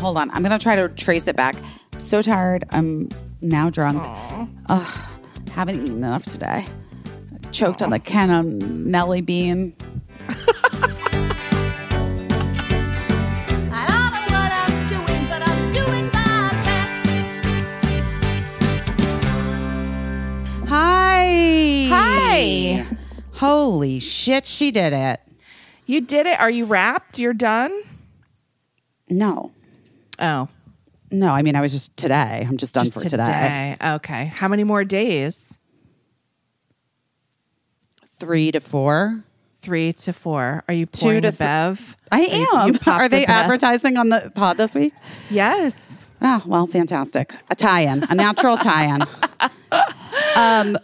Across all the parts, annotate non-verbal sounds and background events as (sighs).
hold on. I'm gonna try to trace it back. so tired. I'm now drunk. Ugh, haven't eaten enough today. Choked on the cannonelli bean. I don't know what I'm doing, but I'm doing my best. Hi. Hi. Holy shit, she did it. You did it. Are you wrapped? You're done? No. Oh. No, I mean I was just today. I'm just done just for today. Okay. How many more days? Three to four. Three to four. Are you two to th- bev? I Are am. you popped Are they the advertising on the pod this week? Yes. Oh, well, fantastic. A tie-in, a natural tie-in. um,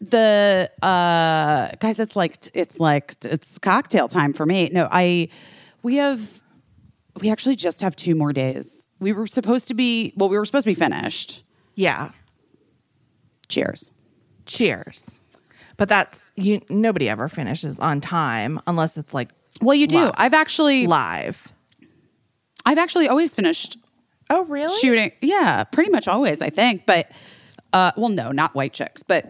the uh, guys, it's like it's like it's cocktail time for me. No, I we have we actually just have two more days. We were supposed to be well, we were supposed to be finished. Yeah. Cheers. Cheers. But that's you. Nobody ever finishes on time unless it's like Well, you do. Live. I've actually live. I've actually always finished Oh, really? shooting. Yeah, pretty much always, I think. But uh, well, no, not white chicks, but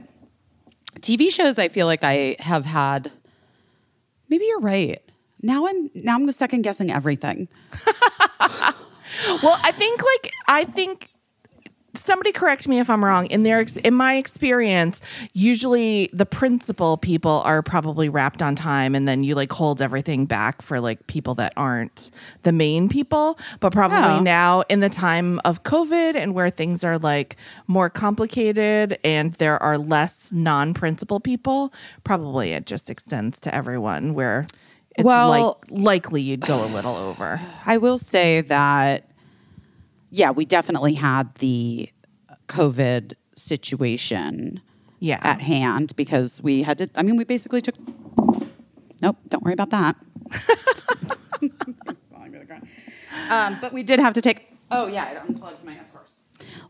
TV shows. I feel like I have had. Maybe you're right. Now I'm now I'm second guessing everything. (laughs) Well, I think like I think somebody correct me if I'm wrong. In their ex- in my experience, usually the principal people are probably wrapped on time, and then you like hold everything back for like people that aren't the main people. But probably Oh. now in the time of COVID and where things are like more complicated and there are less non-principal people, probably it just extends to everyone where. It's Well- like likely you'd go a little over. I will say that, yeah, we definitely had the COVID situation Yeah. at hand because we had to. I mean, we basically took. Nope, don't worry about that. (laughs) um, but we did have to take. Oh yeah, I unplugged my. Of course.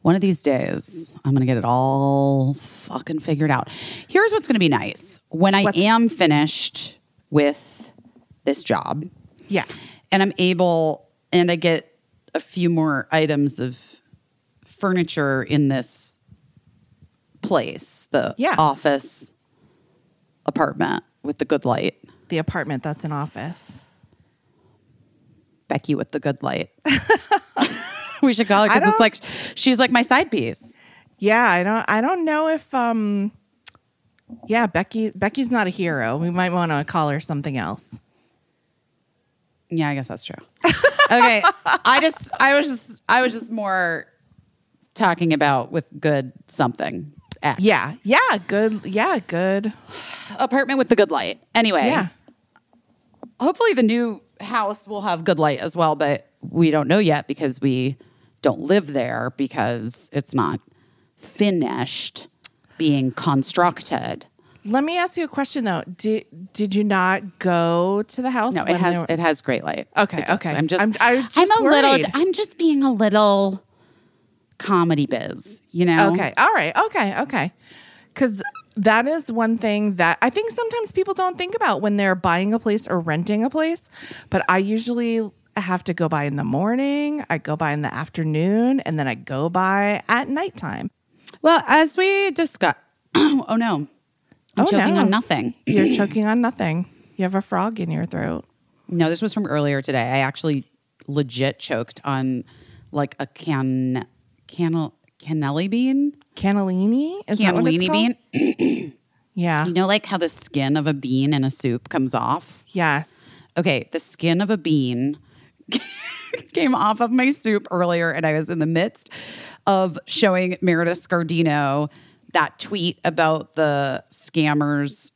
One of these days, I'm gonna get it all fucking figured out. Here's what's gonna be nice when I What's- am finished with this job yeah. and I'm able and I get a few more items of furniture in this place, the Yeah. office apartment with the good light. The apartment that's an office. Becky with the good light. (laughs) we should call her because it's like she's like my side piece. Yeah, I don't I don't know if um yeah, Becky Becky's not a hero. We might want to call her something else. Yeah, I guess that's true. (laughs) okay, I just I was just I was just more talking about with good something. X. Yeah. Yeah, good. Yeah, good. apartment with the good light. Anyway, Yeah. hopefully the new house will have good light as well, but we don't know yet because we don't live there because it's not finished being constructed. Let me ask you a question though. Did did you not go to the house? No, it has were- it has great light. Okay, okay. I'm just I'm- I'm, just a little. I'm just being a little comedy biz, you know? Okay. All right. Okay. Okay. Because that is one thing that I think sometimes people don't think about when they're buying a place or renting a place. But I usually have to go by in the morning, I go by in the afternoon, and then I go by at nighttime. Well, as we discussed (clears throat) oh no. I'm Oh, choking no. on nothing. You're choking on nothing. You have a frog in your throat. No, this was from earlier today. I actually legit choked on like a can cannel cannelli bean. Cannellini? Is that what it's Cannellini called? bean. (clears throat) Yeah. You know like how the skin of a bean in a soup comes off? yes. Okay, the skin of a bean (laughs) came off of my soup earlier and I was in the midst of showing Meredith Scardino that tweet about the scammers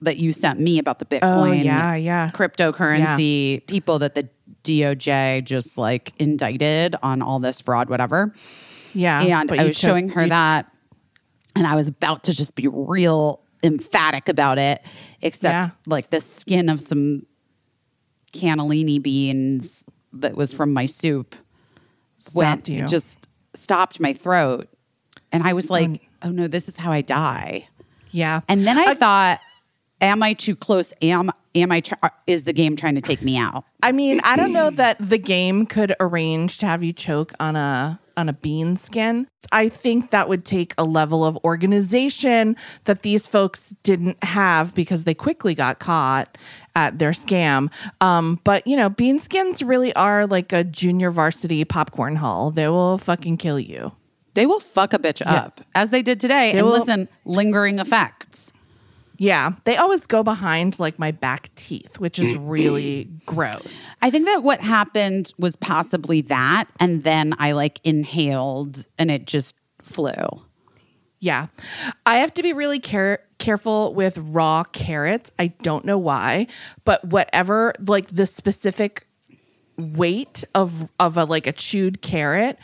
that you sent me about the oh, Bitcoin Oh, yeah, yeah. cryptocurrency people that the DOJ just like indicted on all this fraud, whatever. Yeah. and I was took- showing her you- that, and I was about to just be real emphatic about it, except Yeah. like the skin of some cannellini beans that was from my soup went Stopped you. just stopped my throat, and I was like, "Oh no, this is how I die." Yeah. And then I thought, "Am I too close? Am am I? Tr- is the game trying to take me out? I mean, I don't know that the game could arrange to have you choke on a on a bean skin. I think that would take a level of organization that these folks didn't have because they quickly got caught at their scam. Um, but you know, bean skins really are like a junior varsity popcorn hull. They will fucking kill you. They will fuck a bitch up as they did today. and will- listen, lingering effects. Yeah, they always go behind like my back teeth, which is (clears throat) really gross. I think that what happened was possibly that, and then I like inhaled and it just flew. Yeah. I have to be really care- careful with raw carrots. I don't know why, but whatever like the specific weight of of a like a chewed carrot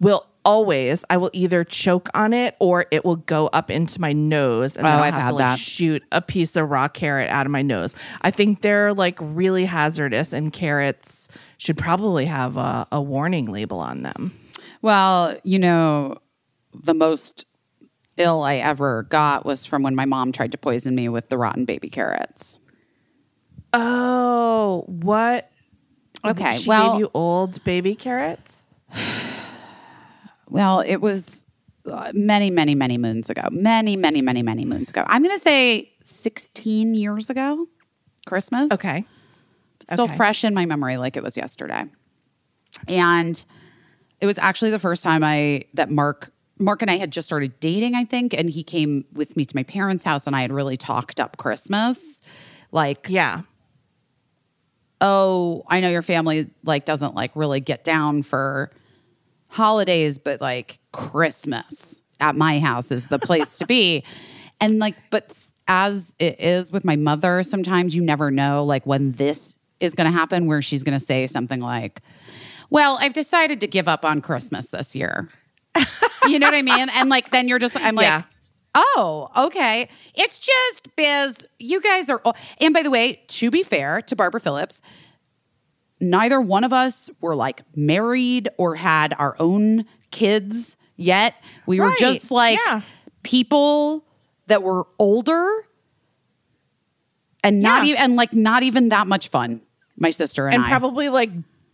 will always I will either choke on it or it will go up into my nose and then Oh, I'll I've have had to like that. shoot a piece of raw carrot out of my nose. I think they're like really hazardous and carrots should probably have a, a warning label on them. Well, you know, the most ill I ever got was from when my mom tried to poison me with the rotten baby carrots. Oh, what Okay, She well, gave you old baby carrots. (sighs) well, it was uh, many, many, many moons ago. Many, many, many, many moons ago. I'm going to say 16 years ago, Christmas. Okay. still Okay. fresh in my memory like it was yesterday. And it was actually the first time I that Mark Mark and I had just started dating, I think, and he came with me to my parents' house and I had really talked up Christmas. Like, Yeah. oh, I know your family like doesn't like really get down for holidays, but like Christmas at my house is the place to be. (laughs) And like, but as it is with my mother, sometimes you never know like when this is going to happen, where she's going to say something like, well, I've decided to give up on Christmas this year. you know what I mean? And like, then you're just, I'm like, Yeah. Oh, okay. It's just Biz. You guys are. And by the way, to be fair to Barbara Phillips, neither one of us were like married or had our own kids yet. We were just like Yeah. people that were older and not Yeah. even and like not even that much fun. My sister and, And I. probably like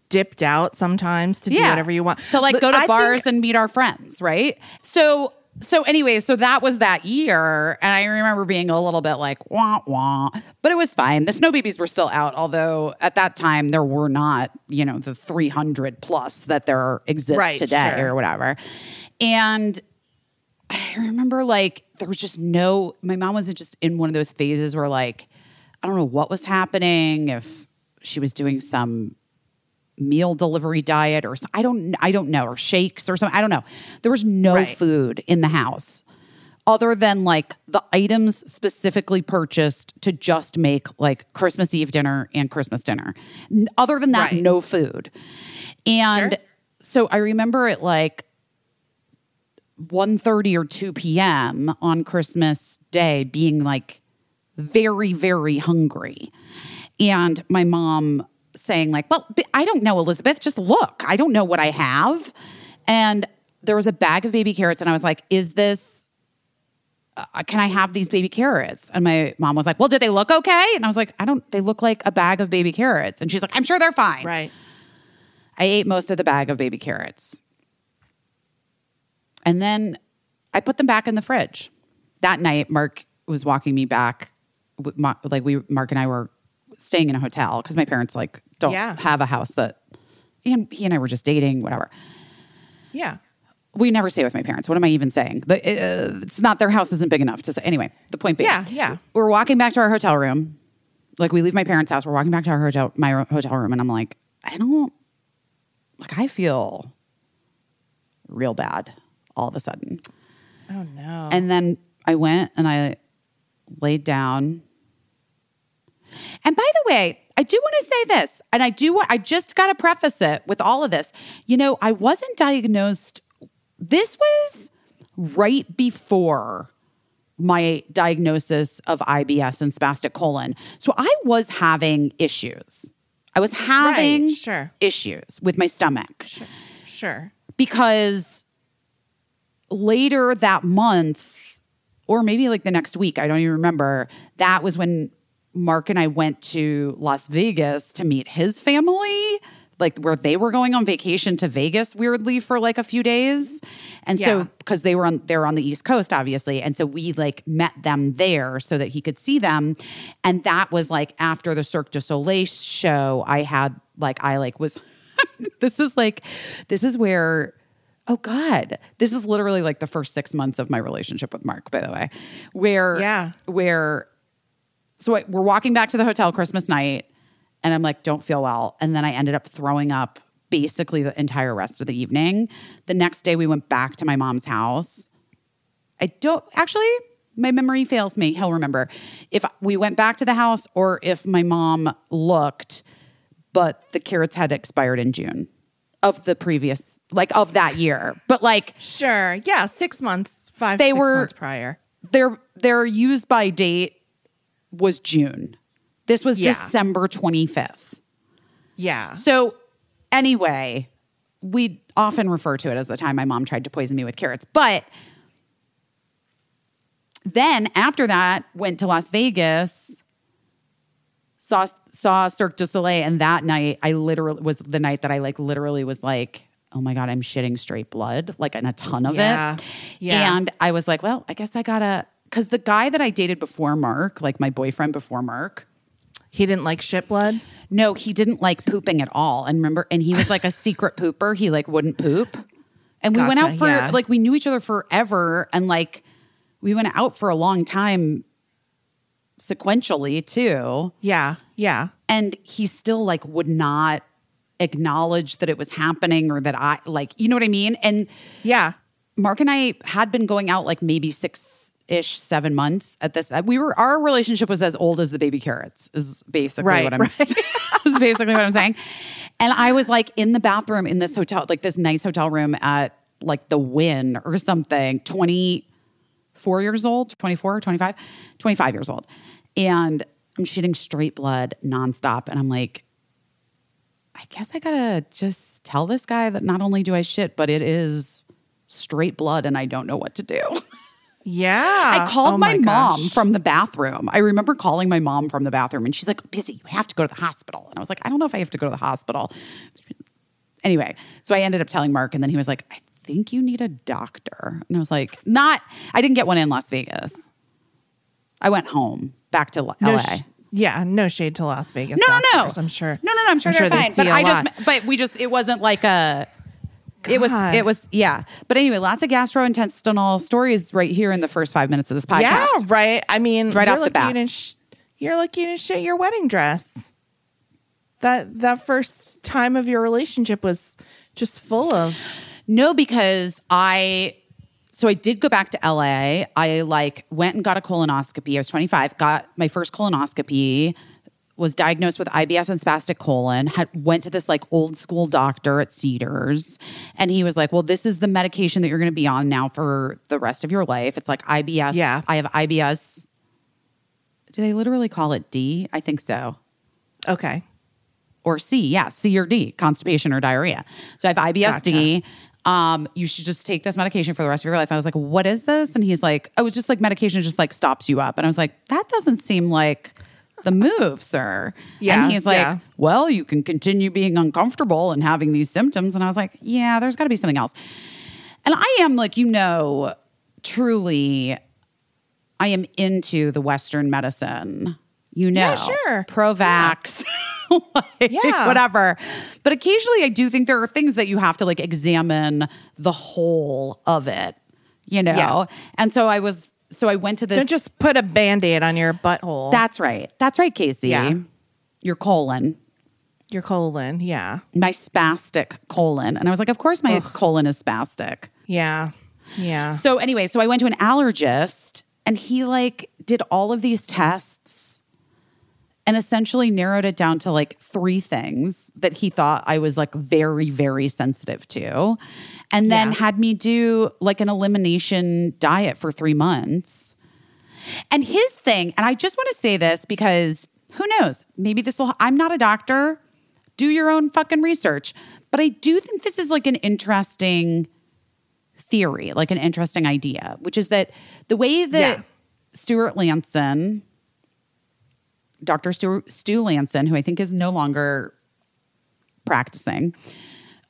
dipped out sometimes to do whatever you want. to like But go to I bars think- and meet our friends, right? So so anyway, so that was that year, and I remember being a little bit like wah wah, but it was fine. The snow babies were still out, although at that time there were not, you know, the three hundred plus that there exists Right, today sure. or whatever. And I remember like there was just no. My mom wasn't just in one of those phases where like I don't know what was happening if she was doing some meal delivery diet or I don't I don't know or shakes or something I don't know. There was no Right. food in the house other than like the items specifically purchased to just make like Christmas Eve dinner and Christmas dinner. Other than that Right. no food. And Sure. so I remember it like 1:30 or 2 p.m. on Christmas Day being like very very hungry. And my mom saying like, "Well, I don't know, Elizabeth, just look. I don't know what I have." And there was a bag of baby carrots and I was like, "Is this uh, can I have these baby carrots?" And my mom was like, "Well, did they look okay?" And I was like, "I don't they look like a bag of baby carrots." And she's like, "I'm sure they're fine." Right. I ate most of the bag of baby carrots. And then I put them back in the fridge. That night, Mark was walking me back. Like we, Mark and I were staying in a hotel because my parents like don't Yeah. have a house that. And he and I were just dating, whatever. Yeah. We never stay with my parents. What am I even saying? The, uh, it's not their house isn't big enough to say. Anyway, the point being, Yeah, yeah. We're walking back to our hotel room. Like we leave my parents' house. We're walking back to our hotel, my hotel room, and I'm like, I don't like. I feel real bad all of a sudden. Oh no. And then I went and I laid down. And by the way, I do want to say this, and I do want, I just got to preface it with all of this. You know, I wasn't diagnosed, this was right before my diagnosis of IBS and spastic colon. So I was having issues. I was having sure. issues with my stomach Sure. sure. because later that month or maybe like the next week i don't even remember that was when Mark and I went to Las Vegas to meet his family, like where they were going on vacation to Vegas weirdly for like a few days. And Yeah. so because they were on they're on the East Coast, obviously. And so we like met them there so that he could see them. And that was like after the Cirque du Soleil show, I had like I like was (laughs) this is like this is where oh god this is literally like the first six months of my relationship with mark by the way where Yeah. where so I, we're walking back to the hotel christmas night and i'm like don't feel well and then i ended up throwing up basically the entire rest of the evening the next day we went back to my mom's house i don't actually my memory fails me he'll remember if we went back to the house or if my mom looked but the carrots had expired in june of the previous like of that year but like Sure. Yeah. Six months, five, They six were- months prior. their their use by date was June. This was Yeah. December 25th. Yeah. So anyway, we often refer to it as the time my mom tried to poison me with carrots. But then after that, went to Las Vegas, saw saw Cirque du Soleil, and that night I literally was the night that I like literally was like, oh my god, I'm shitting straight blood, like in a ton of Yeah. it. Yeah. And I was like, well, I guess I gotta because the guy that I dated before Mark, like my boyfriend before Mark, He didn't like shit blood. no, he didn't like pooping at all. And remember, and he was like a secret pooper. He like wouldn't poop. And we went out for yeah. like we knew each other forever and like we went out for a long time sequentially too. Yeah. Yeah. And he still like would not acknowledge that it was happening or that I like, you know what I mean? And Yeah. Mark and I had been going out like maybe six ish, seven months at this. Uh, we were our relationship was as old as the baby carrots. Is basically Right, what I'm. right. (laughs) is basically what I'm saying. And I was like in the bathroom in this hotel, like this nice hotel room at like the Wynn or something. Twenty four years old, 24, 25, 25 years old, and I'm shooting straight blood nonstop, and I'm like. I guess I gotta just tell this guy that not only do I shit, but it is straight blood and I don't know what to do. (laughs) Yeah. I called Oh my, mom from the bathroom. I remember calling my mom from the bathroom and she's like, busy, you have to go to the hospital. And I was like, I don't know if I have to go to the hospital. Anyway, so I ended up telling Mark and then he was like, I think you need a doctor. And I was like, not, I didn't get one in Las Vegas. I went home back to L- No LA. sh- yeah. No shade to Las Vegas. No, no, no. I'm sure. No, no, no. I'm sure they're they fine. see But I lot. just, but we just, it wasn't like a. It was, it was, yeah. But anyway, lots of gastrointestinal stories right here in the first five minutes of this podcast. Yeah, right. I mean, Right off the bat. sh- you're you didn't shit your wedding dress. That that first time of your relationship was just full of No, because I so I did go back to LA. I like went and got a colonoscopy. I was 25, got my first colonoscopy, was diagnosed with IBS and spastic colon, had went to this like old school doctor at Cedars, and he was like, Well, this is the medication that you're gonna be on now for the rest of your life. It's like IBS. Yeah. I have IBS. Do they literally call it D? I think so okay. or C, yeah, C or D, constipation or diarrhea. So I have IBSD. Um, you should just take this medication for the rest of your life. I was like, what is this? And he's like, oh, it's just like medication just like stops you up. And I was like, that doesn't seem like the move, sir. Yeah, And he's like, yeah. well, you can continue being uncomfortable and having these symptoms. And I was like, yeah, there's got to be something else. And I am like, you know, truly, I am into the Western medicine. You know, Yeah, sure. Provax, (laughs) like, Yeah. whatever. But occasionally, I do think there are things that you have to like examine the whole of it. You know, Yeah. and so I was. So I went to this. Don't just put a band-aid on your butthole. that's right. That's right, Casey. Yeah. Your colon, your colon. Yeah. my spastic colon, and I was like, of course, my colon is spastic. Yeah. Yeah. So anyway, so I went to an allergist and he like did all of these tests and essentially narrowed it down to like three things that he thought I was like very very sensitive to. And then Yeah. had me do like an elimination diet for 3 months. And his thing, and I just want to say this because who knows, maybe this will I'm not a doctor. Do your own fucking research. But I do think this is like an interesting theory, like an interesting idea, which is that the way that Yeah. Stuart Lanson Dr. Stu, Stu Lanson, who I think is no longer practicing,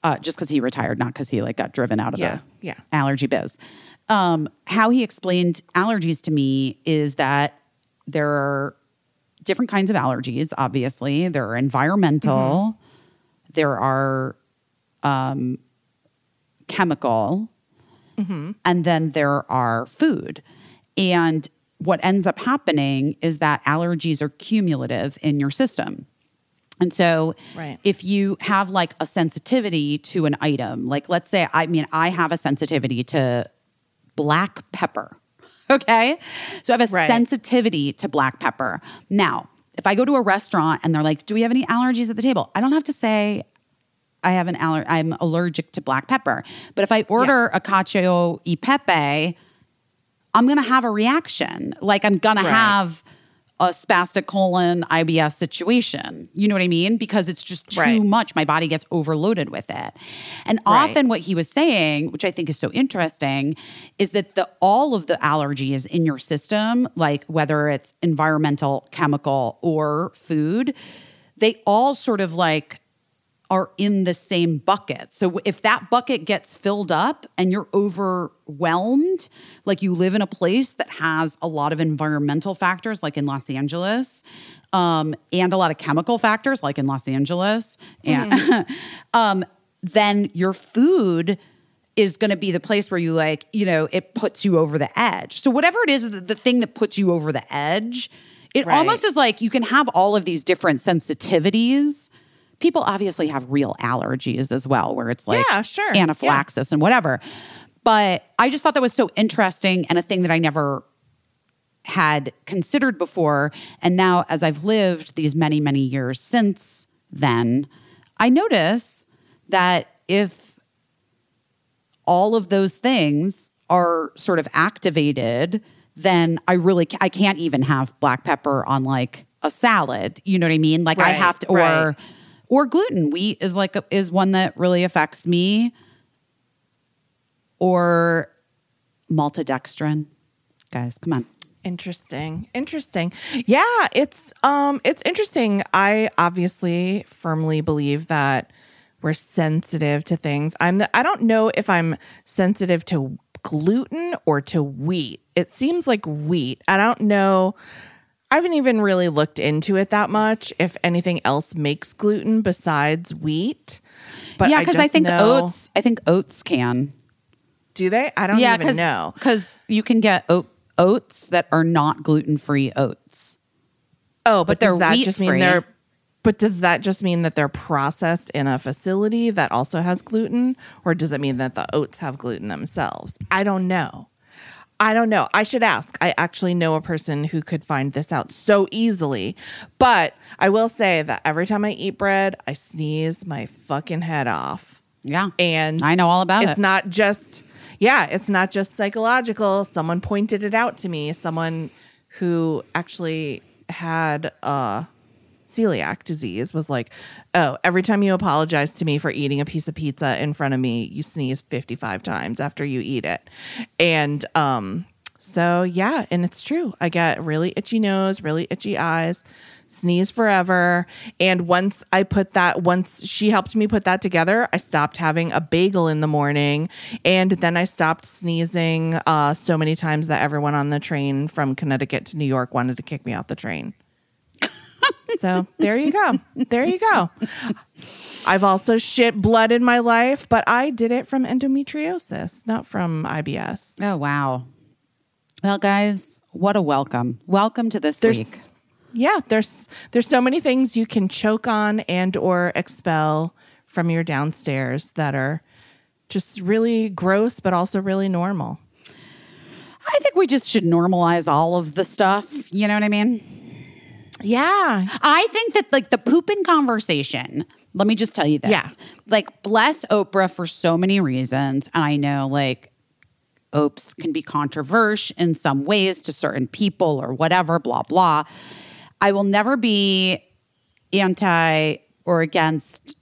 uh, just because he retired, not because he like got driven out of Yeah, the yeah. allergy biz. Um, how he explained allergies to me is that there are different kinds of allergies. Obviously, there are environmental, there are um, chemical, and then there are food. And what ends up happening is that allergies are cumulative in your system. And so, Right. if you have like a sensitivity to an item, like let's say, I mean, I have a sensitivity to black pepper. (laughs) Okay. So I have a Right. sensitivity to black pepper. Now, if I go to a restaurant and they're like, do we have any allergies at the table? I don't have to say, I have an aller- I'm allergic to black pepper. But if I order a cacio e pepe, I'm gonna have a reaction. Like I'm gonna have a spastic colon IBS situation. You know what I mean? Because it's just too Right. much. My body gets overloaded with it. And Right. often what he was saying, which I think is so interesting, is that the all of the allergies in your system, like whether it's environmental, chemical, or food, they all sort of like are in the same bucket. So if that bucket gets filled up and you're overwhelmed, like you live in a place that has a lot of environmental factors, like in Los Angeles, um, and a lot of chemical factors, like in Los Angeles, and (laughs) um, then your food is going to be the place where you like, you know, it puts you over the edge. So whatever it is, the, the thing that puts you over the edge, it Right. almost is like you can have all of these different sensitivities. People obviously have real allergies as well, where it's like Yeah, sure. anaphylaxis and whatever. But I just thought that was so interesting and a thing that I never had considered before. And now, as I've lived these many, many years since then, I notice that if all of those things are sort of activated, then I really I can't even have black pepper on like a salad. You know what I mean? Like I have to, or right. Or gluten. Wheat is like a, is one that really affects me. Or maltodextrin, guys, come on. Interesting. Interesting. Yeah, it's um it's interesting. I obviously firmly believe that we're sensitive to things. I'm the, I don't know if I'm sensitive to gluten or to wheat. It seems like wheat. I don't know I haven't even really looked into it that much if anything else makes gluten besides wheat. But yeah, because I, just think know- oats. I think oats can. do they? I don't yeah, even know. because you can get oat, oats that are not gluten free oats. Oh, but, But they're does that just mean they're but does that just mean that they're processed in a facility that also has gluten or does it mean that the oats have gluten themselves? I don't know. I don't know. I should ask. I actually know a person who could find this out so easily. But I will say that every time I eat bread, I sneeze my fucking head off. Yeah, And I know all about it's it. It's not just yeah it's not just psychological someone pointed it out to me someone who actually had uh celiac disease was like oh every time you apologize to me for eating a piece of pizza in front of me you sneeze 55 times after you eat it. And um so yeah and it's true. I get really itchy nose really itchy eyes sneeze forever. And once i put that once she helped me put that together i stopped having a bagel in the morning. And then i stopped sneezing uh, so many times that everyone on the train from connecticut to new york wanted to kick me off the train so there you go there you go i've also shit blood in my life but i did it from endometriosis not from ibs oh wow. Well, guys, what a welcome! Welcome to this week. yeah there's there's so many things you can choke on and or expel from your downstairs that are just really gross but also really normal I think we just should normalize all of the stuff. You know what I mean? Yeah I think that like the pooping conversation. Let me just tell you this. Yeah. Like bless Oprah for so many reasons, and I know like Opes can be controversial in some ways to certain people or whatever. Blah blah. I will never be anti or against.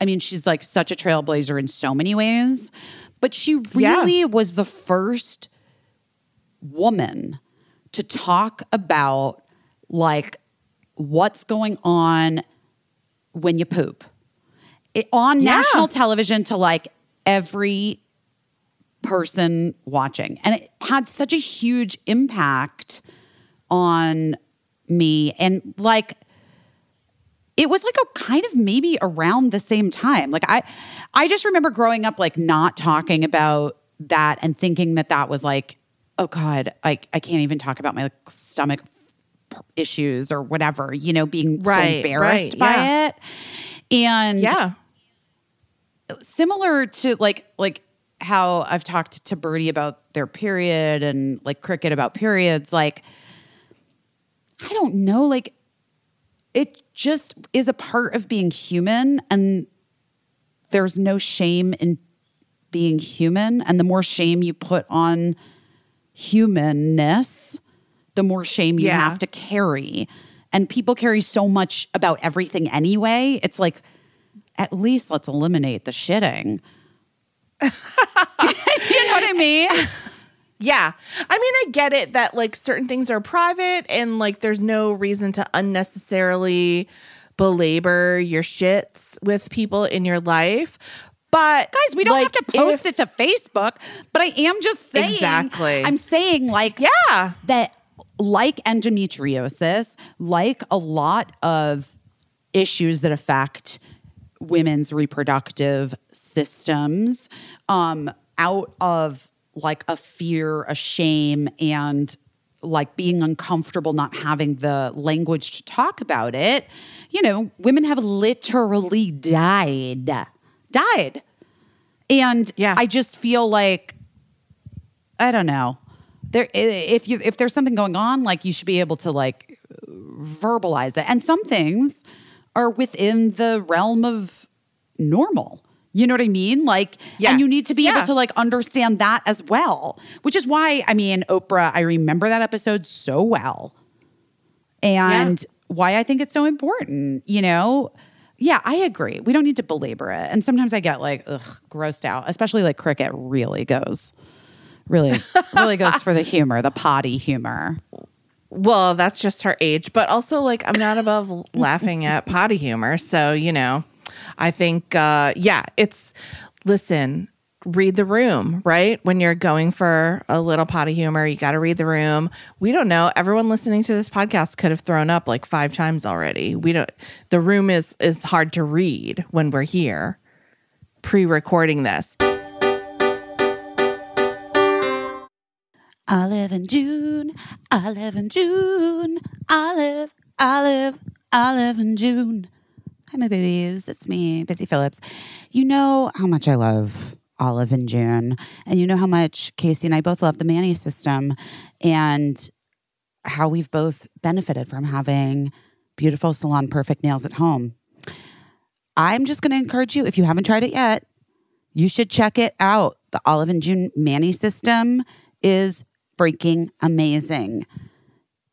I mean, she's like such a trailblazer in so many ways, but she Yeah. really was the first woman to talk about like what's going on when you poop it, on Yeah. national television to like every person watching. And it had such a huge impact on me. And like, it was like a kind of maybe around the same time. Like I, I just remember growing up like not talking about that and thinking that that was like, oh God, I I can't even talk about my like, stomach issues or whatever. You know, being so embarrassed right, by yeah. it. And Yeah. similar to like like how I've talked to Birdie about their period and like cricket about periods, like I don't know, like it just is a part of being human and there's no shame in being human. And the more shame you put on humanness, the more shame you Yeah. have to carry. And people carry so much about everything anyway. It's like, at least let's eliminate the shitting. (laughs) you know what I mean? Yeah. I mean, I get it that like certain things are private and like there's no reason to unnecessarily belabor your shits with people in your life. But Guys, we don't like, have to post if- it to Facebook, but I am just saying. Exactly. I'm saying, like, Yeah. that like endometriosis, like a lot of issues that affect women's reproductive systems, um, out of like a fear, a shame, and like being uncomfortable not having the language to talk about it, you know, women have literally died. Died. And Yeah. I just feel like I don't know. There, if you if there's something going on, like you should be able to like verbalize it. And some things are within the realm of normal. You know what I mean? Like, and you need to be Yeah. able to like understand that as well. Which is why I mean, Oprah. I remember that episode so well, and why I think it's so important. You know. Yeah, I agree. We don't need to belabor it. And sometimes I get like, ugh, grossed out, especially like cricket really goes, really, really goes for the (laughs) humor, the potty humor. Well, that's just her age, but also like I'm not above (laughs) laughing at potty humor. So, you know, I think uh yeah, it's listen, read the room, right? When you're going for a little pot of humor, you got to read the room. We don't know. Everyone listening to this podcast could have thrown up like 5 times already. We don't the room is is hard to read when we're here pre-recording this. I live in June. I live in June. I live, I live, I live in June. Hi, my babies. It's me, Busy Phillips. You know how much I love Olive and June. And you know how much Casey and I both love the Mani system and how we've both benefited from having beautiful salon perfect nails at home. I'm just going to encourage you, if you haven't tried it yet, you should check it out. The Olive and June Mani system is freaking amazing.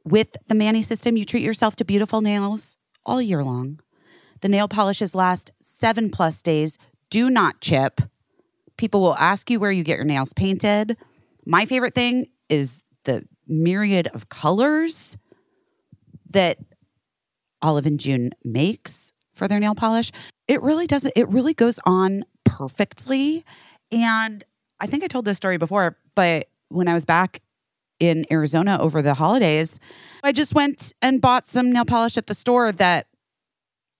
With the Mani system, you treat yourself to beautiful nails all year long. The nail polishes last seven plus days, do not chip. People will ask you where you get your nails painted. My favorite thing is the myriad of colors that Olive and June makes for their nail polish. It really doesn't, it really goes on perfectly. And I think I told this story before, but when I was back in Arizona over the holidays, I just went and bought some nail polish at the store that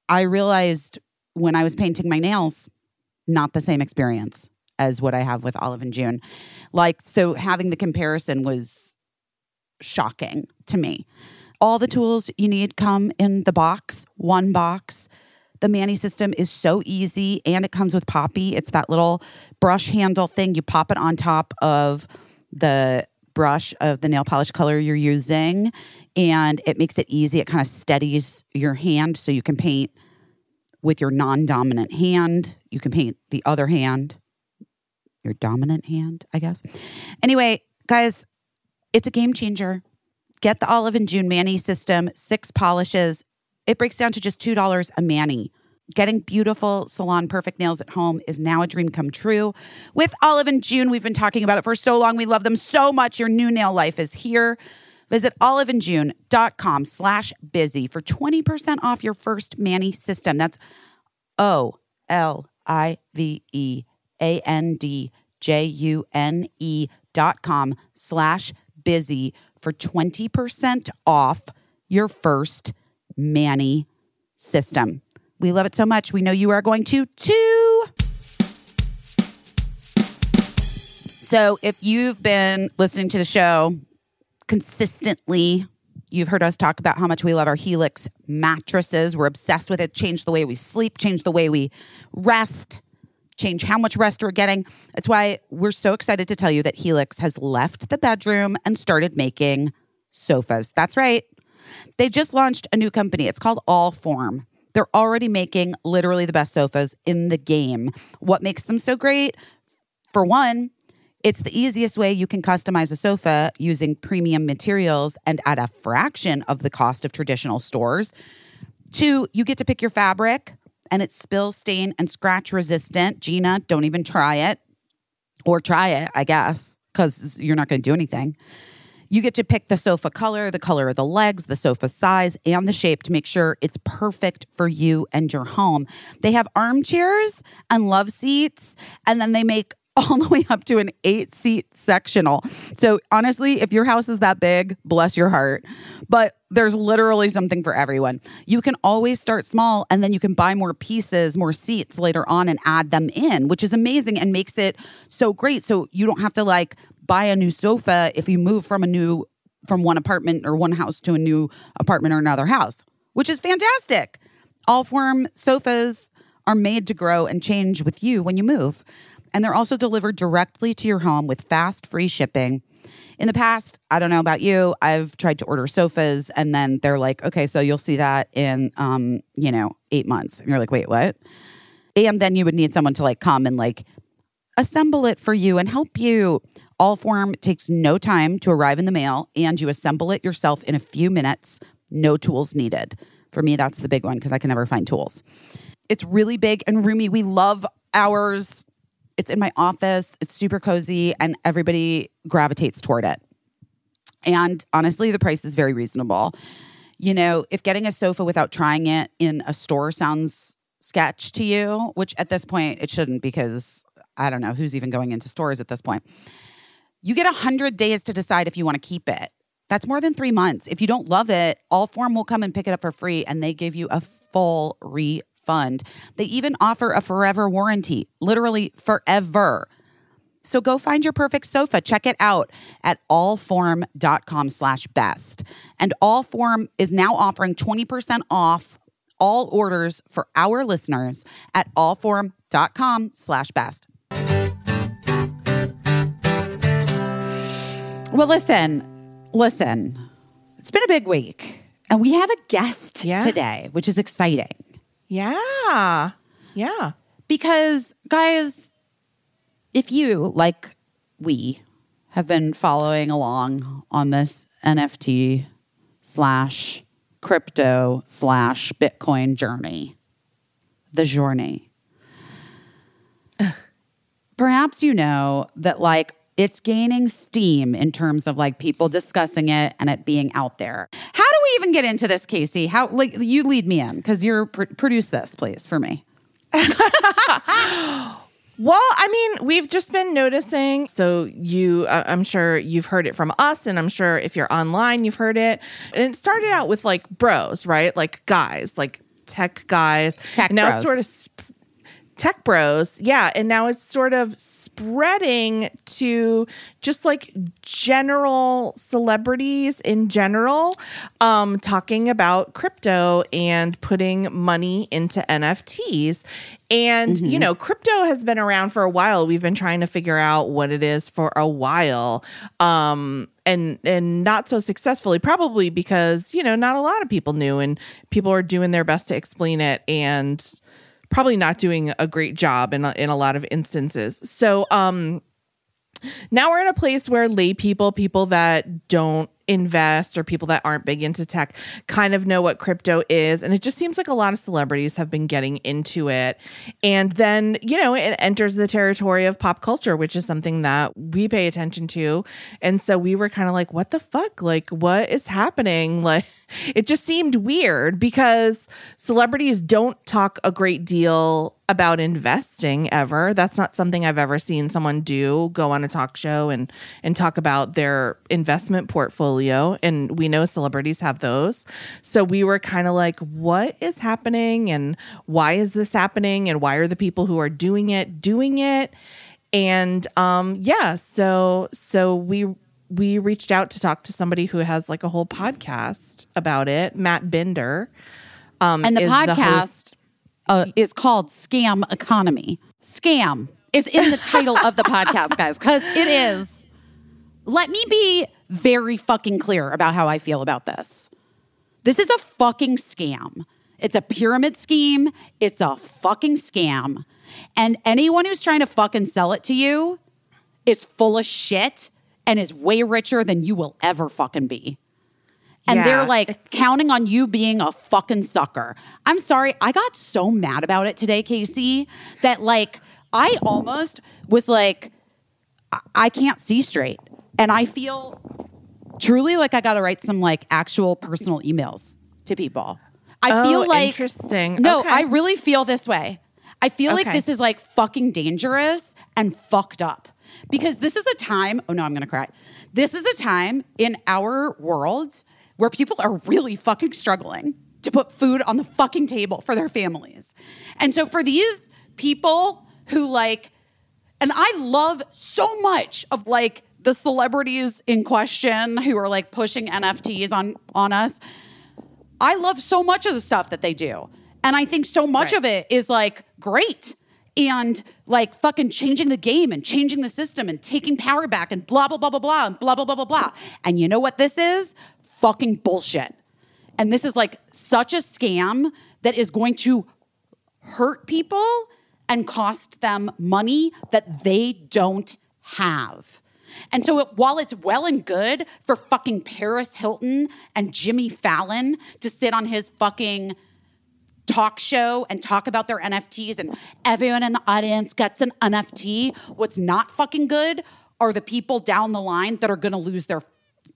I realized when I was painting my nails, not the same experience as what I have with Olive and June. Like, so having the comparison was shocking to me. All the tools you need come in the box, one box. The Mani system is so easy and it comes with Poppy. It's that little brush handle thing. You pop it on top of the brush of the nail polish color you're using and it makes it easy. It kind of steadies your hand so you can paint with your non dominant hand. You can paint the other hand, your dominant hand, I guess. Anyway, guys, it's a game changer. Get the Olive and June Mani system, six polishes. It breaks down to just $2 a Mani. Getting beautiful salon perfect nails at home is now a dream come true. With Olive and June, we've been talking about it for so long. We love them so much. Your new nail life is here. Visit oliveandjune.com slash busy for 20% off your first Mani system. That's O L I V E A N D J U N E dot com slash busy for 20% off your first Mani system. We love it so much. We know you are going to too. So if you've been listening to the show consistently, you've heard us talk about how much we love our Helix mattresses. We're obsessed with it. Change the way we sleep, change the way we rest, change how much rest we're getting. That's why we're so excited to tell you that Helix has left the bedroom and started making sofas. That's right. They just launched a new company. It's called Allform. They're already making literally the best sofas in the game. What makes them so great? For one, it's the easiest way you can customize a sofa using premium materials and at a fraction of the cost of traditional stores. Two, you get to pick your fabric and it's spill, stain, and scratch resistant. Gina, don't even try it or try it, I guess, because you're not going to do anything. You get to pick the sofa color, the color of the legs, the sofa size, and the shape to make sure it's perfect for you and your home. They have armchairs and love seats, and then they make all the (laughs) way up to an eight seat sectional. So, honestly, if your house is that big, bless your heart. But there's literally something for everyone. You can always start small and then you can buy more pieces, more seats later on and add them in, which is amazing and makes it so great. So, you don't have to like buy a new sofa if you move from a new from one apartment or one house to a new apartment or another house, which is fantastic. Allform sofas are made to grow and change with you when you move. And they're also delivered directly to your home with fast, free shipping. In the past, I don't know about you, I've tried to order sofas and then they're like, okay, so you'll see that in, um, you know, eight months. And you're like, wait, what? And then you would need someone to like come and like assemble it for you and help you. Allform takes no time to arrive in the mail and you assemble it yourself in a few minutes. No tools needed. For me, that's the big one because I can never find tools. It's really big and roomy. We love ours. It's in my office. It's super cozy and everybody gravitates toward it. And honestly, the price is very reasonable. You know, if getting a sofa without trying it in a store sounds sketch to you, which at this point it shouldn't because I don't know who's even going into stores at this point. You get 100 days to decide if you want to keep it. That's more than three months. If you don't love it, All Allform will come and pick it up for free and they give you a full refund. They even offer a forever warranty, literally forever. So go find your perfect sofa. Check it out at allform.com slash best. And Allform is now offering 20% off all orders for our listeners at allform.com slash best. Well, listen, listen. It's been a big week, and we have a guest Yeah. today, which is exciting Yeah. Yeah. because, guys, if you, like we, have been following along on this NFT slash crypto slash Bitcoin journey, the journey, (sighs) perhaps you know that like it's gaining steam in terms of like people discussing it and it being out there. How we even get into this, Casey? How like you lead me in because you're pr- produce this, please, for me. (laughs) Well, I mean, we've just been noticing. So you, uh, I'm sure you've heard it from us, and I'm sure if you're online, you've heard it. And it started out with like bros, right? Like guys, like tech guys. Tech and now bros. it's sort of sp- tech bros, yeah. And now it's sort of spreading to just like general celebrities in general, um, talking about crypto and putting money into NFTs. And, you know, crypto has been around for a while. We've been trying to figure out what it is for a while. Um, and and not so successfully, probably because, you know, not a lot of people knew and people are doing their best to explain it and probably not doing a great job in a, in a lot of instances. So, um now we're in a place where lay people, people that don't invest or people that aren't big into tech kind of know what crypto is. And it just seems like a lot of celebrities have been getting into it. And then, you know, it enters the territory of pop culture, which is something that we pay attention to. And so we were kind of like, what the fuck? Like, what is happening? (laughs) Like, it just seemed weird because celebrities don't talk a great deal about investing ever. That's not something I've ever seen someone do, go on a talk show and and talk about their investment portfolio and we know celebrities have those. So we were kind of like what is happening and why is this happening and why are the people who are doing it doing it? And um yeah, so so we we reached out to talk to somebody who has like a whole podcast about it, Matt Binder. Um, And the podcast host- uh, is called Scam Economy. Scam is in the title of the podcast, guys, because it is. Let me be very fucking clear about how I feel about this. This is a fucking scam. It's a pyramid scheme. It's a fucking scam. And anyone who's trying to fucking sell it to you is full of shit and is way richer than you will ever fucking be. And Yeah, they're like counting on you being a fucking sucker. I'm sorry, I got so mad about it today, Casey, that like I almost was like, I, I can't see straight. And I feel truly like I got to write some like actual personal emails to people. I Oh, feel like interesting. No, Okay. I really feel this way. I feel like this is like fucking dangerous and fucked up because this is a time. Oh no, I'm gonna cry. This is a time in our world where people are really fucking struggling to put food on the fucking table for their families. And so for these people who like, and I love so much of like the celebrities in question who are like pushing NFTs on on us. I love so much of the stuff that they do. And I think so much Right. of it is like great and like fucking changing the game and changing the system and taking power back and blah, blah, blah, blah, blah, and blah, blah, blah, blah, blah. And you know what this is? Fucking bullshit. And this is like such a scam that is going to hurt people and cost them money that they don't have. And so, it, while it's well and good for fucking Paris Hilton and Jimmy Fallon to sit on his fucking talk show and talk about their NFTs and everyone in the audience gets an NFT, what's not fucking good are the people down the line that are going to lose their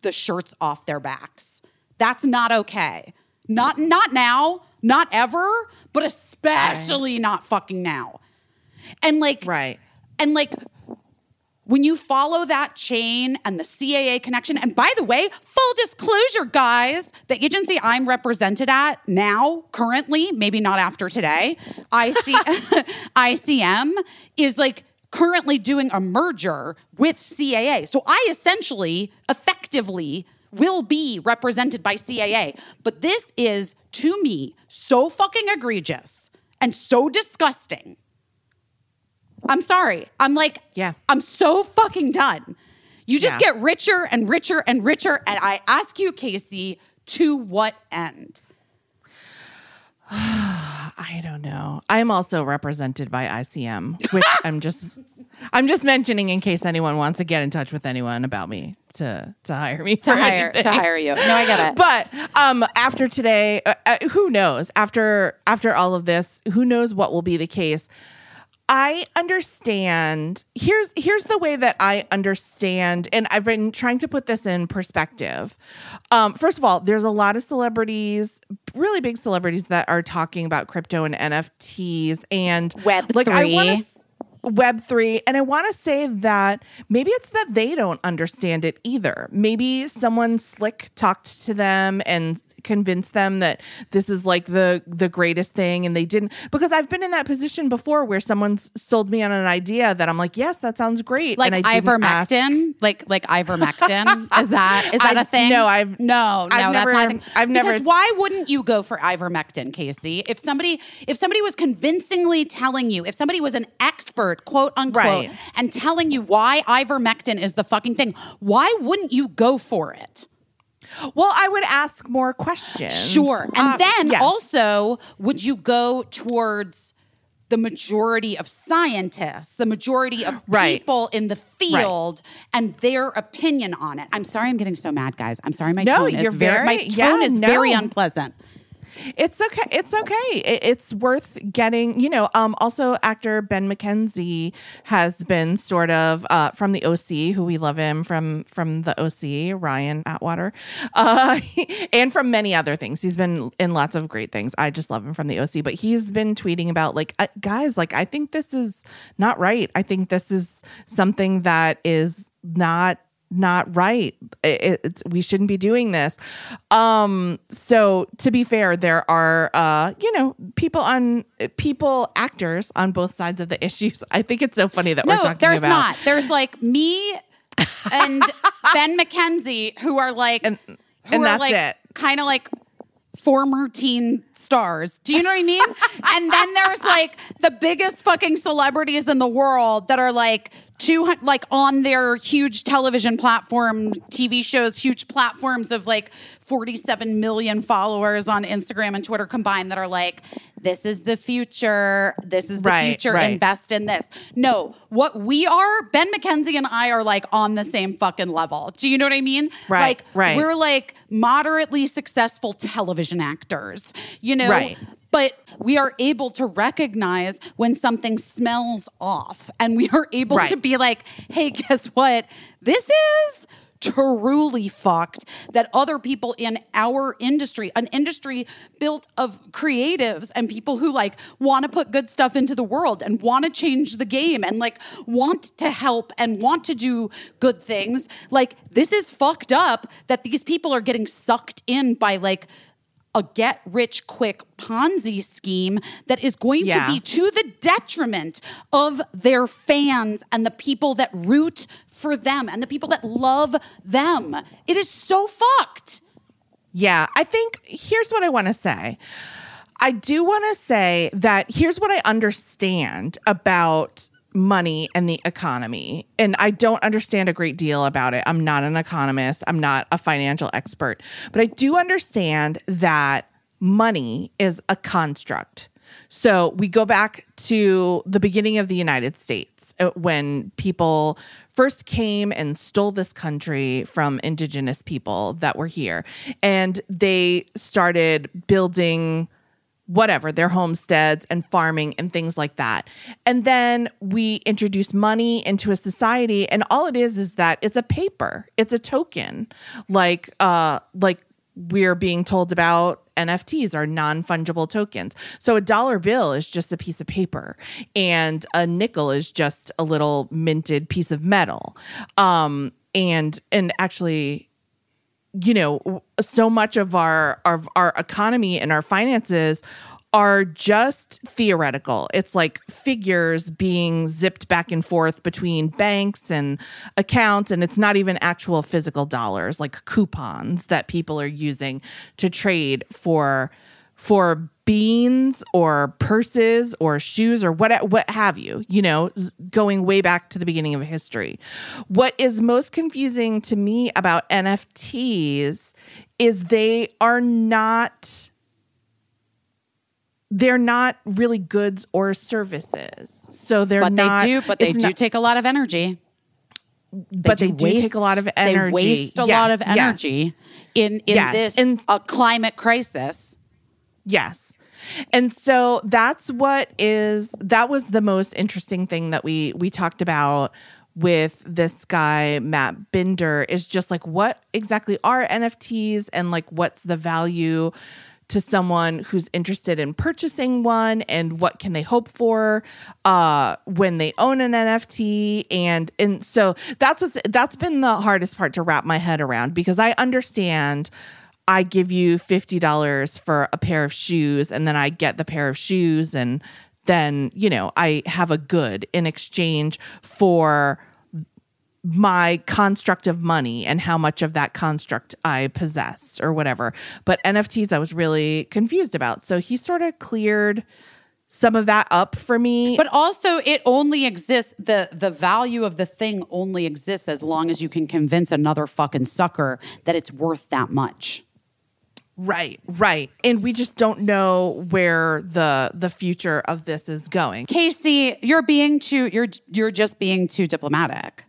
the shirts off their backs. That's not okay. Not not now, not ever, but especially not fucking now. And like Right. and like when you follow that chain and the CAA connection, and by the way, full disclosure, guys, the agency I'm represented at now, currently, maybe not after today, IC, (laughs) ICM is like currently doing a merger with CAA. So I essentially, effectively, will be represented by CAA. But this is, to me, so fucking egregious and so disgusting. I'm sorry. I'm like, Yeah. I'm so fucking done. You just Yeah. get richer and richer and richer. And I ask you, Casey, to what end? (sighs) I don't know. I'm also represented by ICM, which (laughs) I'm just I'm just mentioning in case anyone wants to get in touch with anyone about me to to hire me To hire anything. to hire you. No, I get it. But um, after today, uh, uh, who knows? After after all of this, who knows what will be the case? I understand. Here's here's the way that I understand, and I've been trying to put this in perspective. Um, first of all, there's a lot of celebrities, really big celebrities, that are talking about crypto and NFTs, and Web like I want three. Web three, and I want to say that maybe it's that they don't understand it either. Maybe someone slick talked to them and convinced them that this is like the the greatest thing, and they didn't. Because I've been in that position before where someone's sold me on an idea that I'm like, yes, that sounds great, like and I didn't ask- ivermectin, like like ivermectin. is that is that (laughs) I've- a thing? no, I've- no, no, I've that's never- not a thing. I've never- Because why wouldn't you go for ivermectin, Casey? If somebody if somebody was convincingly telling you, if somebody was an expert, quote unquote, Right. and telling you why ivermectin is the fucking thing, why wouldn't you go for it? Well, I would ask more questions. Sure. And Uh, then yes. also, would you go towards the majority of scientists, the majority of Right. people in the field, and their opinion on it. I'm sorry, I'm getting so mad, guys. I'm sorry, my No, tone is very, my tone yeah, is very unpleasant. It's okay. It's okay. It's worth getting, you know, um also actor Ben McKenzie has been sort of uh from the OC, who we love him from from the OC, Ryan Atwater. Uh (laughs) and from many other things. He's been in lots of great things. I just love him from the OC, but he's been tweeting about like uh, guys, like I think this is not right. I think this is something that is not not right. It, we shouldn't be doing this. Um, so to be fair, there are, uh, you know, people on people, actors on both sides of the issues. (laughs) I think it's so funny that we're No, talking there's about. not. There's like me and (laughs) Ben McKenzie who are like, who and are that's like it. kind of like former teen stars. Do you know what I mean? (laughs) and then there's like the biggest fucking celebrities in the world that are like two like on their huge television platform, TV shows, huge platforms of like 47 million followers on Instagram and Twitter combined that are like, this is the future. This is the Right, future. right. Invest in this. No, what we are, Ben McKenzie and I are like on the same fucking level. Do you know what I mean? Right, Like right. we're like moderately successful television actors, you know? Right. But we are able to recognize when something smells off and we are able Right. to be like, hey, guess what? This is truly fucked that other people in our industry, an industry built of creatives and people who like want to put good stuff into the world and want to change the game and like want to help and want to do good things. Like this is fucked up that these people are getting sucked in by like a get rich quick Ponzi scheme that is going Yeah. to be to the detriment of their fans and the people that root for them and the people that love them. It is so fucked. Yeah, I think here's what I want to say. I do want to say that here's what I understand about money and the economy. And I don't understand a great deal about it. I'm not an economist, I'm not a financial expert, but I do understand that money is a construct. So we go back to the beginning of the United States uh, when people first came and stole this country from indigenous people that were here. And they started building whatever, their homesteads and farming and things like that. And then we introduce money into a society and all it is is that it's a paper. It's a token. Like uh like we're being told about NFTs are non-fungible tokens. So a dollar bill is just a piece of paper and a nickel is just a little minted piece of metal. Um and and actually you know so much of our of our economy and our finances are just theoretical. It's like figures being zipped back and forth between banks and accounts and it's not even actual physical dollars like coupons that people are using to trade for for beans or purses or shoes or what what have you you know going way back to the beginning of history what is most confusing to me about NFTs is they are not they're not really goods or services so they're But not they do, but they do not- take a lot of energy. but they do take a lot of energy They waste a Yes, lot of yes. energy in in Yes, this and- a climate crisis. Yes. And so that's what is that was the most interesting thing that we we talked about with this guy Matt Binder is just like what exactly are NFTs and like what's the value to someone who's interested in purchasing one and what can they hope for uh when they own an NFT and and so that's what's that's been the hardest part to wrap my head around because I understand I give you $50 for a pair of shoes and then I get the pair of shoes and then, you know, I have a good in exchange for my construct of money and how much of that construct I possess or whatever. But NFTs I was really confused about. So he sort of cleared some of that up for me. But also it only exists the the value of the thing only exists as long as you can convince another fucking sucker that it's worth that much. Right, right. And we just don't know where the the future of this is going. Casey, you're being too you're you're just being too diplomatic.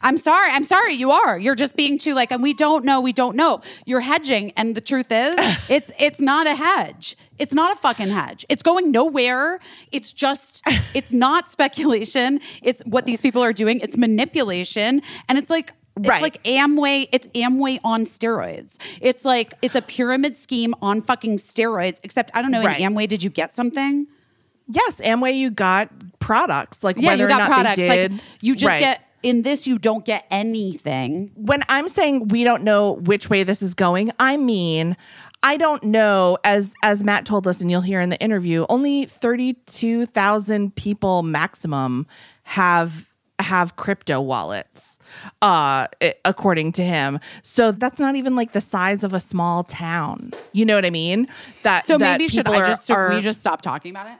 I'm sorry. I'm sorry. You are. You're just being too like, and we don't know. We don't know. You're hedging, and the truth is, (laughs) it's it's not a hedge. It's not a fucking hedge. It's going nowhere. It's just. (laughs) It's not speculation. It's what these people are doing. It's manipulation, and it's like. It's Right. like Amway. It's Amway on steroids. It's like it's a pyramid scheme on fucking steroids. Except I don't know. Right. In Amway, did you get something? Yes, Amway, you got products like Yeah, whether you or got not products. they Like you just Right. get in this. You don't get anything. when I'm saying we don't know which way this is going, I mean I don't know as as Matt told us and you'll hear in the interview, only 32,000 people maximum have have crypto wallets uh according to him. So that's not even like the size of a small town. You know what I mean? That So that maybe should I just should are- we just stop talking about it?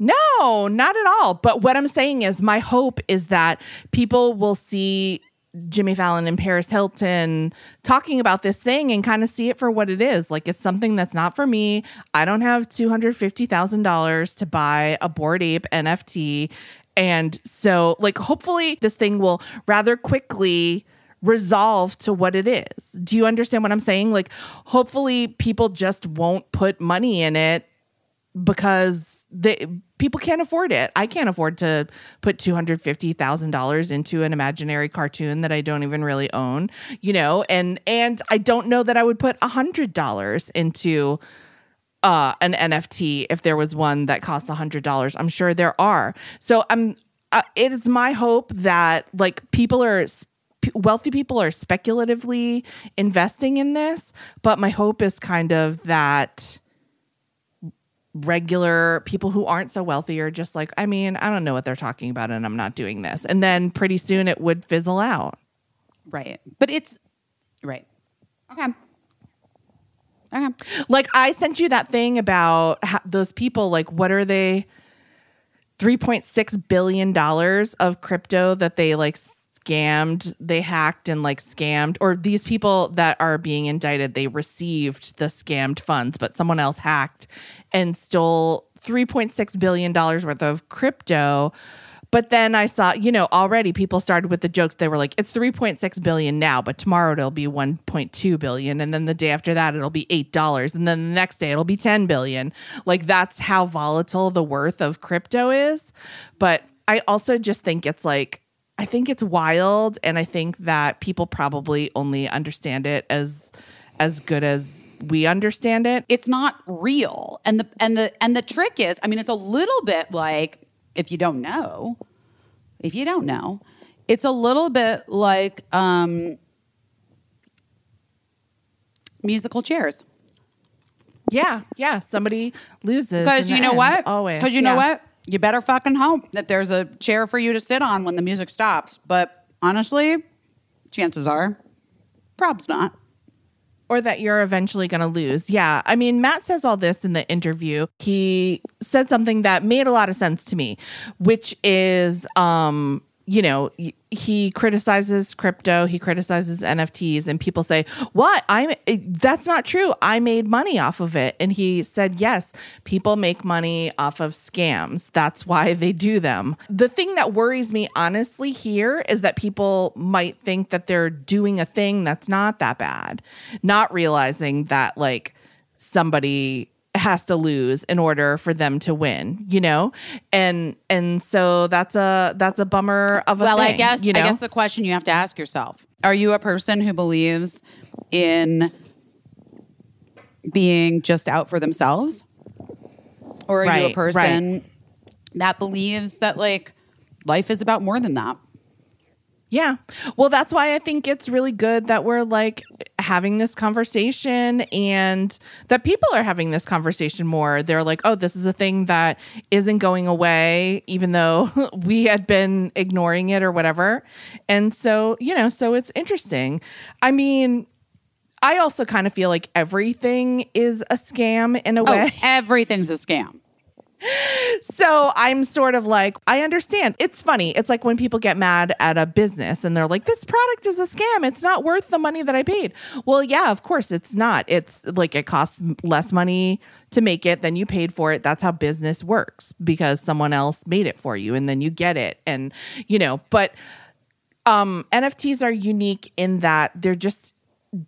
No, not at all. But what I'm saying is, my hope is that people will see Jimmy Fallon and Paris Hilton talking about this thing and kind of see it for what it is. Like, it's something that's not for me. I don't have $250,000 to buy a Bored Ape NFT. And so, like, hopefully, this thing will rather quickly resolve to what it is. Do you understand what I'm saying? Like, hopefully, people just won't put money in it because they people can't afford it. I can't afford to put two hundred fifty thousand dollars into an imaginary cartoon that I don't even really own, you know, and and I don't know that I would put a hundred dollars into uh an NFT if there was one that cost a hundred dollars. I'm sure there are. So I'm. Uh, it is my hope that like people are. Wealthy people are speculatively investing in this, but my hope is kind of that regular people who aren't so wealthy are just like, I mean, I don't know what they're talking about and I'm not doing this. And then pretty soon it would fizzle out. Right. But it's right. Okay. Okay. Like I sent you that thing about how, those people, like, what are they? $3.6 billion of crypto that they like scammed, they hacked and like scammed, or these people that are being indicted, they received the scammed funds, but someone else hacked and stole $3.6 billion worth of crypto. But then I saw, you know, already people started with the jokes. They were like, it's 3.6 billion now, but tomorrow it'll be 1.2 billion. And then the day after that, it'll be $8. And then the next day, it'll be 10 billion. Like that's how volatile the worth of crypto is. But I also just think it's like, I think it's wild. And I think that people probably only understand it as, as good as we understand it. It's not real. And the and the and the trick is, I mean, it's a little bit like if you don't know, if you don't know, it's a little bit like um musical chairs. Yeah. Yeah. Somebody loses. Because you know what? Always. Because you know what? You better fucking hope that there's a chair for you to sit on when the music stops. But honestly, chances are, prob's not. or that you're eventually going to lose. Yeah. I mean, Matt says all this in the interview. He said something that made a lot of sense to me, which is um you know, he criticizes crypto, he criticizes NFTs and people say, "What? I'm eh, that's not true. I made money off of it." And he said, "Yes, people make money off of scams. That's why they do them." The thing that worries me honestly here is that people might think that they're doing a thing that's not that bad, not realizing that like somebody has to lose in order for them to win, you know? And and so that's a that's a bummer of a well, thing. I guess you know? I guess the question you have to ask yourself: Are you a person who believes in being just out for themselves, or are you a Right, person that believes that like life is about more than that? Yeah. Well, that's why I think it's really good that we're like having this conversation and that people are having this conversation more. They're like, oh, this is a thing that isn't going away, even though (laughs) we had been ignoring it or whatever. And so, you know, so it's interesting. I mean, I also kind of feel like everything is a scam in a Oh, way. everything's a scam. So I'm sort of like, I understand. It's funny. It's like when people get mad at a business and they're like, this product is a scam. It's not worth the money that I paid. Well, yeah, of course it's not. It's like it costs less money to make it than you paid for it. That's how business works because someone else made it for you and then you get it. And, you know, but um NFTs are unique in that they're just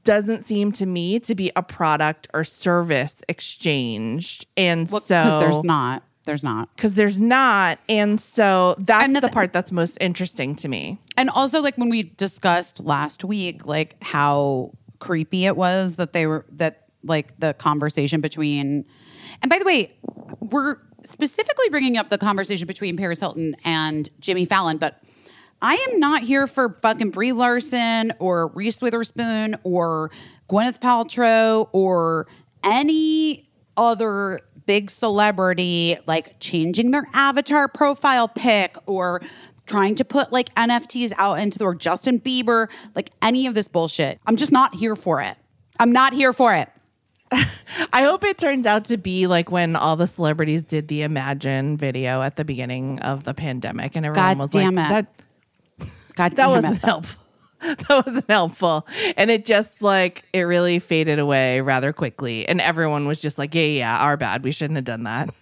doesn't seem to me to be a product or service exchanged. And Well, so because there's not. There's not. because there's not. And so that's And the the, part that's most interesting to me. And also, like when we discussed last week, like how creepy it was that they were that like the conversation between. And by the way, we're specifically bringing up the conversation between Paris Hilton and Jimmy Fallon, but I am not here for fucking Brie Larson or Reese Witherspoon or Gwyneth Paltrow or any other big celebrity like changing their avatar profile pic or trying to put like NFTs out into the or Justin Bieber, like any of this bullshit. I'm just not here for it. I'm not here for it. (laughs) I hope it turns out to be like when all the celebrities did the Imagine video at the beginning of the pandemic, and everyone God was damn like, it. "That God that wasn't helpful." (laughs) That wasn't helpful. And it just like, it really faded away rather quickly. And everyone was just like, yeah, yeah, our bad. We shouldn't have done that.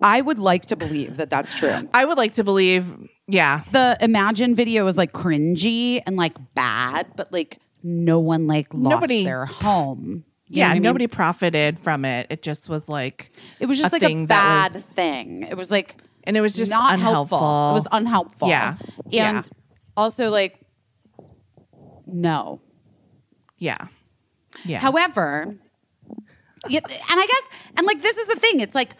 I would like to believe that that's true. (gasps) I would like to believe, yeah, the Imagine video was like cringy and like bad, but like no one like lost Nobody- their home. You yeah, I mean? nobody profited from it. It just was like, It was just like a bad was- thing. It was like and it was just not unhelpful. helpful. It was unhelpful. Yeah. and Yeah. also like no. yeah, yeah. However, yeah, and I guess, and like this is the thing. It's like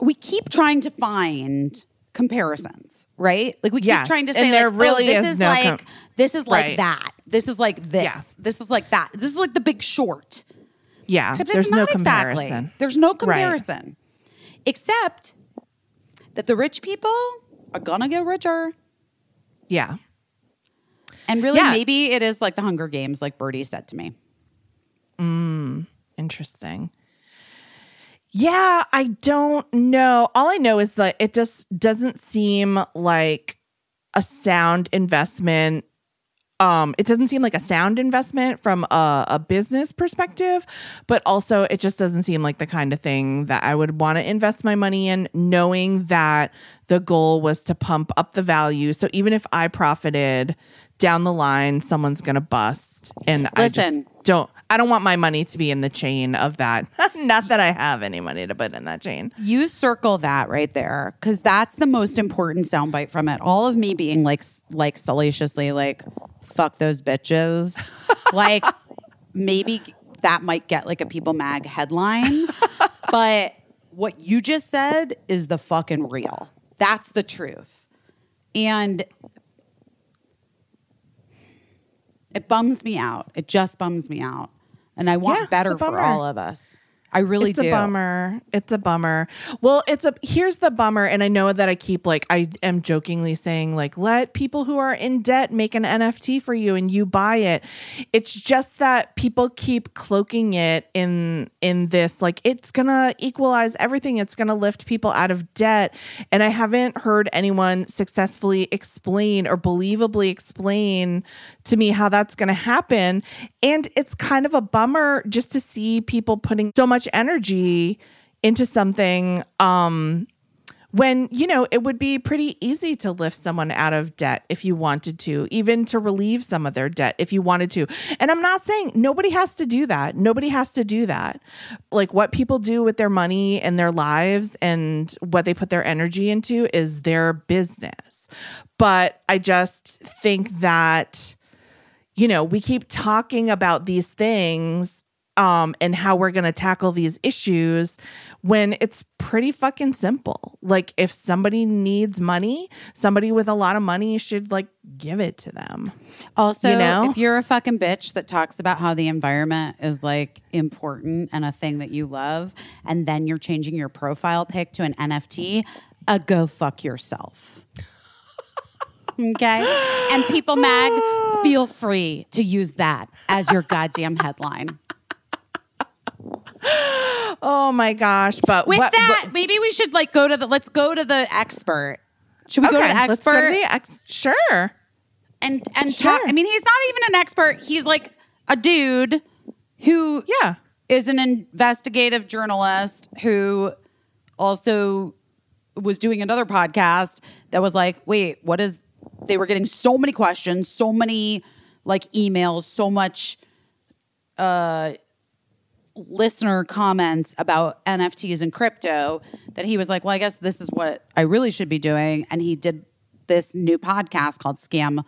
we keep trying to find comparisons, right? Like we keep Yes, trying to and say, there like, oh, really oh, this is is, no like com- this is like Right. that. This is like this. Yeah. This is like that. This is like the Big Short. Yeah, Except there's it's no not exactly. There's no comparison. Right. comparison. Except that the rich people are gonna get richer. Yeah. And really, Yeah. maybe it is like the Hunger Games, like Birdie said to me. Hmm, interesting. Yeah, I don't know. All I know is that it just doesn't seem like a sound investment. Um, it doesn't seem like a sound investment from a, a business perspective, but also it just doesn't seem like the kind of thing that I would want to invest my money in, knowing that the goal was to pump up the value. So even if I profited down the line, someone's gonna bust. And I Listen. just don't I don't want my money to be in the chain of that. (laughs) Not that I have any money to put in that chain. You circle that right there because that's the most important soundbite from it. All of me being like, like salaciously like, "Fuck those bitches," like maybe that might get like a People Mag headline, but what you just said is the fucking real. That's the truth, and it bums me out. It just bums me out, and I want Yeah, better for all of us. I really it's do. a bummer. It's a bummer. Well, it's a here's the bummer, and I know that I keep like I am jokingly saying like let people who are in debt make an NFT for you and you buy it. It's just that people keep cloaking it in in this like it's gonna equalize everything. It's gonna lift people out of debt, and I haven't heard anyone successfully explain or believably explain to me how that's gonna happen. And it's kind of a bummer just to see people putting so much energy into something um when you know it would be pretty easy to lift someone out of debt if you wanted to even to relieve some of their debt if you wanted to. And i'm not saying nobody has to do that. Nobody has to do that. Like what people do with their money and their lives and what they put their energy into is their business. But i just think that you know, we keep talking about these things um, and how we're going to tackle these issues when it's pretty fucking simple. Like, if somebody needs money, somebody with a lot of money should like give it to them. Also, You know? if you're a fucking bitch that talks about how the environment is like important and a thing that you love, and then you're changing your profile pic to an NFT, uh, go fuck yourself. okay? And People Mag, feel free to use that as your goddamn headline. (laughs) Oh my gosh! But With what- that, maybe we should like go to the let's go to the expert. Should we go to the expert? let's go to the ex. Sure. and and Sure. talk. I mean, he's not even an expert. He's like a dude who Yeah. is an investigative journalist who also was doing another podcast that was like, wait, what is? They were getting so many questions, so many like emails, so much uh listener comments about NFTs and crypto that he was like, well, I guess this is what I really should be doing. And he did this new podcast called Scam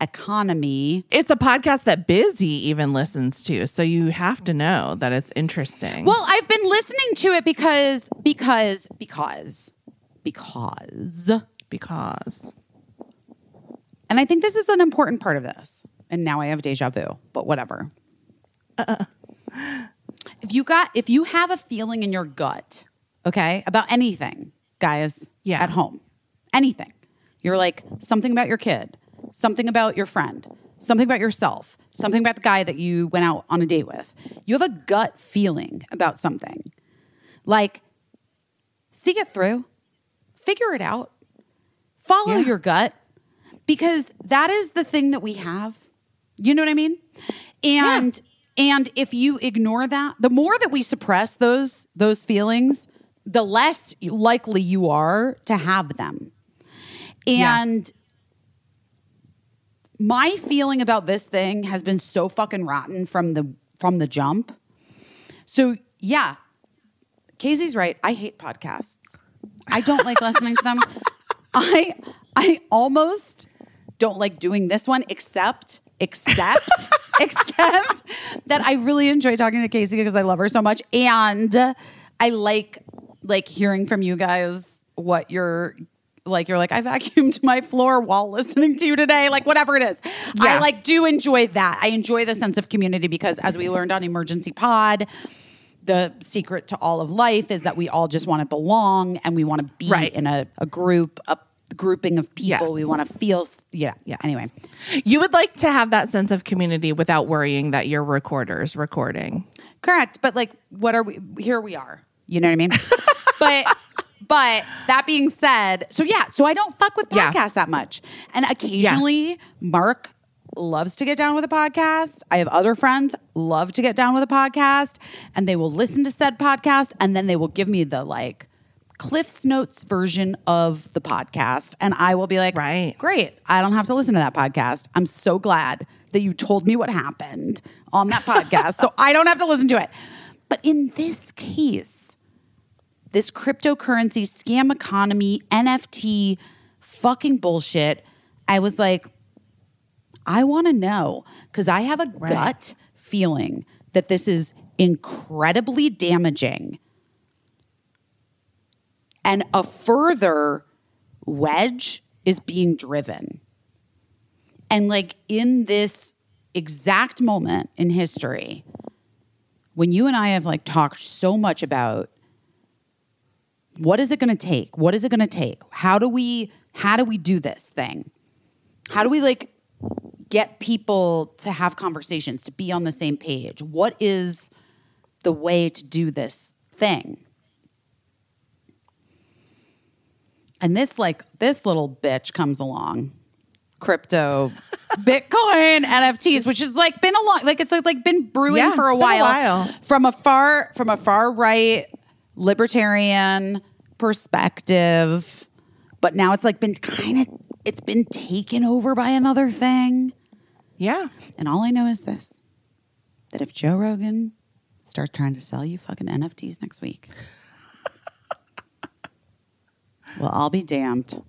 Economy. It's a podcast that Busy even listens to, so you have to know that it's interesting. Well, I've been listening to it because, because, because, because, because and I think this is an important part of this. And now I have deja vu, but whatever. (laughs) If you got, if you have a feeling in your gut, okay, about anything, guys, Yeah. at home, anything, you're like something about your kid, something about your friend, something about yourself, something about the guy that you went out on a date with. You have a gut feeling about something. Like, see it through, figure it out, follow Yeah. your gut, because that is the thing that we have. You know what I mean? And and if you ignore that, the more that we suppress those those feelings, the less likely you are to have them. Yeah. And my feeling about this thing has been so fucking rotten from the from the jump. So yeah, Casey's right. I hate podcasts. I don't like listening to them. (laughs) I I almost don't like doing this one except except (laughs) except that I really enjoy talking to Casey because I love her so much and I like like hearing from you guys what you're like you're like I vacuumed my floor while listening to you today like whatever it is. I like do enjoy that. I enjoy the sense of community because as we learned on Emergency Pod the secret to all of life is that we all just want to belong and we want to be Right. in a, a group, a grouping of people. Yes. We want to feel, yeah, yeah. Anyway, you would like to have that sense of community without worrying that your recorder's recording. correct. But like, what are we? Here we are. You know what I mean? (laughs) but, but that being said, so yeah, so I don't fuck with Yeah. podcasts that much, and occasionally Mark loves to get down with a podcast. I have other friends love to get down with a podcast, and they will listen to said podcast, and then they will give me the like. Cliff's Notes version of the podcast. And I will be like, Right. great. I don't have to listen to that podcast. I'm so glad that you told me what happened on that podcast. so I don't have to listen to it. But in this case, this cryptocurrency scam economy, NFT fucking bullshit, I was like, I want to know because I have a gut feeling that this is incredibly damaging. And a further wedge is being driven. And like in this exact moment in history, when you and I have like talked so much about what is it going to take? What is it going to take? How do we how do we do this thing? How do we like get people to have conversations, to be on the same page? What is the way to do this thing? And this like this little bitch comes along. Crypto, Bitcoin, (laughs) NFTs, which has like been a long like it's like, like been brewing Yeah, for a it's a while, while. from a far from a far right libertarian perspective. But now it's like been kind of it's been taken over by another thing. Yeah. And all I know is this that if Joe Rogan starts trying to sell you fucking NFTs next week, well, I'll be damned.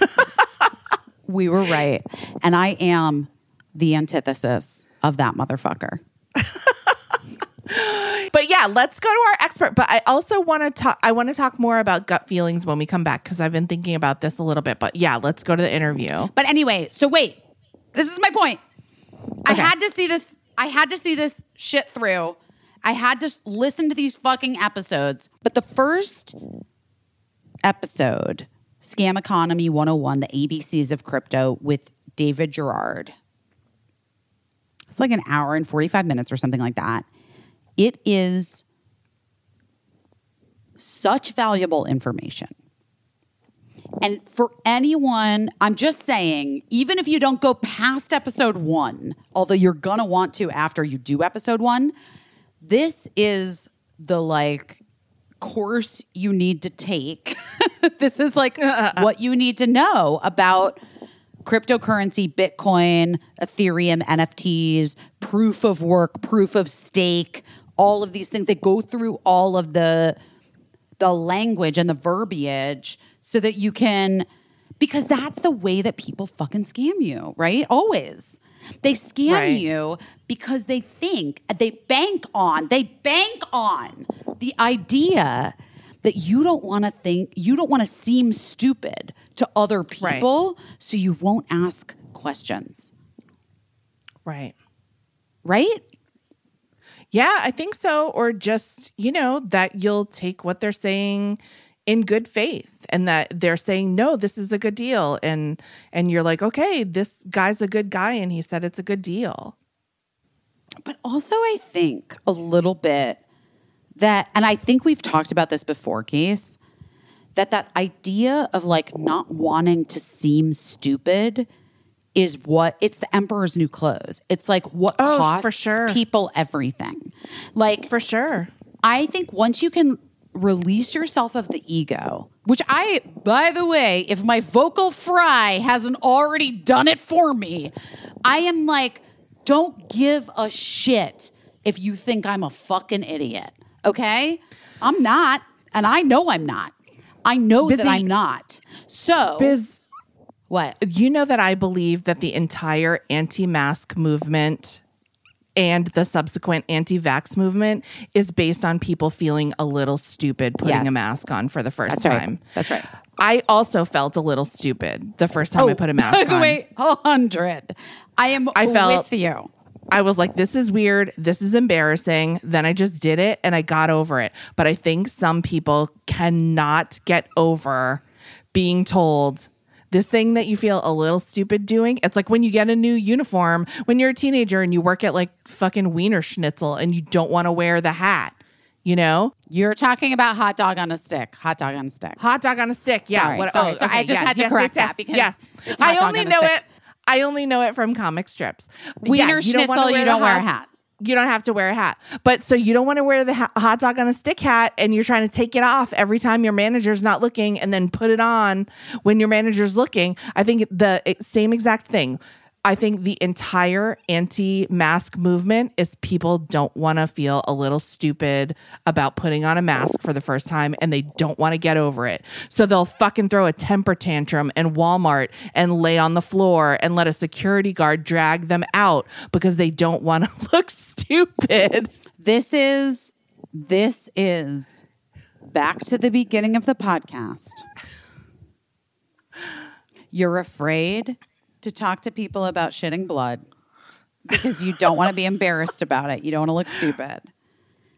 (laughs) we were right. And I am the antithesis of that motherfucker. (laughs) But yeah, let's go to our expert. But I also want to talk. I want to talk more about gut feelings when we come back because I've been thinking about this a little bit. But yeah, let's go to the interview. But anyway, so wait, this is my point. I had to see this. I had to see this shit through. I had to listen to these fucking episodes. But the first episode, Scam Economy 101, the ABCs of Crypto with David Gerard. It's like an hour and 45 minutes or something like that. It is such valuable information. And for anyone, I'm just saying, even if you don't go past episode one, although you're gonna want to after you do episode one, this is the like course you need to take. (laughs) this is like (laughs) what you need to know about cryptocurrency, Bitcoin, Ethereum, NFTs, proof of work, proof of stake, all of these things. They go through all of the the language and the verbiage so that you can because that's the way that people fucking scam you, right? Always. They scam Right. you because they think they bank on, they bank on the idea that you don't want to think, you don't want to seem stupid to other Right. people, so you won't ask questions, Right. right? Yeah, I think so. Or just, you know, that you'll take what they're saying in good faith and that they're saying, no, this is a good deal. And and you're like, okay, this guy's a good guy and he said it's a good deal. But also, I think a little bit that, and I think we've talked about this before, Case, that that idea of like not wanting to seem stupid is what it's the emperor's new clothes. It's like what Oh, for costs sure. people everything. Like For sure. I think once you can release yourself of the ego, which I, by the way, if my vocal fry hasn't already done it for me, I am like, don't give a shit if you think I'm a fucking idiot. Okay? I'm not. And I know I'm not. I know that I'm not. So, Biz, what? you know that I believe that the entire anti mask movement and the subsequent anti vax movement is based on people feeling a little stupid putting Yes. a mask on for the first That's right. time. That's right. I also felt a little stupid the first time I oh, put a mask Oh, by the on. way, a hundred. I am I felt- with you. I was like, this is weird. This is embarrassing. Then I just did it and I got over it. But I think some people cannot get over being told this thing that you feel a little stupid doing. It's like when you get a new uniform when you're a teenager and you work at like fucking Wiener Schnitzel and you don't want to wear the hat, you know? You're talking about hot dog on a stick. Hot dog on a stick. Hot dog on a stick. Yeah. Sorry, what- sorry, oh, sorry. I just yeah, had to yes, correct yes, that because yes. I only on know it. I only know it from comic strips. Wiener you don't Schnitzel, you don't wear a hat. You don't have to wear a hat. But so you don't want to wear the ha- hot dog on a stick hat and you're trying to take it off every time your manager's not looking and then put it on when your manager's looking. I think the same exact thing. I think the entire anti mask movement is people don't want to feel a little stupid about putting on a mask for the first time and they don't want to get over it. So they'll fucking throw a temper tantrum in Walmart and lay on the floor and let a security guard drag them out because they don't want to (laughs) look stupid. This is this is back to the beginning of the podcast. You're afraid to talk to people about shitting blood because you don't want to be embarrassed about it. You don't want to look stupid.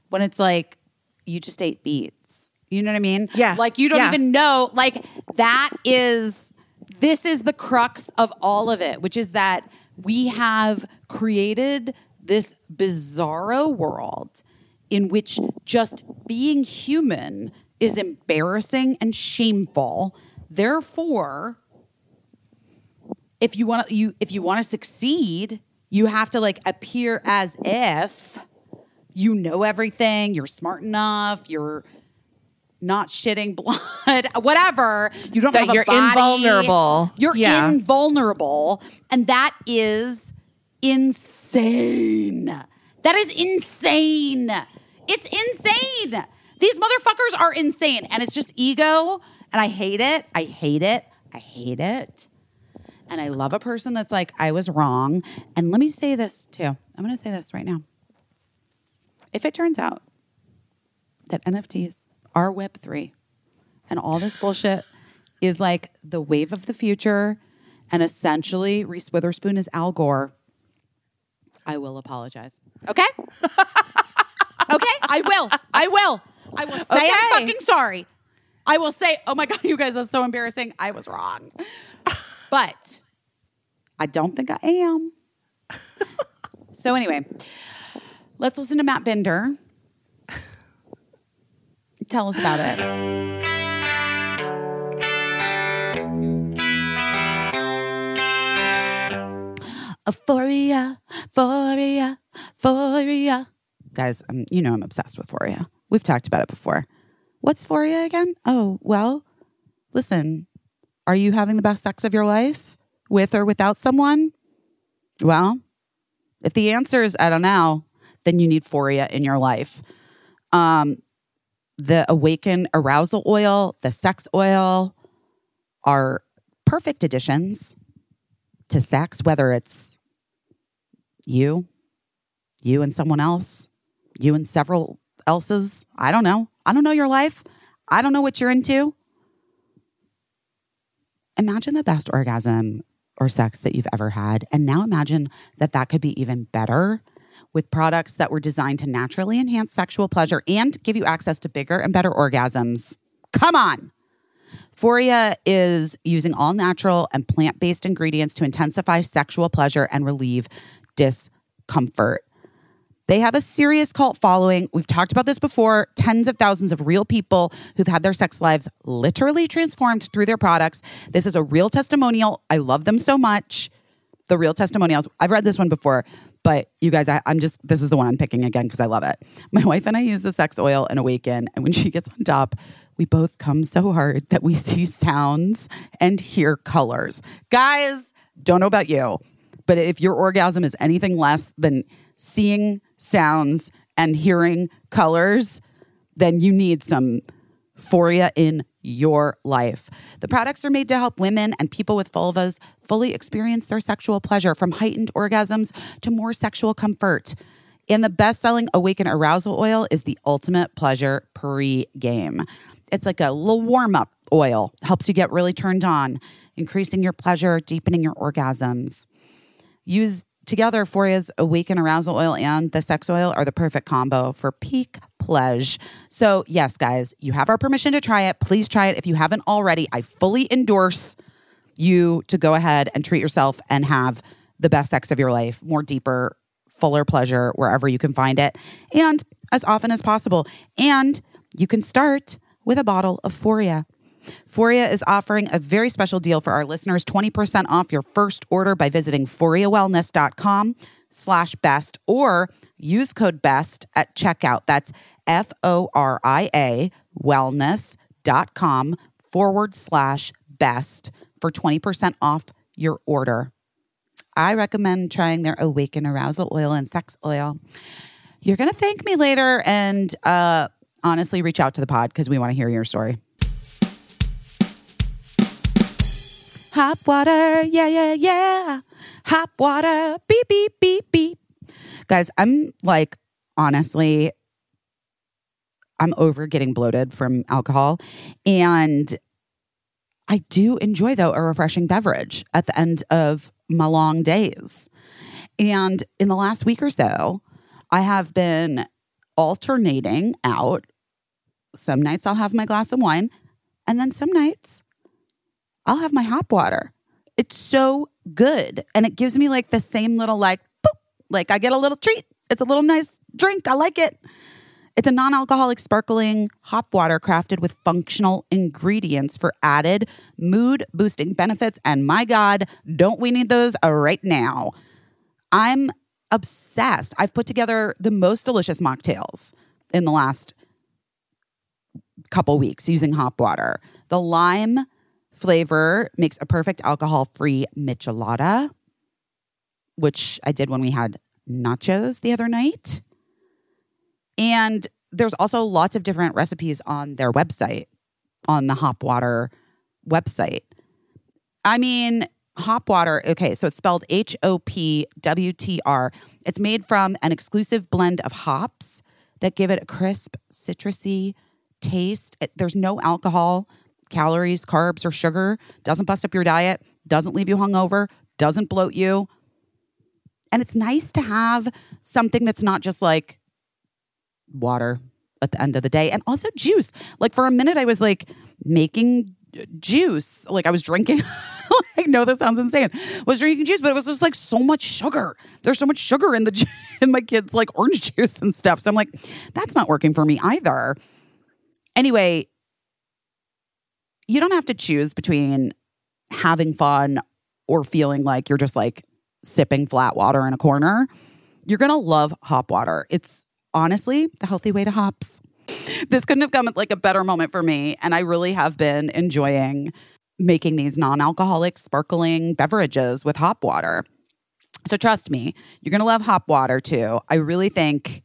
When it's like you just ate beets. You know what I mean? Yeah. Like you don't Yeah. even know. Like that is this is the crux of all of it, which is that we have created this bizarro world in which just being human is embarrassing and shameful. Therefore, if you want to you if you want to succeed, you have to like appear as if you know everything, you're smart enough, you're not shitting (laughs) blood, whatever. You don't That have a you're invulnerable. You're Yeah. invulnerable, and that is insane. That is insane. It's insane. These motherfuckers are insane, and it's just ego, and I hate it. I hate it. I hate it. And I love a person that's like, I was wrong. And let me say this too. I'm going to say this right now. If it turns out that NFTs are Web3 and all this bullshit is like the wave of the future, and essentially Reese Witherspoon is Al Gore, I will apologize. Okay? (laughs) okay? I will. I will. I will say I'm fucking sorry. I will say, oh my God, you guys, that's so embarrassing. I was wrong. But I don't think I am. so, anyway, let's listen to Matt Binder Tell us about it. Euphoria, euphoria, euphoria. Guys, you know I'm obsessed with euphoria. We've talked about it before. What's euphoria again? Oh, well, listen, are you having the best sex of your life with or without someone? Well, if the answer is I don't know, then you need euphoria in your life. Um, the awaken arousal oil, the sex oil are perfect additions to sex, whether it's you, you and someone else, you and several else's. I don't know. I don't know your life. I don't know what you're into. Imagine the best orgasm or sex that you've ever had. And now imagine that that could be even better with products that were designed to naturally enhance sexual pleasure and give you access to bigger and better orgasms. Come on. Foria is using all natural and plant based ingredients to intensify sexual pleasure and relieve discomfort. They have a serious cult following. We've talked about this before. Tens of thousands of real people who've had their sex lives literally transformed through their products. This is a real testimonial. I love them so much. The real testimonials. I've read this one before, but you guys, I, I'm just, this is the one I'm picking again because I love it. My wife and I use the sex oil and awaken. And when she gets on top, we both come so hard that we see sounds and hear colors. Guys, don't know about you, but if your orgasm is anything less than seeing sounds and hearing colors, then you need some Foria in your life. The products are made to help women and people with vulvas fully experience their sexual pleasure from heightened orgasms to more sexual comfort. And the best selling Awaken Arousal Oil is the ultimate pleasure pre game. It's like a little warm up oil, helps you get really turned on, increasing your pleasure, deepening your orgasms. Use together Foria's Awaken Arousal Oil and the Sex Oil are the perfect combo for peak pleasure. So, yes, guys, you have our permission to try it. Please try it if you haven't already. I fully endorse you to go ahead and treat yourself and have the best sex of your life, more deeper, fuller pleasure wherever you can find it, and as often as possible. And you can start with a bottle of Foria. Foria is offering a very special deal for our listeners 20% off your first order by visiting foriawellness.com slash best or use code best at checkout. That's F O R I A wellness.com forward slash best for 20% off your order. I recommend trying their Awaken Arousal Oil and Sex Oil. You're going to thank me later and uh, honestly reach out to the pod because we want to hear your story. Hop water, yeah, yeah, yeah. Hop water, beep, beep, beep, beep. Guys, I'm like, honestly, I'm over getting bloated from alcohol. And I do enjoy, though, a refreshing beverage at the end of my long days. And in the last week or so, I have been alternating out. Some nights I'll have my glass of wine, and then some nights I'll have my hop water. It's so good. And it gives me like the same little, like, boop, like I get a little treat. It's a little nice drink. I like it. It's a non alcoholic sparkling hop water crafted with functional ingredients for added mood boosting benefits. And my God, don't we need those right now? I'm obsessed. I've put together the most delicious mocktails in the last couple weeks using hop water. The lime flavor makes a perfect alcohol free michelada, which I did when we had nachos the other night. And there's also lots of different recipes on their website, on the Hop Water website. I mean, hop water, okay, so it's spelled H O P W T R. It's made from an exclusive blend of hops that give it a crisp, citrusy taste. It, there's no alcohol, calories, carbs, or sugar. Doesn't bust up your diet, doesn't leave you hungover, doesn't bloat you. And it's nice to have something that's not just like water at the end of the day and also juice. Like for a minute, I was like making juice. Like I was drinking. (laughs) I know this sounds insane. Was drinking juice, but it was just like so much sugar. There's so much sugar in the (laughs) in my kids like orange (laughs) juice and stuff. So I'm like, that's not working for me either. anyway, you don't have to choose between having fun or feeling like you're just like sipping flat water in a corner. You're going to love hop water. It's honestly the healthy way to hops. This couldn't have come at like a better moment for me. And I really have been enjoying making these non alcoholic sparkling beverages with hop water. So trust me, you're going to love hop water too. I really think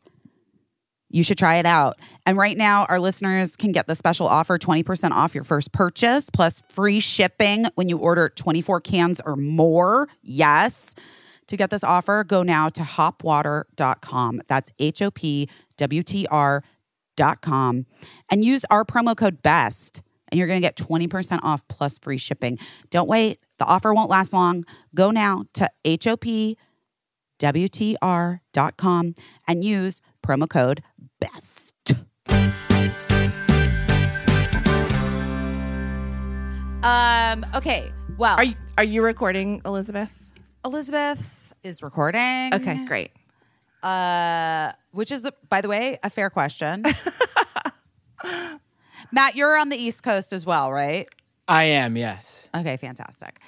you should try it out. And right now, our listeners can get the special offer 20% off your first purchase plus free shipping when you order 24 cans or more. Yes. To get this offer, go now to hopwater.com. That's H O P W T R.com and use our promo code BEST and you're going to get 20% off plus free shipping. Don't wait. The offer won't last long. Go now to HOPWTR.com and use promo code BEST. Um, okay. Well, Are you are you recording, Elizabeth? Elizabeth is recording. Okay, great. Uh, which is, by the way, a fair question. (laughs) Matt, you're on the East Coast as well, right? I am, yes. Okay, fantastic.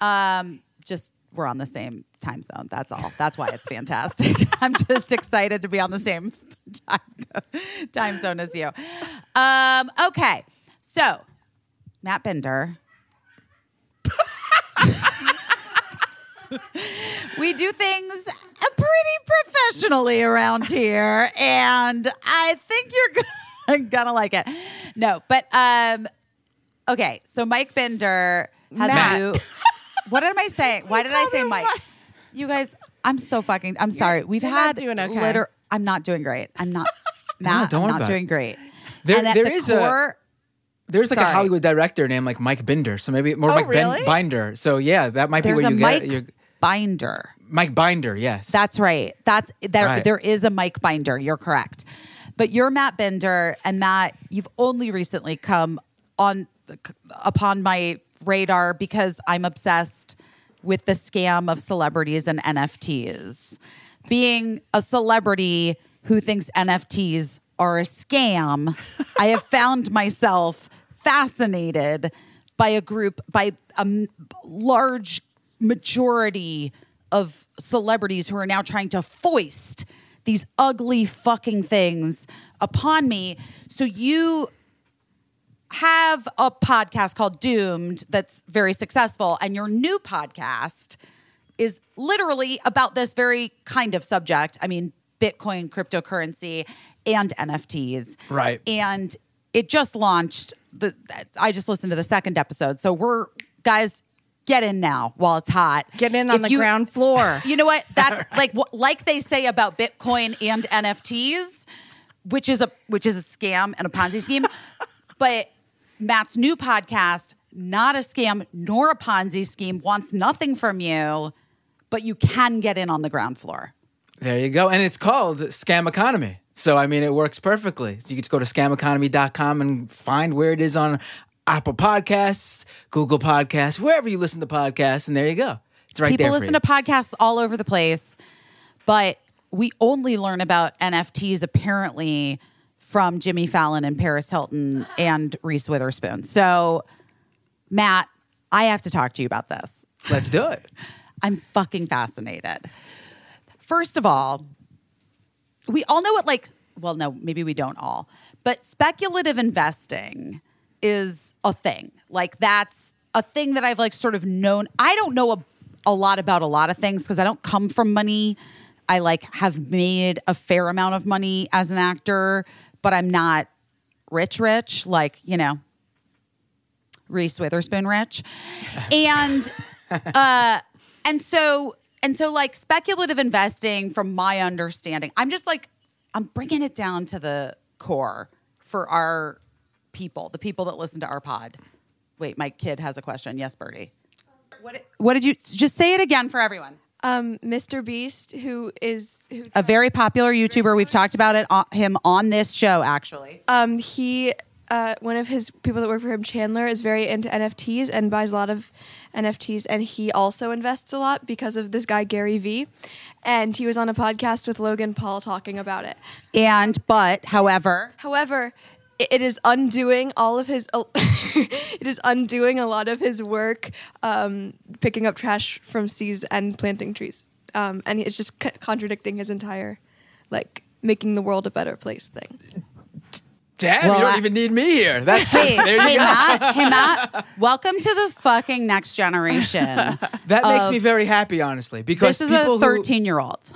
Um, just we're on the same time zone. That's all. That's why it's fantastic. (laughs) I'm just excited to be on the same time, time zone as you. Um, okay, so Matt Binder. (laughs) we do things pretty professionally around here, and I think you're gonna, (laughs) gonna like it. No, but um, okay. So Mike Binder has Matt. a new. What am I saying? Why did I say Mike? Mike. You guys, I'm so fucking. I'm sorry. We've you're had not doing okay. liter- I'm not doing great. I'm not. (laughs) Matt, don't I'm worry not about doing it. great. There- and at there the is a- There's like Sorry. a Hollywood director named like Mike Binder, so maybe more Oh, Mike Ben- really? Binder. So yeah, that might there's be a what you Mike get. You're, Binder. Mike Binder, yes. That's right. That's there. Right. There is a Mike Binder. You're correct. But you're Matt Binder, and Matt, you've only recently come on upon my radar because I'm obsessed with the scam of celebrities and NFTs. Being a celebrity who thinks NFTs are a scam, I have found myself fascinated by a group, by a large majority of celebrities who are now trying to foist these ugly fucking things upon me. So you have a podcast called Doomed that's very successful, and your new podcast is literally about this very kind of subject. I mean, Bitcoin, cryptocurrency, and NFTs. Right. And it just launched. The I just listened to the second episode, so we're guys get in now while it's hot. Get in on If the you- ground floor. (laughs) you know what? That's (laughs) like what, like they say about Bitcoin and NFTs, which is a which is a scam and a Ponzi scheme. (laughs) but Matt's new podcast, not a scam nor a Ponzi scheme, wants nothing from you, but you can get in on the ground floor. there you go. And it's called Scam Economy. So I mean it works perfectly. So you can just go to scameconomy.com and find where it is on Apple Podcasts, Google Podcasts, wherever you listen to podcasts, and there you go. It's right People there. listen for to podcasts all over the place, but we only learn about NFTs apparently from Jimmy Fallon and Paris Hilton and Reese Witherspoon. So, Matt, I have to talk to you about this. Let's do it. I'm fucking fascinated. First of all, we all know what like well no, maybe we don't all. But speculative investing is a thing. Like that's a thing that I've like sort of known. I don't know a, a lot about a lot of things because I don't come from money. I like have made a fair amount of money as an actor, but I'm not rich rich like, you know, Reese Witherspoon rich. And (laughs) uh and so and so like speculative investing from my understanding, I'm just like I'm bringing it down to the core for our people, the people that listen to our pod. Wait, my kid has a question. Yes, Bertie. What, what did you just say it again for everyone? Um, Mr. Beast, who is who A very popular YouTuber. We've talked about it on, him on this show actually. um he uh, one of his people that work for him, Chandler, is very into NFTs and buys a lot of NFTs, and he also invests a lot because of this guy Gary Vee, and he was on a podcast with Logan Paul talking about it. And but however, However, it- it is undoing all of his. (laughs) it is undoing a lot of his work, um, picking up trash from seas and planting trees, um, and it's just c- contradicting his entire, like making the world a better place thing. Damn, Well, you don't I- even need me here. That's Hey, (laughs) there you hey, go. Matt. Hey, Matt. (laughs) Welcome to the fucking next generation. That makes me very happy, honestly, because This is a 13 year old.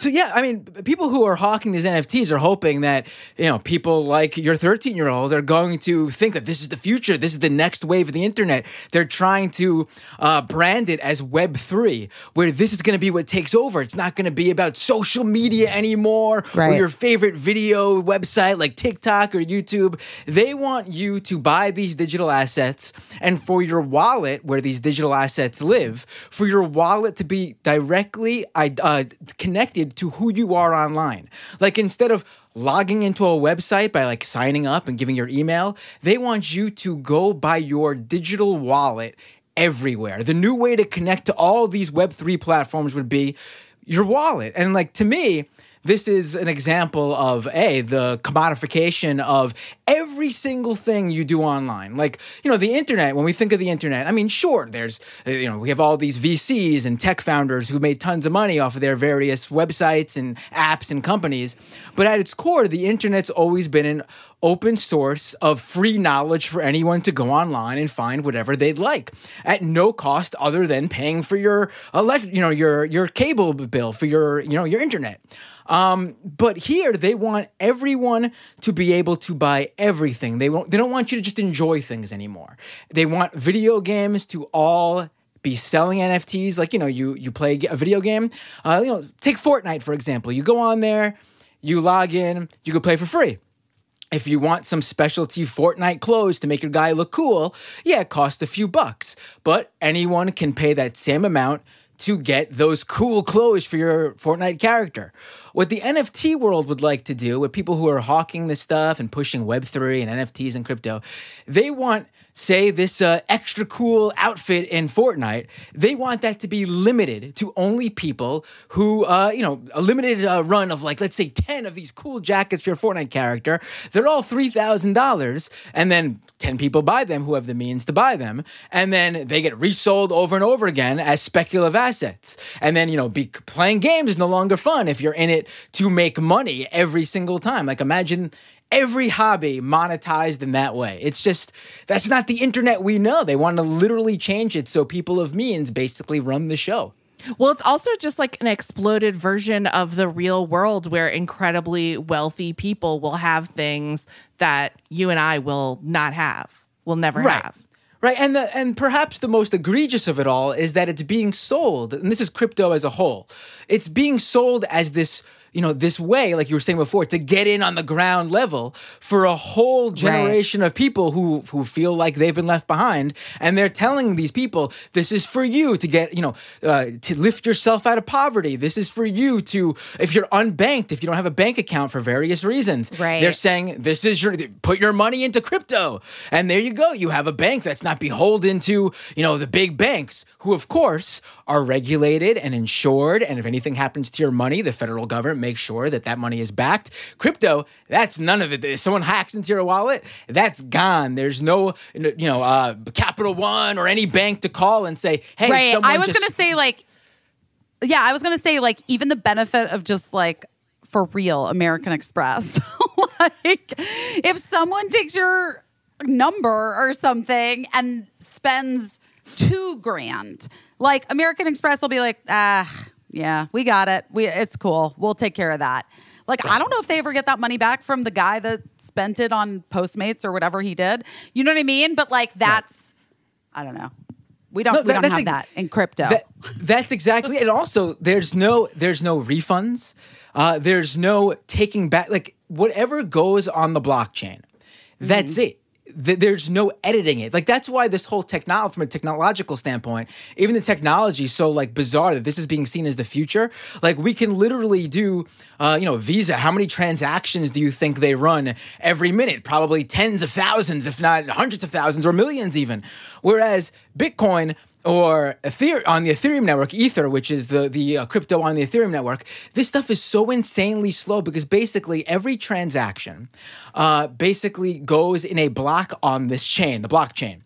So yeah, I mean, people who are hawking these NFTs are hoping that you know people like your 13 year old are going to think that this is the future, this is the next wave of the internet. They're trying to uh, brand it as Web three, where this is going to be what takes over. It's not going to be about social media anymore or your favorite video website like TikTok or YouTube. They want you to buy these digital assets, and for your wallet, where these digital assets live, for your wallet to be directly uh, connected to who you are online. Like instead of logging into a website by like signing up and giving your email, they want you to go by your digital wallet everywhere. The new way to connect to all these Web3 platforms would be your wallet. And like to me, this is an example of a the commodification of every single thing you do online. Like you know the internet when we think of the internet i mean sure there's uh, you know we have all these vcs and tech founders who made tons of money off of their various websites and apps and companies but at its core the internet's always been an open source of free knowledge for anyone to go online and find whatever they'd like at no cost other than paying for your you know, your your cable bill for your you know your internet. Um, but here they want everyone to be able to buy everything. They won't. They don't want you to just enjoy things anymore. They want video games to all be selling NFTs. Like you know, you you play a video game. Uh, you know, take Fortnite for example. You go on there, you log in, you can play for free. If you want some specialty Fortnite clothes to make your guy look cool, yeah, it costs a few bucks. But anyone can pay that same amount to get those cool clothes for your Fortnite character. What the NFT world would like to do, with people who are hawking this stuff and pushing Web3 and NFTs and crypto, they want, say, this uh, extra cool outfit in Fortnite, they want that to be limited to only people who, uh, you know, a limited uh, run of like, let's say 10 of these cool jackets for your Fortnite character. They're all $3,000. And then 10 people buy them who have the means to buy them. And then they get resold over and over again as speculative assets. And then, you know, be, playing games is no longer fun if you're in it to make money every single time. Like, imagine every hobby monetized in that way. It's just, that's not the internet we know. They want to literally change it so people of means basically run the show. Well, it's also just like an exploded version of the real world where incredibly wealthy people will have things that you and I will not have, will never Right. have. Right, and the and perhaps the most egregious of it all is that it's being sold, and this is crypto as a whole. It's being sold as this, you know, this way, like you were saying before, to get in on the ground level for a whole generation of people who who feel like they've been left behind, and they're telling these people, this is for you to get, you know, uh, to lift yourself out of poverty. This is for you to, if you're unbanked, if you don't have a bank account for various reasons, Right. They're saying this is your put your money into crypto. And there you go. You have a bank that's not beholden to you know the big banks who of course are regulated and insured. And if anything happens to your money the federal government makes sure that that money is backed crypto that's none of it if someone hacks into your wallet that's gone there's no you know uh, capital one or any bank to call and say hey right. I was just- gonna say like, yeah, I was gonna say like even the benefit of just like for real American Express. (laughs) like if someone takes your number or something and spends two grand, like American Express will be like, ah, yeah, we got it. We it's cool. We'll take care of that. Like I don't know if they ever get that money back from the guy that spent it on Postmates or whatever he did. You know what I mean? But like that's I don't know. We don't No, we don't have ex- that in crypto. That- that's exactly. And also, there's no there's no refunds. Uh, there's no taking back. Like whatever goes on the blockchain, that's Mm-hmm. it. Th- There's no editing it. Like that's why this whole technology, from a technological standpoint, even the technology is so like bizarre that this is being seen as the future. Like we can literally do, uh, you know, Visa. How many transactions do you think they run every minute? Probably tens of thousands, if not hundreds of thousands or millions even. Whereas Bitcoin, or Ether on the Ethereum network, Ether, which is the the uh, crypto on the Ethereum network, this stuff is so insanely slow because basically every transaction, uh, basically goes in a block on this chain, the blockchain,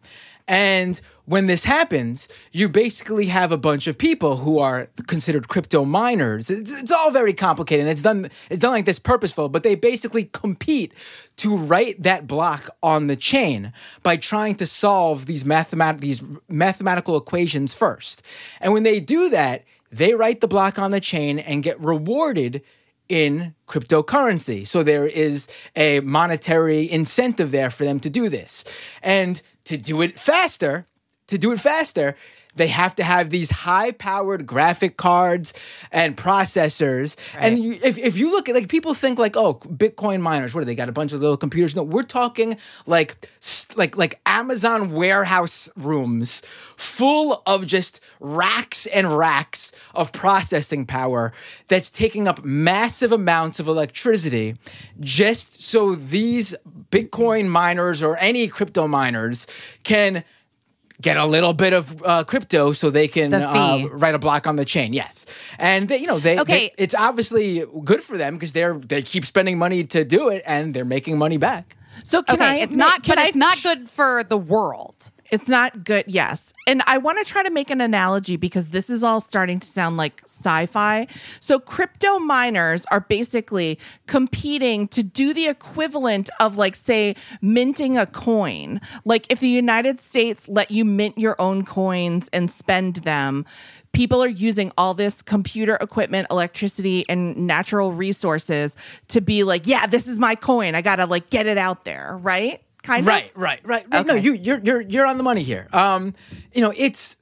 and when this happens, you basically have a bunch of people who are considered crypto miners. It's, it's all very complicated. And it's done. It's done like this purposeful, but they basically compete to write that block on the chain by trying to solve these mathemat- these mathematical equations first. And when they do that, they write the block on the chain and get rewarded in cryptocurrency. So there is a monetary incentive there for them to do this. And to do it faster, to do it faster, they have to have these high powered graphic cards and processors. And you, if, if you look at like people think like, oh, Bitcoin miners, what do they got? A bunch of little computers. No, we're talking like like like Amazon warehouse rooms full of just racks and racks of processing power that's taking up massive amounts of electricity just so these Bitcoin miners or any crypto miners can get a little bit of uh, crypto so they can The uh, write a block on the chain. Yes, and they, you know they, Okay. they- it's obviously good for them because they're they keep spending money to do it and they're making money back. So can okay, I? it's ma- not, Can but I it's not good for the world. It's not good, yes. And I want to try to make an analogy because this is all starting to sound like sci fi. So, crypto miners are basically competing to do the equivalent of, like, say, minting a coin. Like, if the United States let you mint your own coins and spend them, people are using all this computer equipment, electricity, and natural resources to be like, yeah, this is my coin. I got to, like, get it out there, right? Kind right, of. right, right, right. No, you you're you're you're on the money here. Um, you know, it's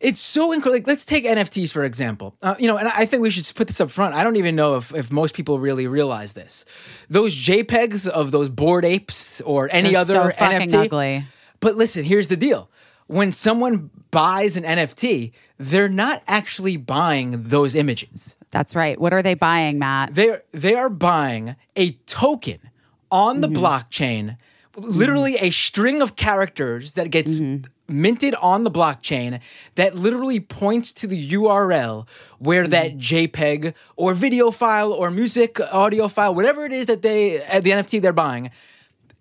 it's so incredible. Like, let's take NFTs for example. Uh, you know, and I think we should put this up front. I don't even know if if most people really realize this. Those JPEGs of those Bored Apes or any They're other so fucking NFT. ugly. But listen, here's the deal. When someone buys an NFT, they're not actually buying those images. That's right. What are they buying, Matt? They're they are buying a token on the blockchain, literally a string of characters that gets mm-hmm. minted on the blockchain that literally points to the URL where mm-hmm. that JPEG or video file or music audio file, whatever it is that they the NFT they're buying.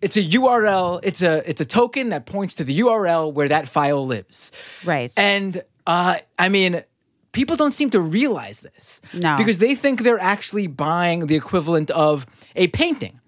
It's a URL. It's a it's a token that points to the URL where that file lives. Right. And uh, I mean, people don't seem to realize this. No. Because they think they're actually buying the equivalent of a painting.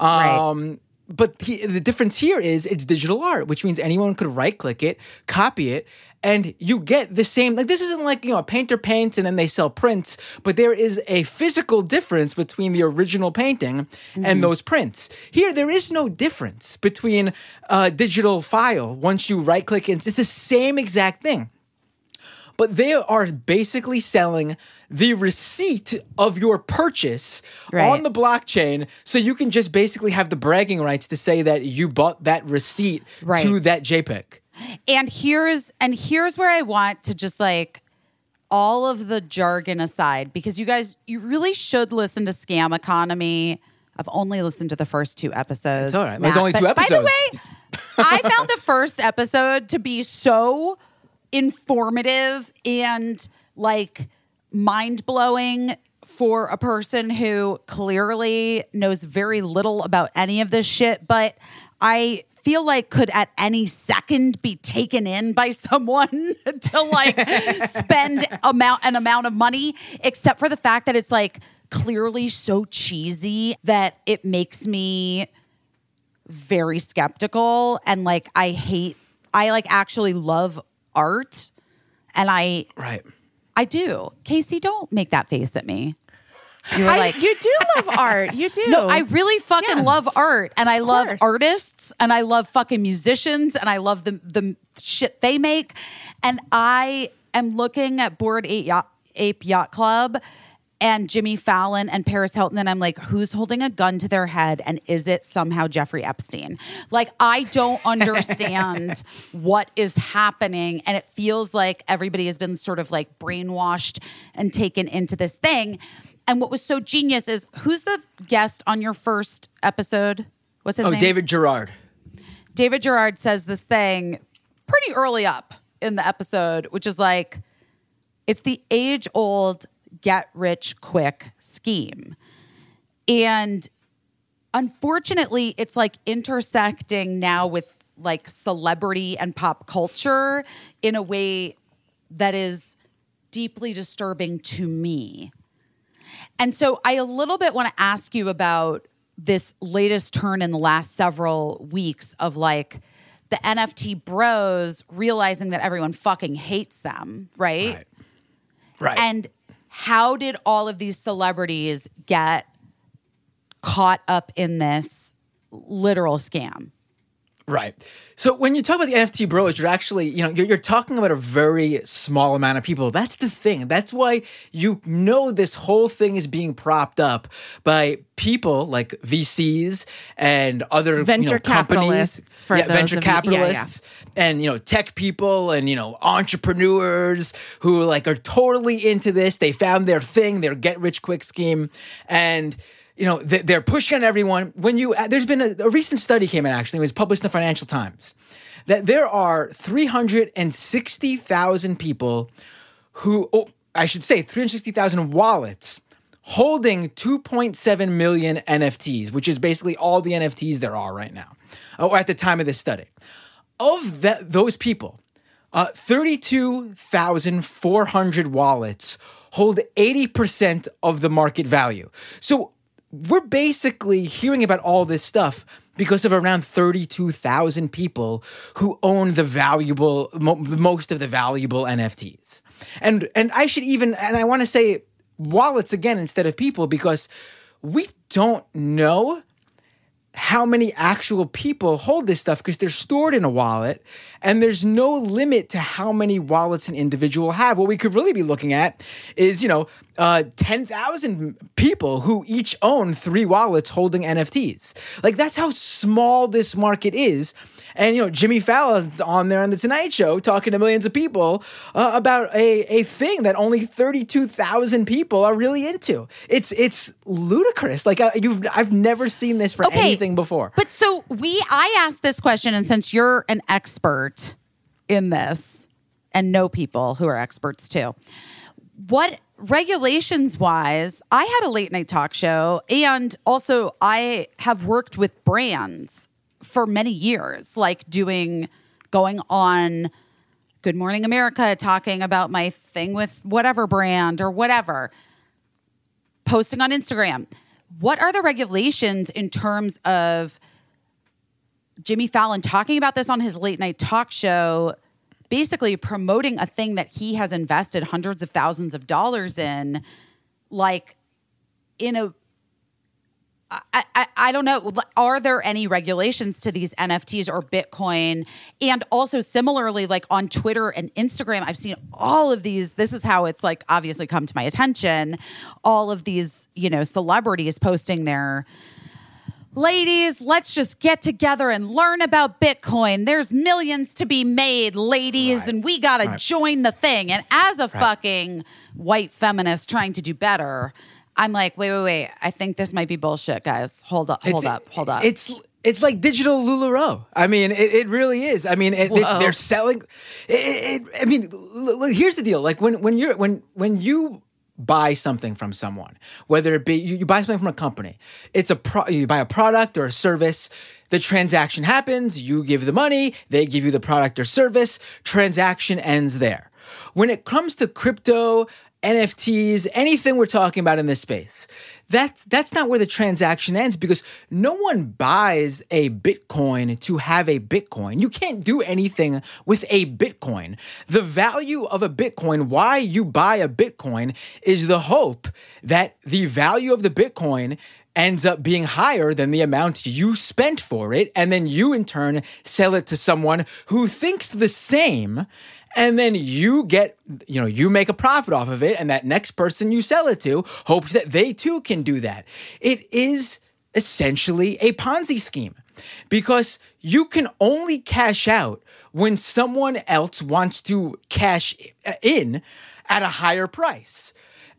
Right. Um, But he, the difference here is it's digital art, which means anyone could right click it, copy it, and you get the same. Like, this isn't like, you know, a painter paints and then they sell prints, but there is a physical difference between the original painting and mm-hmm. those prints. Here, there is no difference between a digital file once you right click it. It's the same exact thing but they are basically selling the receipt of your purchase Right. on the blockchain so you can just basically have the bragging rights to say that you bought that receipt to that JPEG. and here's and here's where I want to just like all of the jargon aside because you guys you really should listen to Scam Economy. I've only listened to the first two episodes. It's all right. There's only two but By the way, I found the first episode to be so informative and like mind blowing for a person who clearly knows very little about any of this shit, but I feel like could at any second be taken in by (laughs) someone (laughs) to like spend amount an amount of money except for the fact that it's like clearly so cheesy that it makes me very skeptical and like I hate I like actually love art and I Right. I do. Casey, don't make that face at me. You were I- like you do love (laughs) art. You do. No, I really fucking Yes. love art and I love course. artists and I love fucking musicians and I love the the shit they make. And I am looking at Bored Ape Yacht, Ape Yacht Club and Jimmy Fallon and Paris Hilton and I'm like who's holding a gun to their head and is it somehow Jeffrey Epstein? Like I don't (laughs) understand what is happening and it feels like everybody has been sort of like brainwashed and taken into this thing. And what was so genius is who's the guest on your first episode? What's his Oh, name? Oh, David Gerard. David Gerard says this thing pretty early up in the episode, which is like, it's the age old get rich quick scheme. And unfortunately, it's like intersecting now with like celebrity and pop culture in a way that is deeply disturbing to me. And so I a little bit want to ask you about this latest turn in the last several weeks of like the NFT bros realizing that everyone fucking hates them, right? Right. Right. And how did all of these celebrities get caught up in this literal scam? Right. So when you talk about the NFT bros, you're actually, you know, you're, you're talking about a very small amount of people. That's the thing. That's why you know this whole thing is being propped up by people like VCs and other you know, Venture companies. capitalists, for yeah, venture of you- yeah, yeah. capitalists and you know tech people and you know entrepreneurs who like are totally into this. They found their thing, their get rich quick scheme, and you know they- they're pushing on everyone. When you uh, there's been a, a recent study came out actually it was published in the Financial Times that there are 360,000 people who oh, I should say 360,000 wallets holding 2.7 million NFTs, which is basically all the NFTs there are right now, or at the time of this study. Of that, those people, uh, 32,400 wallets hold 80% of the market value. So we're basically hearing about all this stuff because of around 32,000 people who own the valuable mo- most of the valuable NFTs. And and I should even and I want to say wallets again instead of people because we don't know how many actual people hold this stuff because they're stored in a wallet and there's no limit to how many wallets an individual have. What we could really be looking at is you know uh, 10000 people who each own three wallets holding nfts like that's how small this market is and you know Jimmy Fallon's on there on the Tonight Show talking to millions of people uh, about a, a thing that only thirty two thousand people are really into. It's it's ludicrous. Like uh, you've I've never seen this for Okay. anything before. But so we, I asked this question, and since you're an expert in this and know people who are experts too, what regulations wise, I had a late night talk show, and also I have worked with brands for many years, like doing, going on Good Morning America, talking about my thing with whatever brand or whatever posting on Instagram. What are the regulations in terms of Jimmy Fallon talking about this on his late night talk show, basically promoting a thing that he has invested hundreds of thousands of dollars in, like in a I, I, I don't know. Are there any regulations to these NFTs or Bitcoin? And also, similarly, like on Twitter and Instagram, I've seen all of these. This is how it's like obviously come to my attention. All of these, you know, celebrities posting their ladies, let's just get together and learn about Bitcoin. There's millions to be made, ladies, Right. and we got to Right. join the thing. And as a fucking white feminist trying to do better, I'm like, wait, wait, wait. I think this might be bullshit, guys. Hold up, hold It's- up, hold up. It's it's like digital LuLaRoe. I mean, it, it really is. I mean, it, it's, they're selling. It, I mean, here's the deal. Like when when you're when when you buy something from someone, whether it be you, you buy something from a company, it's a pro, you buy a product or a service. The transaction happens. You give the money. They give you the product or service. Transaction ends there. When it comes to crypto NFTs, anything we're talking about in this space. That's that's not where the transaction ends because no one buys a Bitcoin to have a Bitcoin. You can't do anything with a Bitcoin. The value of a Bitcoin, why you buy a Bitcoin is the hope that the value of the Bitcoin ends up being higher than the amount you spent for it and then you in turn sell it to someone who thinks the same and then you get you know you make a profit off of it and that next person you sell it to hopes that they too can do that. It is essentially a ponzi scheme because you can only cash out when someone else wants to cash uh, in at a higher price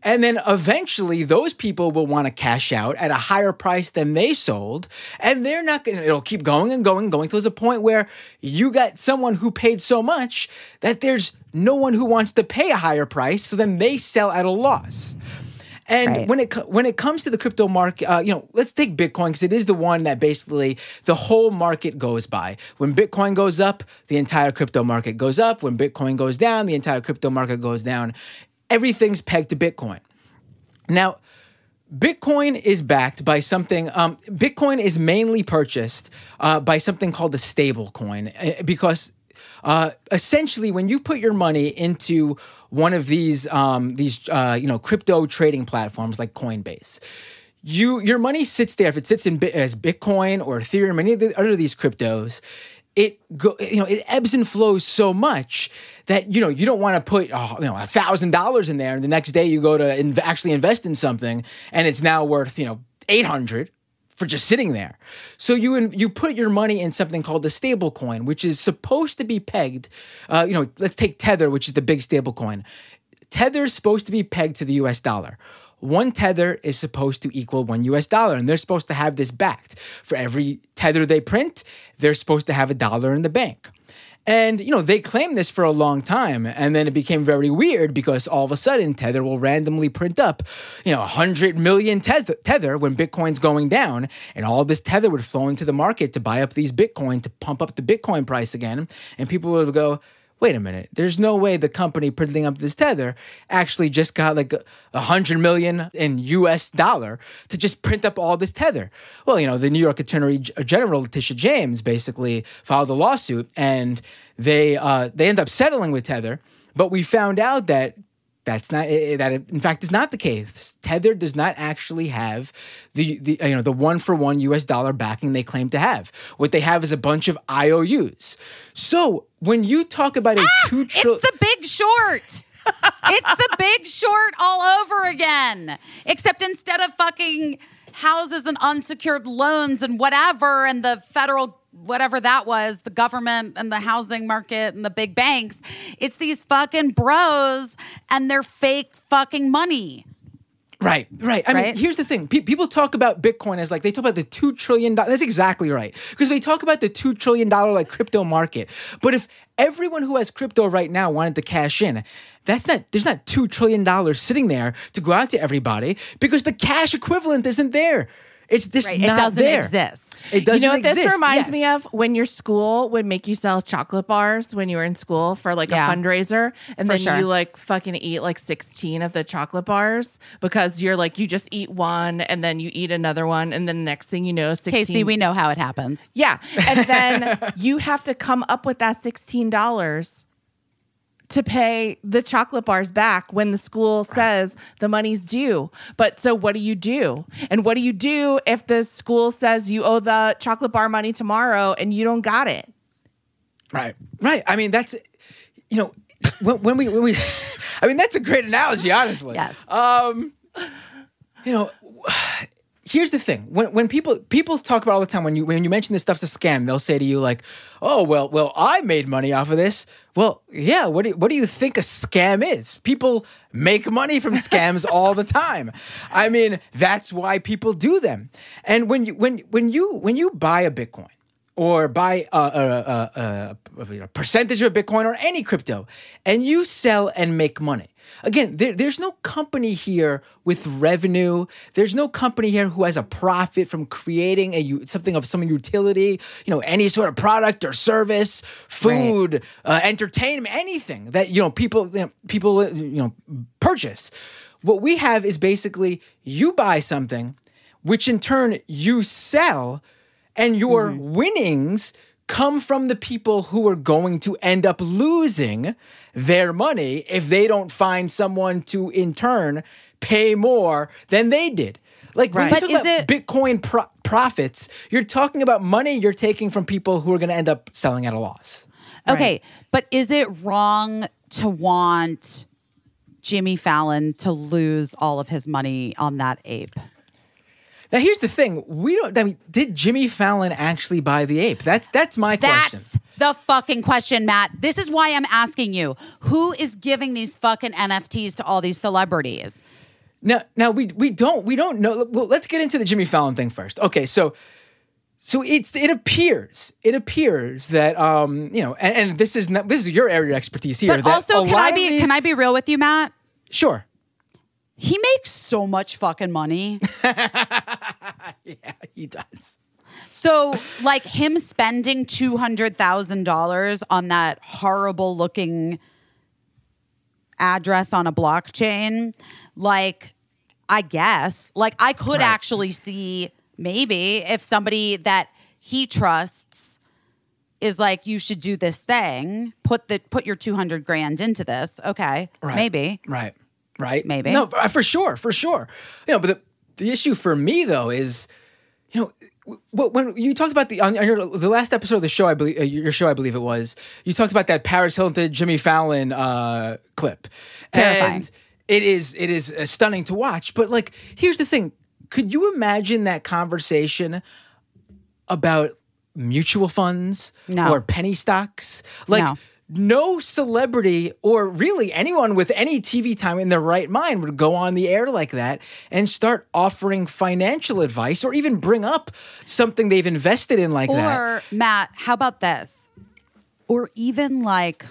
And then eventually those people will want to cash out at a higher price than they sold. And they're not going to, it'll keep going and going, and going till there's a point where you got someone who paid so much that there's no one who wants to pay a higher price. So then they sell at a loss. And Right. when it when it comes to the crypto market, uh, you know, let's take Bitcoin because it is the one that basically the whole market goes by. When Bitcoin goes up, the entire crypto market goes up. When Bitcoin goes down, the entire crypto market goes down. Everything's pegged to Bitcoin. Now, Bitcoin is backed by something. Um, Bitcoin is mainly purchased uh, by something called a stable coin uh, because uh, essentially, when you put your money into one of these um, these uh, you know crypto trading platforms like Coinbase, you your money sits there. If it sits in as Bitcoin or Ethereum, any of the other these cryptos, it go you know it ebbs and flows so much that you know you don't want to put oh, you know a thousand dollars in there and the next day you go to inv- actually invest in something and it's now worth you know 800 for just sitting there. So you in, you put your money in something called a stable coin which is supposed to be pegged uh, you know let's take tether which is the big stable coin. Tether is supposed to be pegged to the us dollar one tether is supposed to equal one US dollar, and they're supposed to have this backed. For every tether they print, they're supposed to have a dollar in the bank. And you know they claimed this for a long time, and then it became very weird because all of a sudden Tether will randomly print up, you know, 100 million tether, tether when Bitcoin's going down, and all this tether would flow into the market to buy up these Bitcoin to pump up the Bitcoin price again, and people would go, wait a minute, there's no way the company printing up this tether actually just got like a, hundred million in US dollar to just print up all this tether. Well, you know, the New York Attorney General Letitia James basically filed a lawsuit and they uh, they end up settling with Tether, but we found out that that's not that in fact is not the case. Tether does not actually have the the uh, you know the one for one US dollar backing they claim to have. What they have is a bunch of IOUs. So when you talk about a two trillion, It's the big short. it's the big short all over again. Except instead of fucking houses and unsecured loans and whatever, and the federal whatever that was, the government and the housing market and the big banks, it's these fucking bros and their fake fucking money. Right, right. I mean, here's the thing: Pe- people talk about Bitcoin as like they talk about the two trillion. dollars. That's exactly right because they talk about the two trillion dollar like crypto market. But if everyone who has crypto right now wanted to cash in, that's not. There's not two trillion dollars sitting there to go out to everybody because the cash equivalent isn't there. It's just Right. not it doesn't there. exist. It doesn't exist. you know what this reminds yes. me of? When your school would make you sell chocolate bars when you were in school for like Yeah. a fundraiser, and For then sure. you like fucking eat like sixteen of the chocolate bars because you're like you just eat one and then you eat another one, and then the next thing you know, sixteen. Casey, we know how it happens. yeah, and then you have to come up with that sixteen dollars to pay the chocolate bars back when the school says the money's due. But so what do you do? And what do you do if the school says you owe the chocolate bar money tomorrow and you don't got it? Right, right. I mean, that's you know when, when we when we. (laughs) I mean, that's a great analogy, honestly. Yes. Um, you know, here's the thing: when when people people talk about all the time when you when you mention this stuff's a scam, they'll say to you like, "Oh well, well, I made money off of this." Well, yeah. What do what do you think a scam is? People make money from (laughs) scams all the time. I mean, that's why people do them. And when you when when you when you buy a Bitcoin or buy a, a, a, a, a percentage of Bitcoin or any crypto, and you sell and make money. Again, there, there's no company here with revenue. There's no company here who has a profit from creating a something of some utility. You know, any sort of product or service, food, uh, entertainment, anything that you know people you know, people uh, you know purchase. What we have is basically you buy something, which in turn you sell and your winnings come from the people who are going to end up losing their money if they don't find someone to in turn pay more than they did. Like when you talk is about it- Bitcoin pro- profits, you're talking about money you're taking from people who are going to end up selling at a loss. Okay, but is it wrong to want Jimmy Fallon to lose all of his money on that ape? Now here's the thing: we don't. I mean, did Jimmy Fallon actually buy the ape? That's that's my question. That's the fucking question, Matt. This is why I'm asking you. Who is giving these fucking NFTs to all these celebrities? Now, now we we don't we don't know. Well, let's get into the Jimmy Fallon thing first. Okay, so so it's it appears it appears that um you know and, and this is not this is your area of expertise here. But also, can I be these- can I be real with you, Matt? Sure. He makes so much fucking money. (laughs) Yeah, he does. So, like him spending two hundred thousand dollars on that horrible looking address on a blockchain, like I guess, like I could Right. actually see maybe if somebody that he trusts is like, you should do this thing, put the put your two hundred grand into this. Okay, Right. maybe. Right. Right. Maybe. No, for for sure, for sure. You know, but the the issue for me though is, you know, when you talked about the on, on your the last episode of the show, I believe uh, your show, I believe it was, you talked about that Paris Hilton Jimmy Fallon uh, clip, Terrifying. and it is it is uh, stunning to watch. But like, here's the thing: could you imagine that conversation about mutual funds No. or penny stocks? Like. No. No celebrity or really anyone with any TV time in their right mind would go on the air like that and start offering financial advice or even bring up something they've invested in like that. Or Matt, how about this? Or even like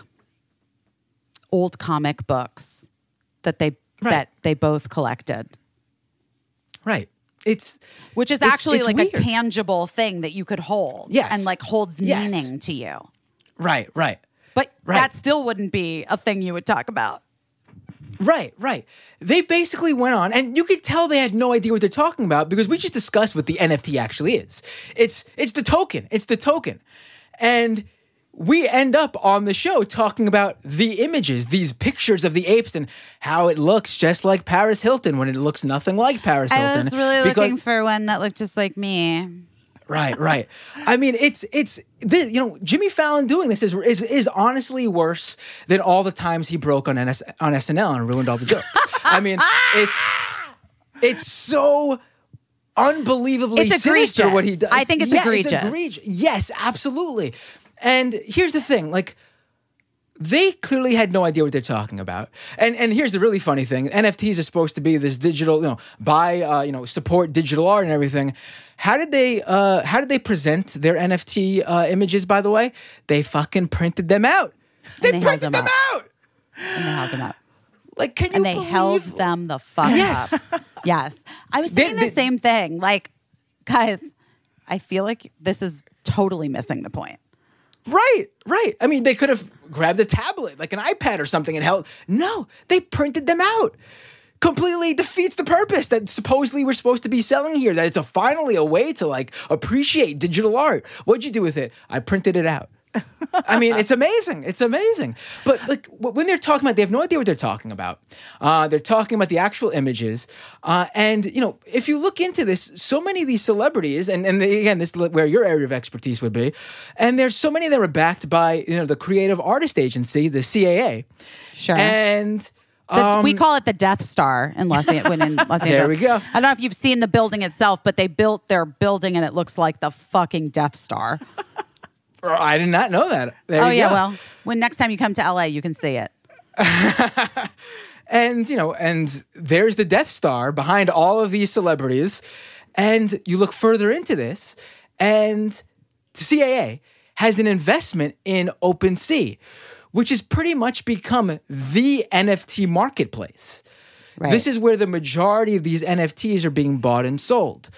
old comic books that they Right. that they both collected, Right. It's which is It's- actually it's like weird. a tangible thing that you could hold, Yes. and like holds Yes. meaning to you. right, right. But Right. that still wouldn't be a thing you would talk about. Right, right. They basically went on, and you could tell they had no idea what they're talking about because we just discussed what the NFT actually is. It's it's the token. It's the token, and we end up on the show talking about the images, these pictures of the apes, and how it looks just like Paris Hilton when it looks nothing like Paris Hilton. I was really because- looking for one that looked just like me. Right, right. I mean, it's it's this, you know Jimmy Fallon doing this is, is is honestly worse than all the times he broke on NS, on SNL and ruined all the jokes. I mean, it's it's so unbelievably It's sinister what he does. I think it's Yeah, egregious. egregious. Yes, absolutely. And here's the thing, like they clearly had no idea what they're talking about. And and here's the really funny thing: NFTs are supposed to be this digital, you know, buy, uh, you know, support digital art and everything. How did they? Uh, how did they present their NFT uh, images? By the way, they fucking printed them out. They, they printed them them up. out. And they held them up. Like, can you and they believe? held them the fuck Yes. up. (laughs) Yes. I was They- they- the same thing. Like, guys, I feel like this is totally missing the point. Right, right. I mean, they could have grabbed a tablet, like an iPad or something, and held. No, they printed them out. Completely defeats the purpose that supposedly we're supposed to be selling here. That it's a finally a way to like appreciate digital art. What'd you do with it? I printed it out. I mean, it's amazing. It's amazing. But like when they're talking about, they have no idea what they're talking about. Uh, they're talking about the actual images. Uh, and you know, if you look into this, so many of these celebrities, and and they, again, this is where your area of expertise would be. And there's so many that are backed by you know the Creative Artist Agency, the CAA. Sure. And The- we um, call it the Death Star in Los, when in Los Angeles. (laughs) There we go. I don't know if you've seen the building itself, but they built their building and it looks like the fucking Death Star. I did not know that. There oh yeah, go. well, when next time you come to LA, you can see it. (laughs) and you know and there's the death star behind all of these celebrities and you look further into this and the caa has an investment in OpenSea, which has pretty much become the nft marketplace Right. this is where the majority of these nfts are being bought and sold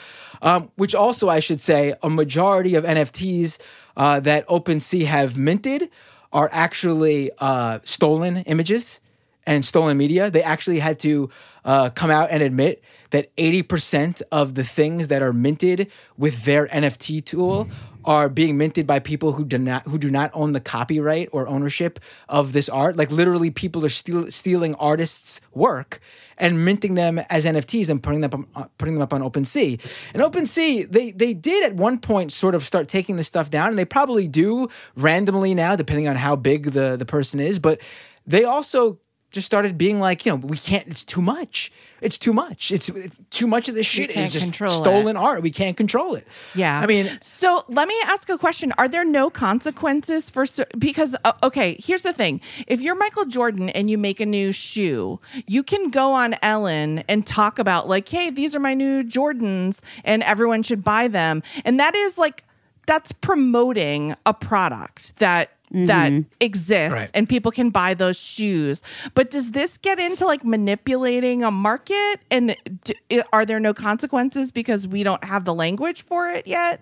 um, which also i should say a majority of nfts uh, that OpenSea have minted are actually uh, stolen images and stolen media. They actually had to uh, come out and admit that 80% of the things that are minted with their NFT tool are being minted by people who do not who do not own the copyright or ownership of this art. Like literally, people are steal, stealing artists' work and minting them as NFTs and putting them up, on- uh, putting them up on OpenSea. And OpenSea, they they did at one point sort of start taking this stuff down, and they probably do randomly now, depending on how big the the person is. But they also just started being like, you know, we can't. It's too much. It's too much. It's, it's too much of this shit is just control it. stolen art. We can't control it. Yeah. I mean, so let me ask a question. Are there no consequences for because uh, okay, here's the thing. If you're Michael Jordan and you make a new shoe, you can go on Ellen and talk about like, "Hey, these are my new Jordans and everyone should buy them." And that is like that's promoting a product that that mm-hmm. exists Right. and people can buy those shoes. But does this get into like manipulating a market and d- are there no consequences because we don't have the language for it yet?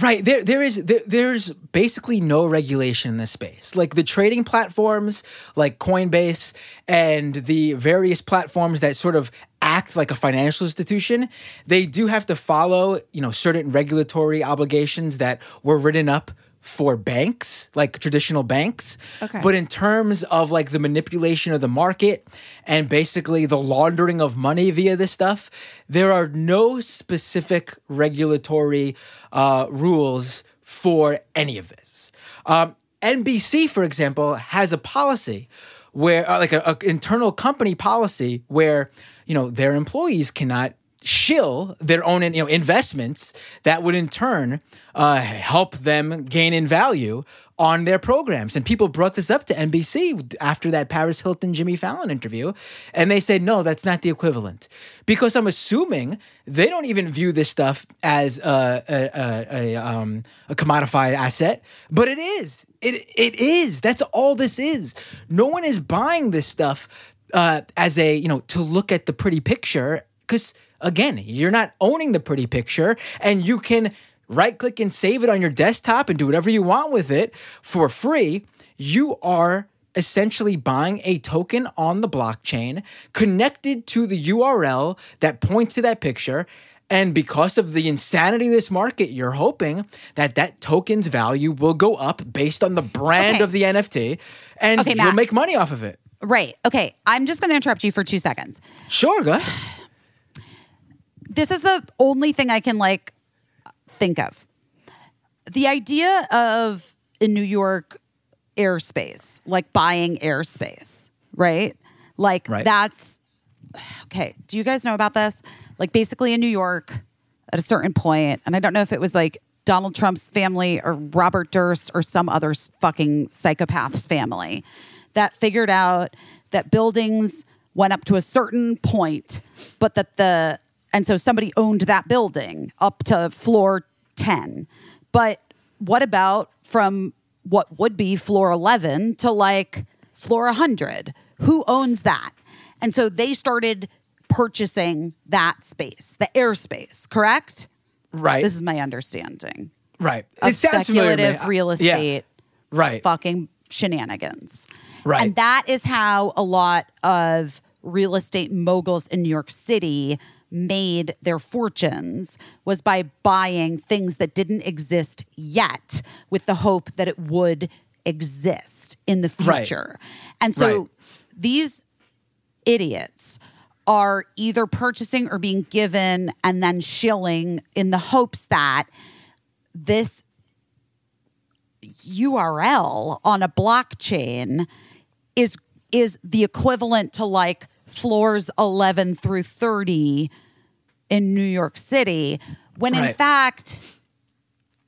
Right. There there is there, there's basically no regulation in this space. Like the trading platforms like Coinbase and the various platforms that sort of act like a financial institution, they do have to follow, you know, certain regulatory obligations that were written up for banks, like traditional banks. Okay. But in terms of like the manipulation of the market and basically the laundering of money via this stuff, there are no specific regulatory uh, rules for any of this. Um, NBC, for example, has a policy where, uh, like, a, a internal company policy where you know their employees cannot shill their own you know investments that would in turn uh, help them gain in value on their programs. And people brought this up to NBC after that Paris Hilton Jimmy Fallon interview and they said no that's not the equivalent. Because I'm assuming they don't even view this stuff as a a, a, a, um, a commodified asset but it is. It it is. That's all this is. No one is buying this stuff uh, as a you know to look at the pretty picture because again you're not owning the pretty picture and you can right click and save it on your desktop and do whatever you want with it for free you are essentially buying a token on the blockchain connected to the url that points to that picture and because of the insanity of this market, you're hoping that that token's value will go up based on the brand Okay. of the NFT, and Okay, you'll Matt. make money off of it. Right. Okay. I'm just going to interrupt you for two seconds. Sure, go ahead. (sighs) (sighs) (sighs) This is the only thing I can like think of. The idea of in New York airspace, like buying airspace, right? Like Right. that's okay. Do you guys know about this? Like basically in New York at a certain point, and I don't know if it was like Donald Trump's family or Robert Durst or some other fucking psychopath's family that figured out that buildings went up to a certain point, but that the and so somebody owned that building up to floor 10. But what about from what would be floor 11 to like floor 100? Who owns that? And so they started purchasing that space, the airspace, correct? Right, This is my understanding right. of it sounds speculative real Yeah. estate Right. fucking shenanigans. Right. And that is how a lot of real estate moguls in New York City made their fortunes was by buying things that didn't exist yet with the hope that it would exist in the Right. future. And so Right. these idiots are either purchasing or being given and then shilling in the hopes that this URL on a blockchain is is the equivalent to like floors 11 through 30 in New York City when in fact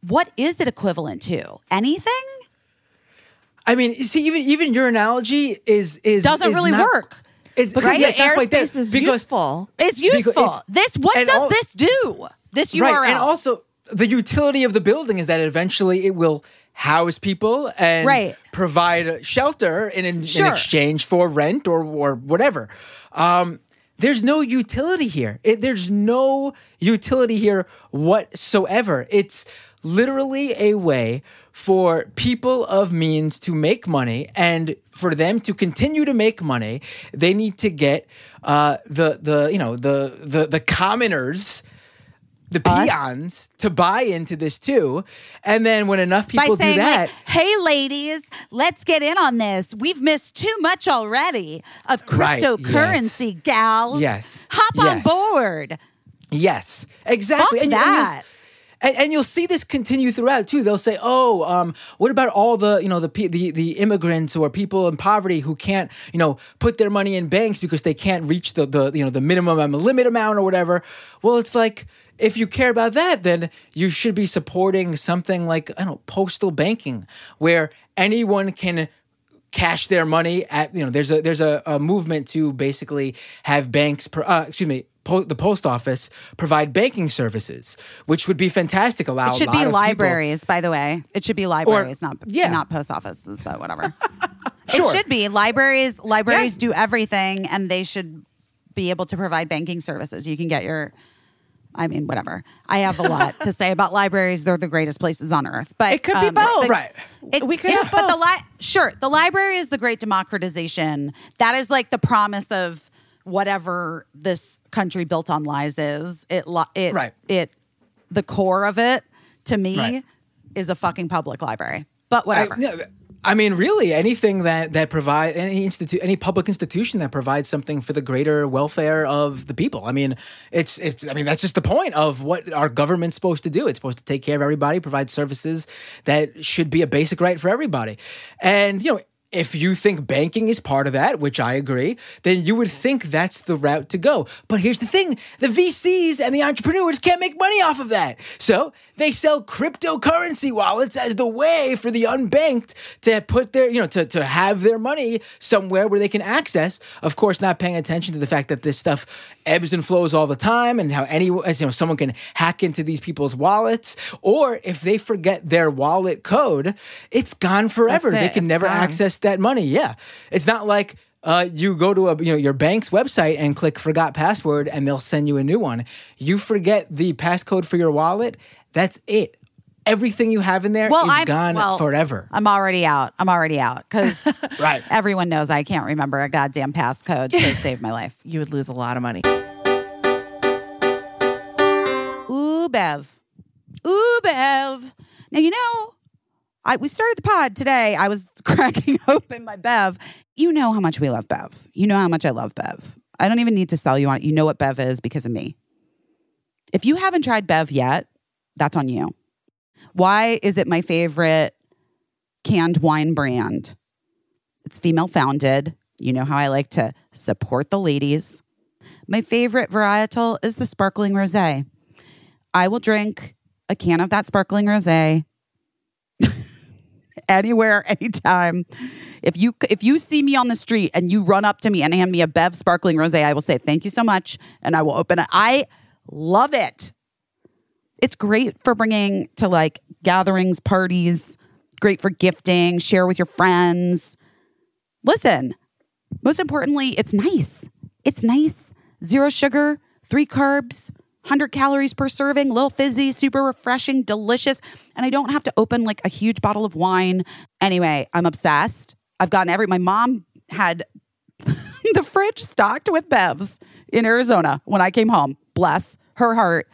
what is it equivalent to? Anything? I mean, see, even even your analogy is is Doesn't is really not- work. It's Because right? the it's not quite there. airspace is because, useful. It's useful. it's- this what does all- this do? This URL. Right, and also the utility of the building is that eventually it will house people and Right. provide shelter in, in, Sure. in exchange for rent or or whatever. Um, there's no utility here. It, there's no utility here whatsoever. It's literally a way for people of means to make money and for them to continue to make money they need to get uh, the the you know the the the commoners the Us? peons to buy into this too. And then when enough people do saying that, like, "Hey, ladies, let's get in on this. We've missed too much already of Right, cryptocurrency, gals. Yes, hop on board." yes, exactly. Fuck and, you- and you s- that. and, and you'll see this continue throughout too. They'll say, "Oh, um, what about all the you know the the the immigrants or people in poverty who can't you know put their money in banks because they can't reach the the you know the minimum limit amount or whatever?" Well, it's like if you care about that, then you should be supporting something like I don't know postal banking, where anyone can cash their money at you know there's a there's a, a movement to basically have banks pro, uh, excuse me po- the post office provide banking services which would be fantastic allow It should be of people- libraries, by the way. It should be libraries, not yeah. not post offices, but whatever. (laughs) Sure. It should be libraries. Libraries do everything, and they should be able to provide banking services. You can get your. I mean, whatever. I have a lot to say about libraries. They're the greatest places on earth. But It could be um, both. the- Right. It, We could it's- have but the both. li- sure, the library is the great democratization. That is like the promise of whatever this country built on lies is. It it Right. it the core of it to me Right. is a fucking public library. But I, whatever. no, I mean, really, anything that that provide any institute, any public institution that provides something for the greater welfare of the people. I mean, it's, it's I mean, that's just the point of what our government's supposed to do. It's supposed to take care of everybody, provide services that should be a basic right for everybody. And you know, if you think banking is part of that, which I agree, then you would think that's the route to go. But here's the thing the VCs and the entrepreneurs can't make money off of that. So they sell cryptocurrency wallets as the way for the unbanked to put their, you know, to, to have their money somewhere where they can access. Of course, not paying attention to the fact that this stuff ebbs and flows all the time and how any, as you know, someone can hack into these people's wallets. Or if they forget their wallet code, it's gone forever. That's They can never gone. access that money. Yeah, it's not like uh, you go to a you know your bank's website and click forgot password and they'll send you a new one. You forget the passcode for your wallet. That's it. Everything you have in there is well, I'm gone well, forever. I'm already out. I'm already out because (laughs) Right. everyone knows I can't remember a goddamn passcode to (laughs) save my life. You would lose a lot of money. Ooh, Bev. Ooh, Bev. Now, you know, I, we started the pod today. I was (laughs) cracking open my Bev. You know how much we love Bev. You know how much I love Bev. I don't even need to sell you on it. You know what Bev is because of me. If you haven't tried Bev yet, that's on you. Why is it my favorite canned wine brand? It's female founded. You know how I like to support the ladies. My favorite varietal is the sparkling rosé. I will drink a can of that sparkling rosé (laughs) (laughs) anywhere, anytime. If you if you see me on the street and you run up to me and hand me a Bev sparkling rosé, I will say thank you so much, and I will open it. I love it. It's great for bringing to like gatherings, parties. Great for gifting, share with your friends. Listen, most importantly, it's nice. It's nice. Zero sugar, three carbs, 100 calories per serving, little fizzy, super refreshing, delicious. And I don't have to open like a huge bottle of wine. Anyway, I'm obsessed. I've gotten every, my mom had (laughs) the fridge stocked with Bevs in Arizona when I came home. Bless her heart.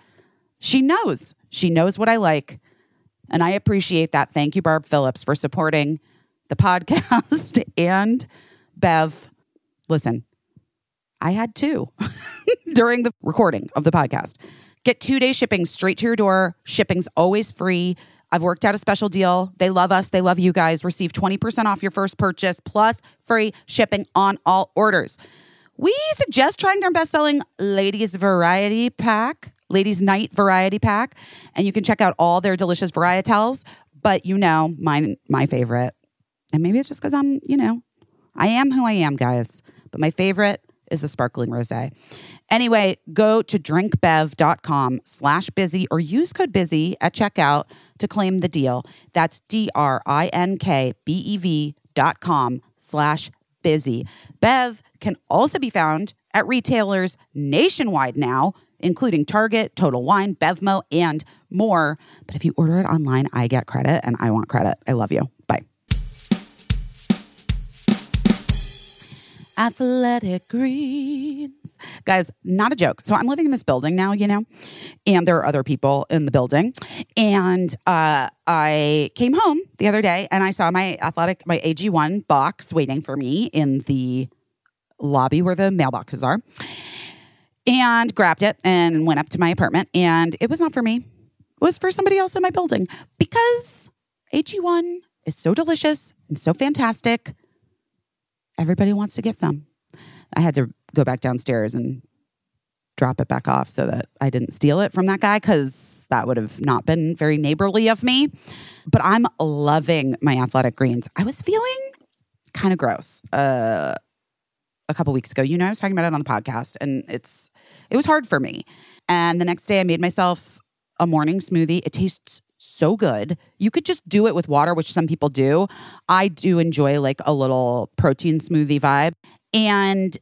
She knows. She knows what I like. And I appreciate that. Thank you, Barb Philipps, for supporting the (laughs) podcast and Bev. Listen, I had two (laughs) during the recording of the podcast. Get two day shipping straight to your door. Shipping's always free. I've worked out a special deal. They love us. They love you guys. Receive 20% off your first purchase plus free shipping on all orders. We suggest trying their best selling Ladies Variety Pack, Ladies Night Variety Pack, and you can check out all their delicious varietals. But you know, mine, my favorite, and maybe it's just because I'm, you know, I am who I am, guys. But my favorite is the sparkling rosé. Anyway, go to drinkbev.com slash busy or use code busy at checkout to claim the deal. That's D-R-I-N-K-B-E-V dot com slash busy. Bev can also be found at retailers nationwide now, including Target, Total Wine, Bevmo, and more. But if you order it online, I get credit and I want credit. I love you. Athletic Greens. Guys, not a joke. So I'm living in this building now, you know, and there are other people in the building. And uh, I came home the other day and I saw my athletic, my AG1 box waiting for me in the lobby where the mailboxes are and grabbed it and went up to my apartment. And it was not for me. It was for somebody else in my building because AG1 is so delicious and so fantastic. Everybody wants to get some. I had to go back downstairs and drop it back off so that I didn't steal it from that guy because that would have not been very neighborly of me. But I'm loving my athletic greens. I was feeling kind of gross uh, a couple weeks ago. You know, I was talking about it on the podcast, and it's it was hard for me. And the next day, I made myself a morning smoothie. It tastes so good. You could just do it with water, which some people do. I do enjoy like a little protein smoothie vibe. And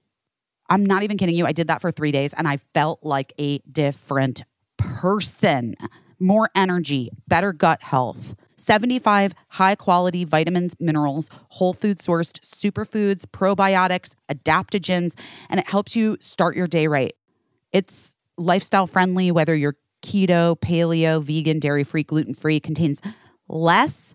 I'm not even kidding you. I did that for three days and I felt like a different person. More energy, better gut health. 75 high quality vitamins, minerals, whole food sourced superfoods, probiotics, adaptogens, and it helps you start your day right. It's lifestyle friendly, whether you're keto, paleo, vegan, dairy free, gluten free, contains less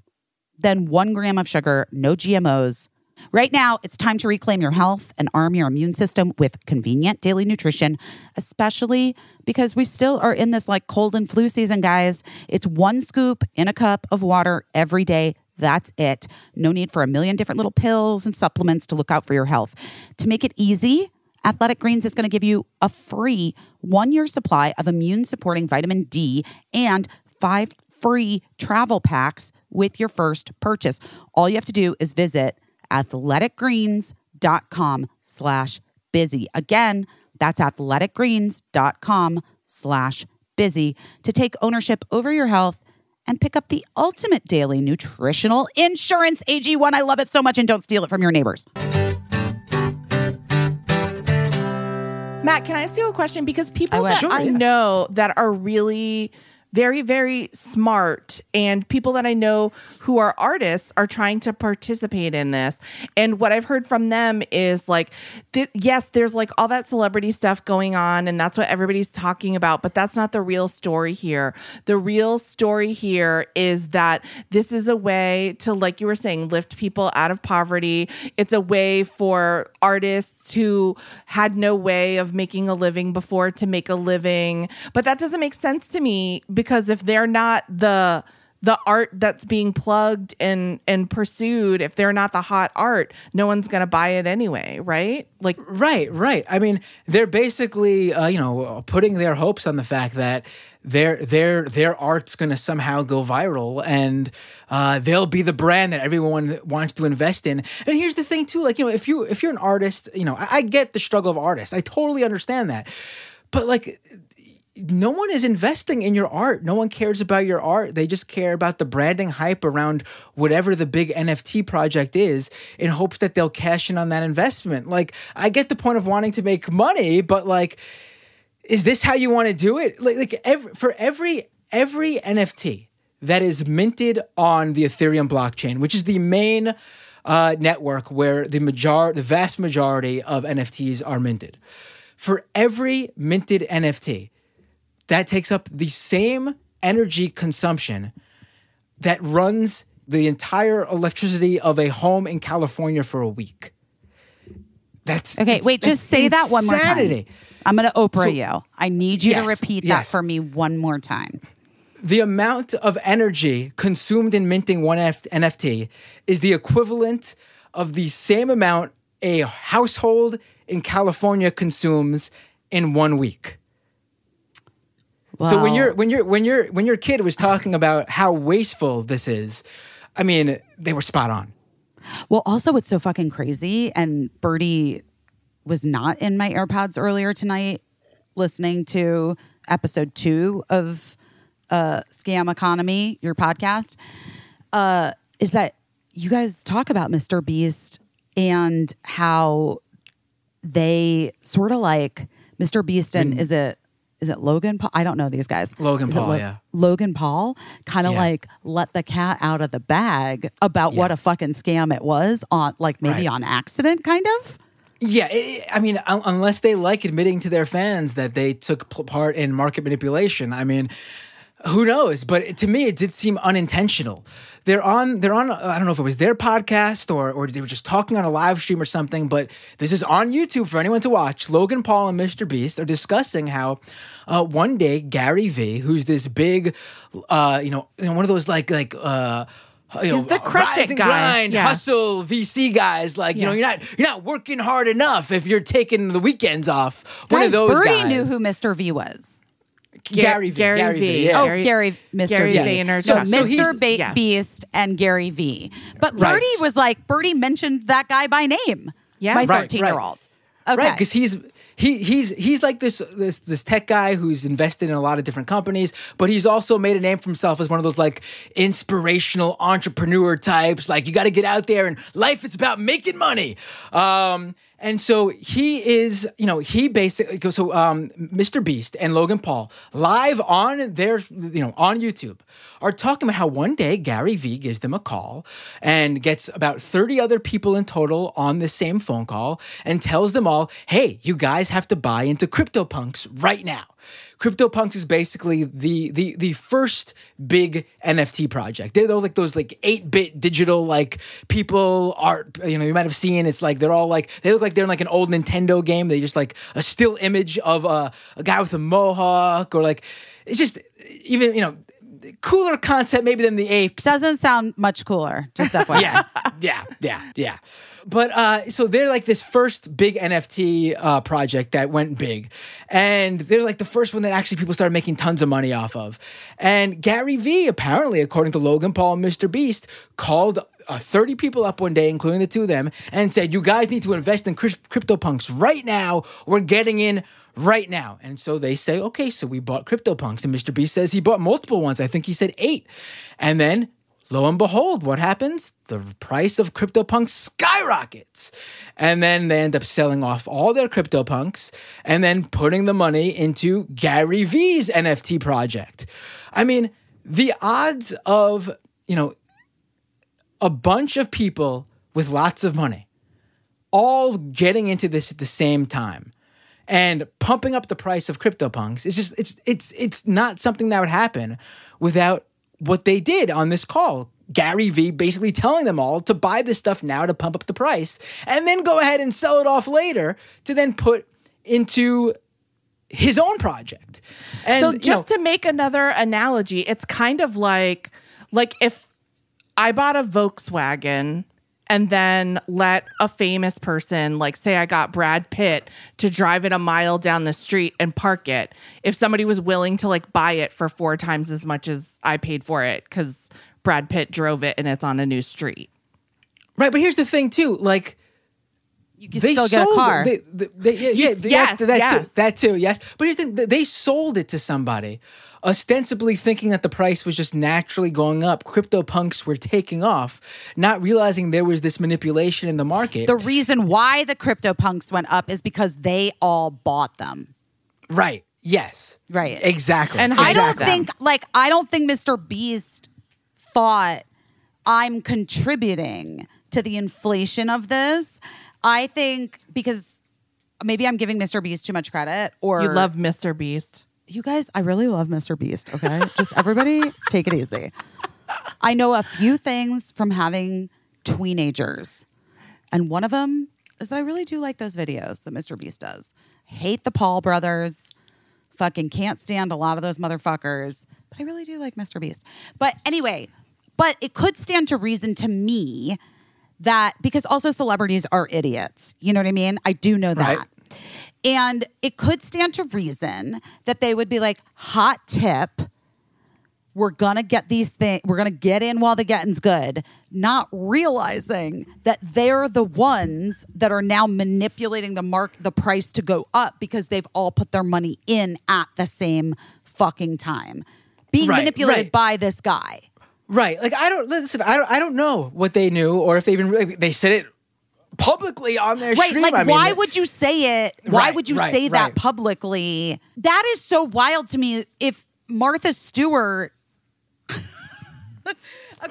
than one gram of sugar, no GMOs. Right now, it's time to reclaim your health and arm your immune system with convenient daily nutrition, especially because we still are in this like cold and flu season, guys. It's one scoop in a cup of water every day. That's it. No need for a million different little pills and supplements to look out for your health. To make it easy, Athletic Greens is going to give you a free one year supply of immune supporting vitamin D and five free travel packs with your first purchase. All you have to do is visit athleticgreens.com slash busy. Again, that's athleticgreens.com slash busy to take ownership over your health and pick up the ultimate daily nutritional insurance. AG1, I love it so much and don't steal it from your neighbors. Matt, can I ask you a question? Because people I that I know that are really very, very smart and people that I know who are artists are trying to participate in this. And what I've heard from them is like, th- yes, there's like all that celebrity stuff going on and that's what everybody's talking about, but that's not the real story here. The real story here is that this is a way to, like you were saying, lift people out of poverty. It's a way for artists who had no way of making a living before to make a living. But that doesn't make sense to me because if they're not the the art that's being plugged and and pursued, if they're not the hot art, no one's going to buy it anyway, right? Like Right, right. I mean, they're basically, uh, you know, putting their hopes on the fact that their their their art's going to somehow go viral, and uh, they'll be the brand that everyone wants to invest in. And here's the thing, too. Like, you know, if you if you're an artist, you know, I, I get the struggle of artists. I totally understand that, but like no one is investing in your art. No one cares about your art. They just care about the branding hype around whatever the big NFT project is in hopes that they'll cash in on that investment. Like, I get the point of wanting to make money, but like, is this how you want to do it? Like, like every, for every every NFT that is minted on the Ethereum blockchain, which is the main uh, network where the major the vast majority of NFTs are minted. For every minted NFT, that takes up the same energy consumption that runs the entire electricity of a home in California for a week. That's Okay, it's- wait, just that's say that one more time. I'm going to Oprah So- you. I need you to Yes, repeat that for me one more time. The amount of energy consumed in minting one F- NFT is the equivalent of the same amount a household in California consumes in one week. So when Wow. you're when you're when you're when your kid was talking about how wasteful this is, I mean, they were spot on. Well, also, it's so fucking crazy. And Birdie was not in my AirPods earlier tonight listening to episode two of uh, Scam Economy, your podcast. Uh, is that you guys talk about Mr. Beast and how they sort of like Mr. Beast and is it is it Logan Paul? I don't know these guys. Logan Is Paul, yeah. Logan Paul kind of Yeah. like let the cat out of the bag about what a fucking scam it was on like maybe Right. on accident kind of. Yeah, it, I mean, unless they like admitting to their fans that they took part in market manipulation, I mean, who knows? But to me, it did seem unintentional. They're on. They're on. I don't know if it was their podcast or or they were just talking on a live stream or something. But this is on YouTube for anyone to watch. Logan Paul and Mr. Beast are discussing how uh, one day Gary V, who's this big, uh, you know, you know, one of those like like. Uh, you He's know, the crush it guy. grind, Yeah. hustle VC guys. Like you know, you're not you're not working hard enough if you're taking the weekends off. One Guys, of those Birdie guys. knew who Mr. V was. Gary V. Gary Gary V. V. Yeah. Oh, Gary- Gary, Mr. Gary V. Vaynerchuk. So, So Mr. he's- Ba- yeah. Beast and Gary V. But Right. Birdie was like, Birdie mentioned that guy by name. Yeah. My Right, right. 13 year old. Okay. Right, because he's he he's he's like this this this tech guy who's invested in a lot of different companies, but he's also made a name for himself as one of those like inspirational entrepreneur types. Like you got to get out there and life is about making money. Um, and so he is, you know, he basically so um, Mr. Beast and Logan Paul live on their, you know, on YouTube are talking about how one day Gary Vee gives them a call and gets about 30 other people in total on the same phone call and tells them all, hey, you guys have to buy into CryptoPunks right now. CryptoPunks is basically the the the first big NFT project. They're those like those like eight bit digital like people art. You know, you might have seen. It's like they're all like they look like they're in like an old Nintendo game. They just like a still image of a, a guy with a mohawk or like it's just even you know cooler concept maybe than the apes. Doesn't sound much cooler. Just (laughs) FYI. yeah, yeah, yeah, yeah. But uh, so they're like this first big NFT uh, project that went big, and they're like the first one that actually people started making tons of money off of. And Gary Vee, apparently, according to Logan Paul and Mr. Beast, called uh, 30 people up one day, including the two of them, and said, "You guys need to invest in cryp- CryptoPunks right now. We're getting in." Right now. And so they say, okay, so we bought CryptoPunks. And Mr. Beast says he bought multiple ones. I think he said eight. And then lo and behold, what happens? The price of CryptoPunks skyrockets. And then they end up selling off all their CryptoPunks and then putting the money into Gary Vee's NFT project. I mean, the odds of, you know, a bunch of people with lots of money all getting into this at the same time and pumping up the price of CryptoPunks. It's just it's it's it's not something that would happen without what they did on this call. Gary Vee basically telling them all to buy this stuff now to pump up the price and then go ahead and sell it off later to then put into his own project. And so you just know, to make another analogy, it's kind of like like if I bought a Volkswagen and then let a famous person, like say I got Brad Pitt to drive it a mile down the street and park it. If somebody was willing to like buy it for four times as much as I paid for it because Brad Pitt drove it and it's on a new street. right, but here's the thing too, like You can they still get a sold car. It. They, they, yeah, yeah, You- yeah, yes, that, yes. too. That too, yes. But here's the thing, they sold it to somebody, ostensibly thinking that the price was just naturally going up. CryptoPunks were taking off, not realizing there was this manipulation in the market. the reason why the CryptoPunks went up is because they all bought them. right. Yes. Right. Exactly. And I don't think like I don't think Mr. Beast thought I'm contributing to the inflation of this. I think because maybe I'm giving Mr. Beast too much credit or You love Mr. Beast. you guys, I really love Mr. Beast, okay? (laughs) Just everybody take it easy. I know a few things from having teenagers. And one of them is that I really do like those videos that Mr. Beast does. Hate the Paul brothers. Fucking can't stand a lot of those motherfuckers. But I really do like Mr. Beast. But anyway, but it could stand to reason to me that because also celebrities are idiots. You know what I mean? I do know that. Right. And it could stand to reason that they would be like, hot tip, we're gonna get these things, we're gonna get in while the getting's good, not realizing that they're the ones that are now manipulating the mark the price to go up because they've all put their money in at the same fucking time. Being Right, manipulated right. by this guy. Right. Like I don't listen. I don't. I don't know what they knew or if they even really, they said it publicly on their Right. stream. Like, I mean, why would you say it? Why Right, would you right, say that publicly? That is so wild to me. If Martha Stewart, (laughs)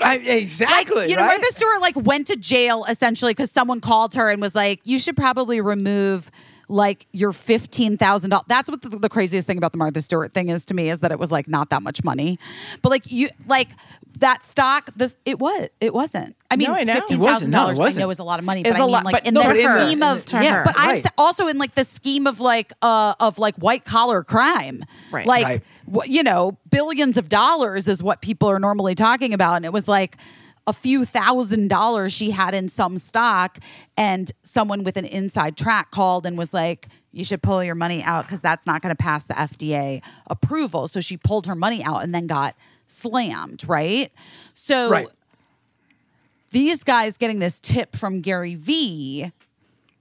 I, exactly? like, you know? Martha Stewart like went to jail essentially because someone called her and was like, you should probably remove like your fifteen thousand dollars. That's what the, the craziest thing about the Martha Stewart thing is to me is that it was like not that much money, but like you like that stock. This it was it wasn't. I mean, No, I know. It fifteen wasn't. thousand No, it dollars I wasn't. know is a lot of money, Is but I a mean, lot- like but in no, the but in the- scheme of in the- yeah, but I'm right. also in like the scheme of like uh of like white collar crime, Right. Like Right. wh- you know, billions of dollars is what people are normally talking about. And it was like a few thousand dollars she had in some stock. And someone with an inside track called and was like, you should pull your money out because that's not going to pass the FDA approval. So she pulled her money out and then got slammed, right? So Right. these guys getting this tip from Gary Vee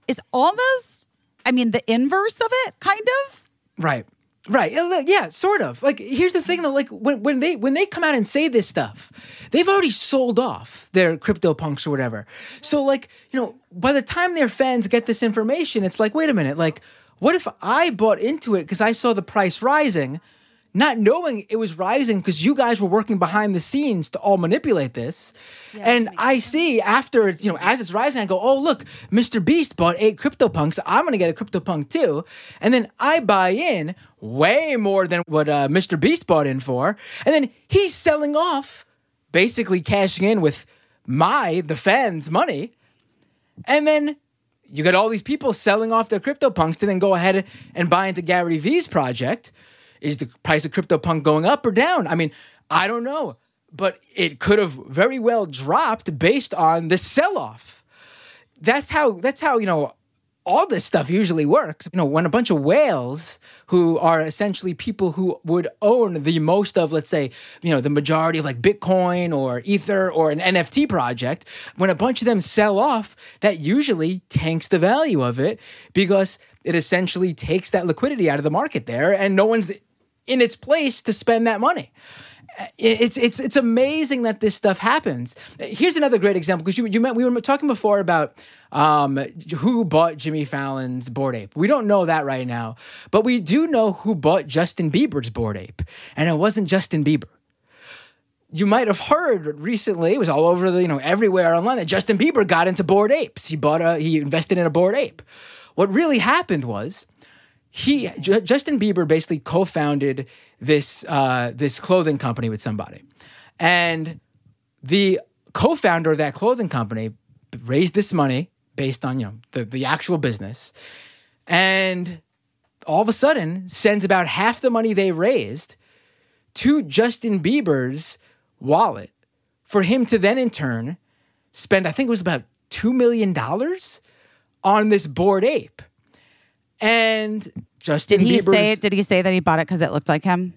is almost, I mean, the inverse of it, kind of. Right. Right. Yeah, sort of. Like here's the thing though, like when, when they when they come out and say this stuff, they've already sold off their CryptoPunks or whatever. So like, you know, by the time their fans get this information, it's like, wait a minute, like, what if I bought into it because I saw the price rising, not knowing it was rising because you guys were working behind the scenes to all manipulate this. and I see after it's, you know, as it's rising, I go, oh, look, Mr. Beast bought eight CryptoPunks. I'm going to get a CryptoPunk too. And then I buy in way more than what uh, Mr. Beast bought in for. And then he's selling off, basically cashing in with my, the fans' money. And then you got all these people selling off their CryptoPunks to then go ahead and buy into Gary Vee's project. Is the price of CryptoPunk going up or down? I mean, I don't know, but it could have very well dropped based on the sell-off. That's how that's how, you know, all this stuff usually works. You know, when a bunch of whales who are essentially people who would own the most of, let's say, you know, the majority of like Bitcoin or Ether or an NFT project, when a bunch of them sell off, that usually tanks the value of it because it essentially takes that liquidity out of the market there and no one's in its place to spend that money it's it's it's amazing that this stuff happens. Here's another great example because you you met, we were talking before about um, who bought Jimmy Fallon's Bored Ape. We don't know that right now, but we do know who bought Justin Bieber's Bored Ape, and it wasn't Justin Bieber. You might have heard recently; it was all over the you know everywhere online that Justin Bieber got into Bored Apes. He bought a he invested in a Bored Ape. What really happened was he Ju- Justin Bieber basically co-founded this uh, this clothing company with somebody, and the co-founder of that clothing company raised this money based on you know the, the actual business, and all of a sudden sends about half the money they raised to Justin Bieber's wallet for him to then in turn spend I think it was about two million dollars on this bored ape. And Justin Did he Bieber's, say? Did he say that he bought it because it looked like him?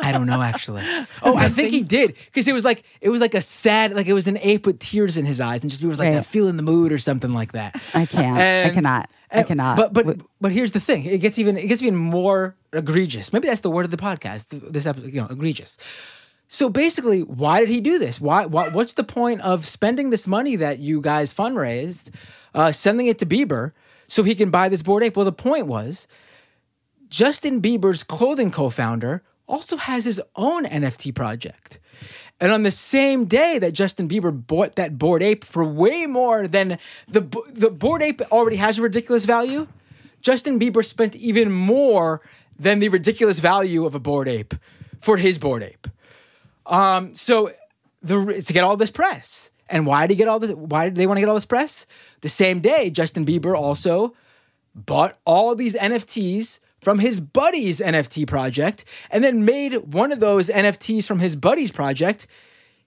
I don't know actually. (laughs) Oh, I think he did because it was like it was like a sad, like it was an ape with tears in his eyes, and just he was like Right. feeling the mood or something like that. I can't. I cannot. I cannot. But but W- but here's the thing: it gets even it gets even more egregious. Maybe that's the word of the podcast. This episode, you know, egregious. So basically, why did he do this? Why, why? What's the point of spending this money that you guys fundraised, uh, sending it to Bieber so he can buy this bored ape? Well, the point was Justin Bieber's clothing co-founder also has his own NFT project. And on the same day that Justin Bieber bought that bored ape for way more than the the bored ape already has a ridiculous value, Justin Bieber spent even more than the ridiculous value of a bored ape for his bored ape. Um, so the to get all this press. And why did he get all this? Why did they want to get all this press? The same day, Justin Bieber also bought all these NFTs from his buddy's NFT project and then made one of those NFTs from his buddy's project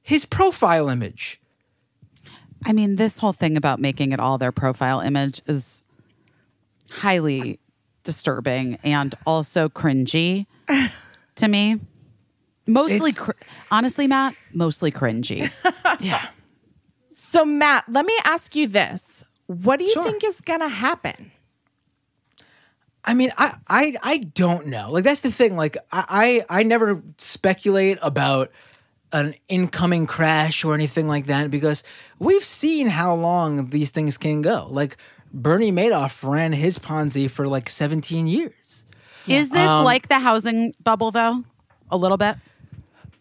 his profile image. I mean, this whole thing about making it all their profile image is highly disturbing and also cringy to me. Mostly, cr- honestly, Matt, mostly cringy. (laughs) Yeah. So, Matt, let me ask you this. What do you Sure. think is going to happen? I mean, I, I I don't know. Like that's the thing. Like I I, I never speculate about an incoming crash or anything like that because we've seen how long these things can go. Like Bernie Madoff ran his Ponzi for like 17 years. Is this um, like the housing bubble, though? A little bit.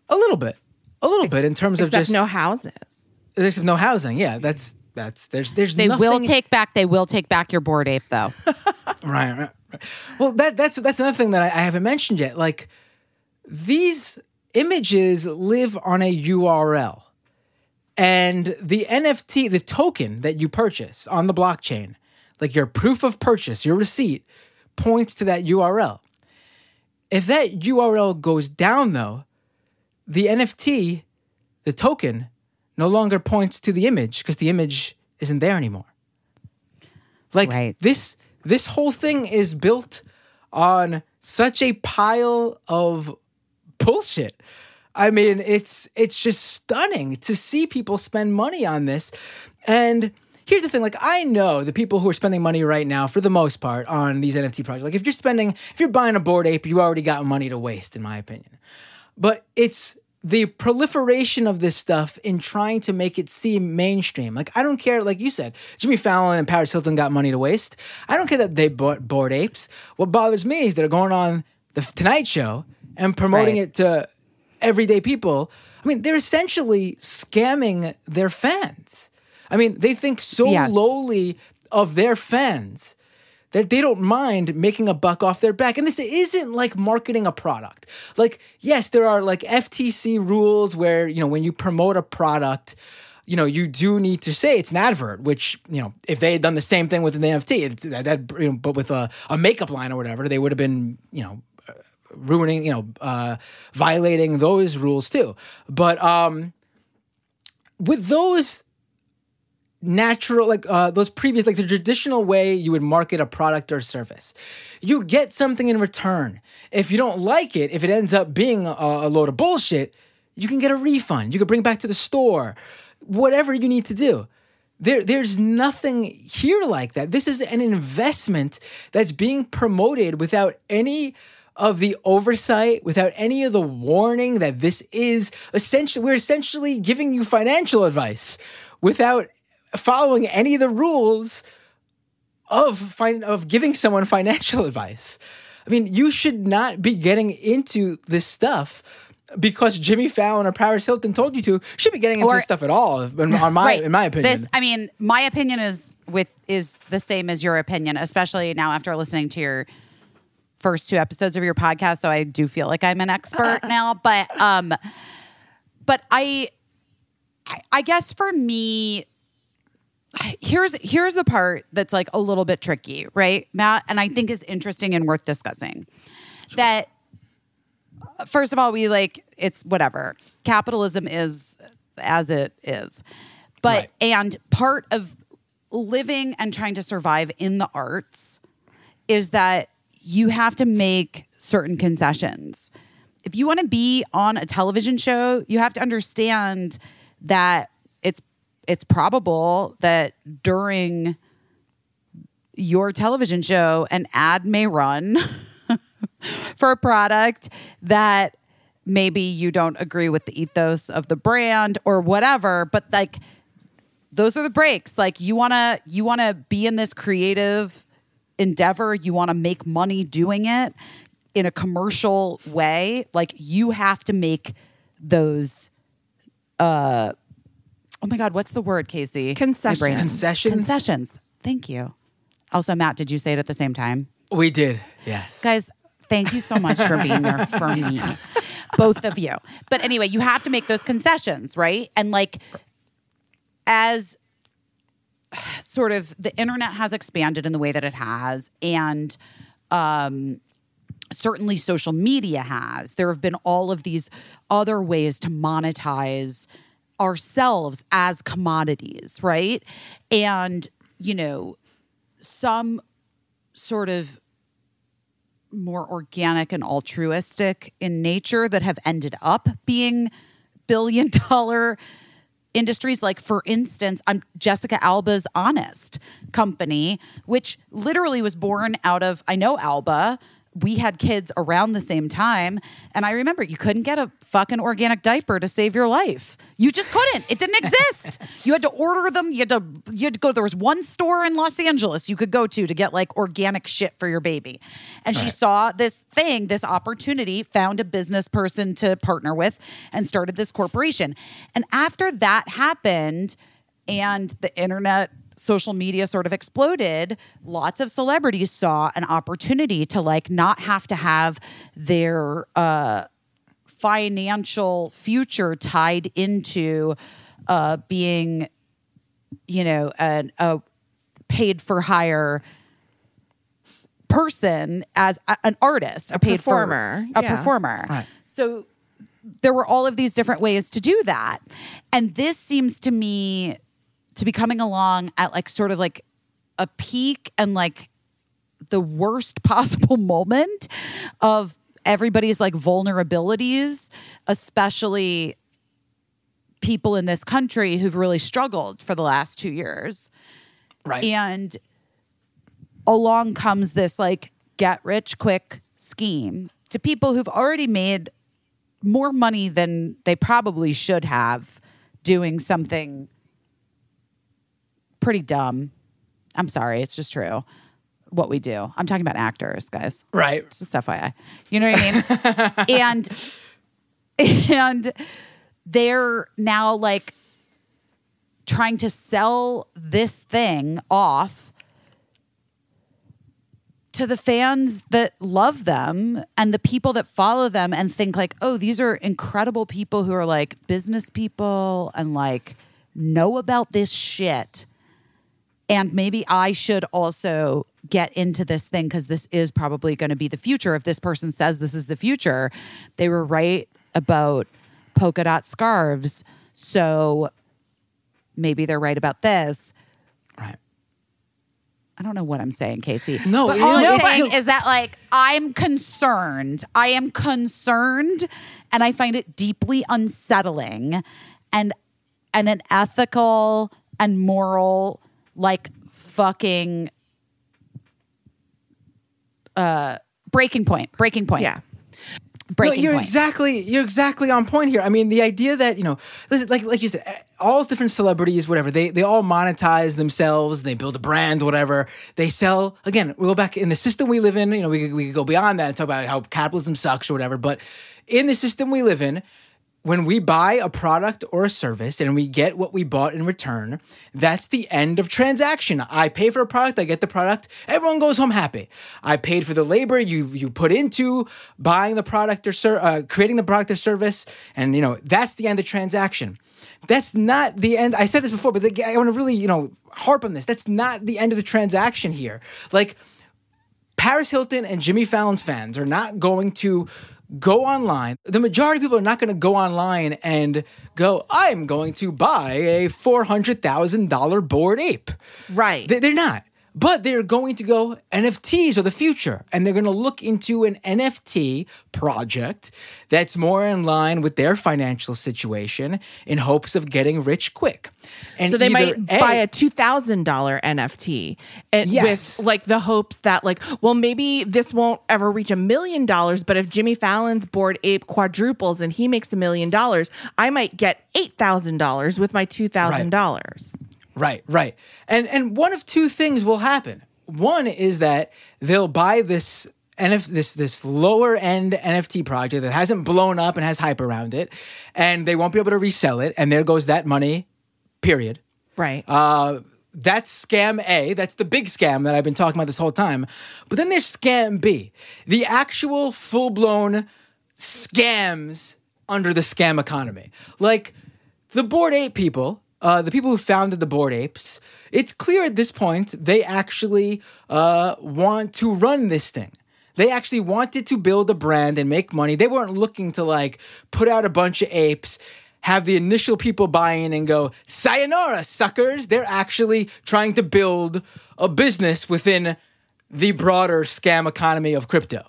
A little bit. A little bit in terms of Except just no houses. There's no housing. Yeah, that's that's there's there's They will take back. They will take back your bored ape, though. (laughs) Right, right, right. Well, that that's that's another thing that I, I haven't mentioned yet. Like these images live on a URL, and the NFT, the token that you purchase on the blockchain, like your proof of purchase, your receipt, points to that URL. If that URL goes down, though, the NFT, the token, no longer points to the image because the image isn't there anymore. Like Right. this this whole thing is built on such a pile of bullshit. I mean, it's it's just stunning to see people spend money on this. And here's the thing, like I know the people who are spending money right now for the most part on these NFT projects. Like if you're spending if you're buying a bored ape, you already got money to waste in my opinion. But it's the proliferation of this stuff in trying to make it seem mainstream. Like I don't care, like you said, Jimmy Fallon and Paris Hilton got money to waste. I don't care that they bought bored apes. What bothers me is they're going on the Tonight Show and promoting Right. it to everyday people. I mean, they're essentially scamming their fans. I mean, they think so Yes. lowly of their fans that they don't mind making a buck off their back. And this isn't like marketing a product. Like, yes, there are like FTC rules where, you know, when you promote a product, you know, you do need to say it's an advert, which, you know, if they had done the same thing with an NFT, that, that, you know, but with a, a makeup line or whatever, they would have been, you know, ruining, you know, uh, violating those rules too. But um, with those natural like uh, those previous like the traditional way you would market a product or service. You get something in return. If you don't like it if it ends up being a, a load of bullshit you can get a refund. You can bring back to the store. Whatever you need to do. There, there's nothing here like that. This is an investment that's being promoted without any of the oversight, without any of the warning that this is essentially, we're essentially giving you financial advice without following any of the rules of fin- of giving someone (laughs) financial advice. I mean, you should not be getting into this stuff because Jimmy Fallon or Paris Hilton told you to. You should be getting into Or- this stuff at all, in, on my, Right. in my opinion. This, I mean, my opinion is with is the same as your opinion, especially now after listening to your first two episodes of your podcast. So I do feel like I'm an expert (laughs) now, but um, but I, I, I guess for me, here's here's the part that's like a little bit tricky, right, Matt, and I think is interesting and worth discussing. That first of all, we like it's whatever. Capitalism is as it is. But Right. and part of living and trying to survive in the arts is that you have to make certain concessions. If you want to be on a television show, you have to understand that it's probable that during your television show an ad may run (laughs) for a product that maybe you don't agree with the ethos of the brand or whatever but like those are the breaks. Like you want to you want to be in this creative endeavor. You want to make money doing it in a commercial way. Like you have to make those uh oh my god what's the word casey My Concessions. Concessions? concessions thank you also matt did you say it at the same time we did, yes. Guys, thank you so much for being there for me. (laughs) Both of you. But anyway, you have to make those concessions, right? And like as sort of the internet has expanded in the way that it has and um certainly social media has. There have been all of these other ways to monetize ourselves as commodities, right? And you know, some sort of more organic and altruistic in nature that have ended up being billion dollar industries like for instance i'm jessica alba's honest company which literally was born out of i know alba we had kids around the same time and i remember you couldn't get a fucking organic diaper to save your life. You just couldn't. It didn't exist. (laughs) You had to order them. You had to you had to go there was one store in los angeles you could go to to get like organic shit for your baby. And she saw this thing this opportunity found a business person to partner with and started this corporation. And after that happened and the internet social media sort of exploded, lots of celebrities saw an opportunity to like not have to have their uh, financial future tied into uh, being, you know, an, a paid for hire person as a- an artist, a, paid performer, for, a yeah. performer. Right. So there were all of these different ways to do that. And this seems to me to be coming along at like sort of like a peak and like the worst (laughs) possible moment of everybody's like vulnerabilities, especially people in this country who've really struggled for the last two years. Right. And along comes this like get rich quick scheme to people who've already made more money than they probably should have doing something pretty dumb. I'm sorry, it's just true. What we do. I'm talking about actors, guys. right. It's just FYI. You know what I mean? (laughs) and and they're now like trying to sell this thing off to the fans that love them and the people that follow them and think like, oh, these are incredible people who are like business people and like know about this shit. And maybe I should also get into this thing because this is probably going to be the future. If this person says this is the future, they were right about polka dot scarves. So maybe they're right about this. Right. I don't know what I'm saying, Casey. No, but all I'm saying is that like I'm concerned. I am concerned, and I find it deeply unsettling, and and an ethical and moral like fucking uh breaking point. Breaking point. Yeah. Breaking no, you're point. exactly you're exactly on point here. I mean, the idea that you know, like like you said, eh, all different celebrities, whatever they they all monetize themselves. They build a brand, whatever. They sell. Again, we go back in the system we live in. You know, we we could go beyond that and talk about how capitalism sucks or whatever. But in the system we live in, when we buy a product or a service and we get what we bought in return, that's the end of transaction. I pay for a product, I get the product, everyone goes home happy. I paid for the labor you you put into buying the product or ser- uh, creating the product or service, and you know that's the end of transaction. That's not the end. I said this before, but the, I want to really you know harp on this. That's not the end of the transaction here. Like Paris Hilton and Jimmy Fallon's fans are not going to go online. The majority of people are not going to go online and go, I'm going to buy a $400,000 bored ape. Right. They- They're not. But they're going to go, NFTs are the future. And they're going to look into an NFT project that's more in line with their financial situation in hopes of getting rich quick. And so they might buy a two thousand dollar NFT, and eh, Yes. with like the hopes that like, well, maybe this won't ever reach a million dollars, but if Jimmy Fallon's bored ape quadruples and he makes a million dollars, I might get eight thousand dollars with my two thousand dollars. Right, right. And and one of two things will happen. One is that they'll buy this NF this this lower end NFT project that hasn't blown up and has hype around it, and they won't be able to resell it, and there goes that money. Period. Right. Uh, that's scam A. That's the big scam that I've been talking about this whole time. But then there's scam B, the actual full blown scams under the scam economy. Like the Bored Ape people, uh, the people who founded the Bored Apes, it's clear at this point they actually uh, want to run this thing. They actually wanted to build a brand and make money. They weren't looking to like put out a bunch of apes, have the initial people buy in and go, sayonara, suckers. They're actually trying to build a business within the broader scam economy of crypto.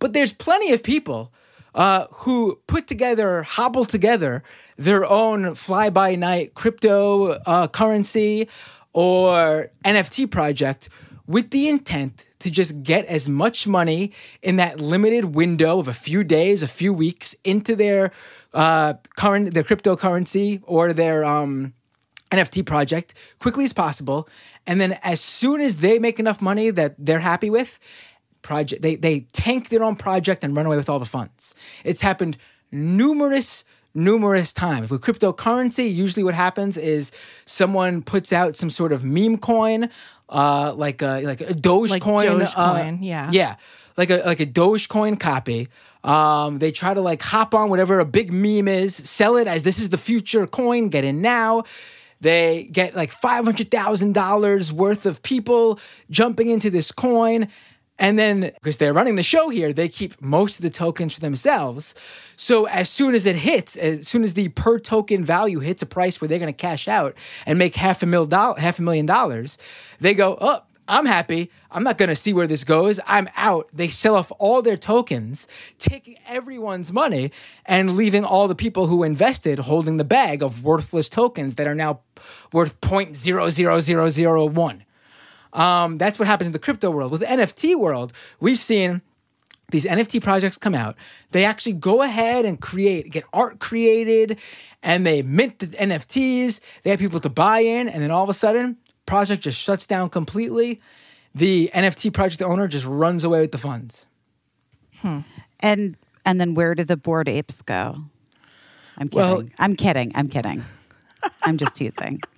But there's plenty of people uh, who put together, hobble together their own fly by night crypto uh, currency or NFT project with the intent to just get as much money in that limited window of a few days, a few weeks into their uh, current, their cryptocurrency or their um, NFT project quickly as possible. And then as soon as they make enough money that they're happy with, project they they tank their own project and run away with all the funds. It's happened numerous numerous times. With cryptocurrency, usually what happens is someone puts out some sort of meme coin, uh, like a like a Dogecoin. Like uh, yeah. yeah, like a like a Dogecoin copy. Um, they try to like hop on whatever a big meme is, sell it as this is the future coin, get in now. They get like five hundred thousand dollars worth of people jumping into this coin. And then, because they're running the show here, they keep most of the tokens for themselves. So as soon as it hits, as soon as the per token value hits a price where they're going to cash out and make half a mil half a million dollars, they go, "Oh, I'm happy. I'm not going to see where this goes. I'm out." They sell off all their tokens, taking everyone's money and leaving all the people who invested holding the bag of worthless tokens that are now worth 0.00001. Um, that's what happens in the crypto world. With the NFT world, we've seen these NFT projects come out. They actually go ahead and create, get art created, and they mint the NFTs. They have people to buy in, and then all of a sudden, project just shuts down completely. The NFT project owner just runs away with the funds. Hmm. And and then where do the bored apes go? I'm kidding. Well- I'm kidding. I'm kidding. I'm just teasing. (laughs)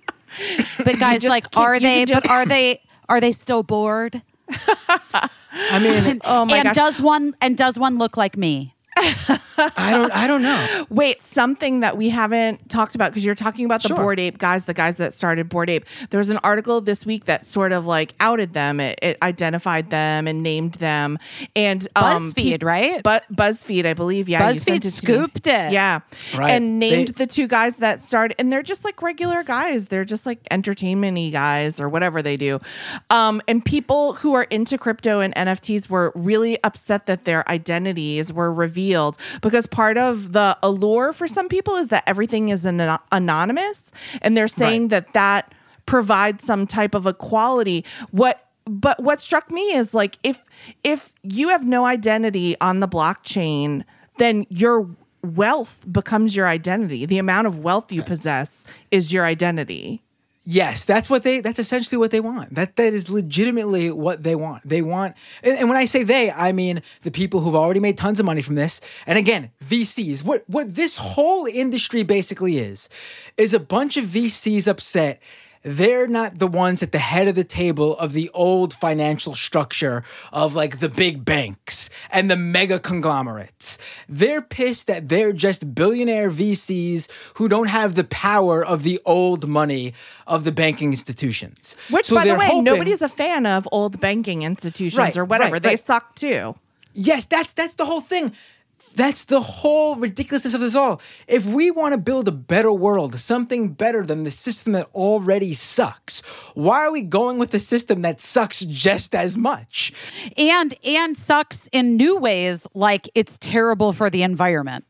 But guys, like, are they? But are they? (laughs) Are they still bored? (laughs) I mean, Oh my and gosh. does one? And does one look like me? I don't, I don't know. (laughs) Wait, something that we haven't talked about because you're talking about the Sure. Bored Ape guys, the guys that started Bored Ape. There was an article this week that sort of like outed them. It, it identified them and named them. And um, BuzzFeed, pe- right? But BuzzFeed, I believe. Yeah, you BuzzFeed sent it to me. scooped it. Yeah, Right. and named They- the two guys that started, and they're just like regular guys. They're just like entertainment-y guys or whatever they do. Um, and people who are into crypto and NFTs were really upset that their identities were revealed because part of the allure for some people is that everything is an- anonymous, and they're saying Right. that that provides some type of equality. What but what struck me is like if if you have no identity on the blockchain, then your wealth becomes your identity. The amount of wealth you possess is your identity. Yes, that's what they. That's essentially what they want. That that is legitimately what they want. They want, and, and when I say they, I mean the people who've already made tons of money from this. And again, VCs. What what this whole industry basically is, is a bunch of VCs upset. They're not the ones at the head of the table of the old financial structure of like the big banks and the mega conglomerates. They're pissed that they're just billionaire VCs who don't have the power of the old money of the banking institutions. Which, So by the way, hoping- nobody's a fan of old banking institutions Right, or whatever. right, they right. suck too. Yes, that's that's the whole thing. That's the whole ridiculousness of this all. If we want to build a better world, something better than the system that already sucks, why are we going with a system that sucks just as much? And and sucks in new ways, like it's terrible for the environment.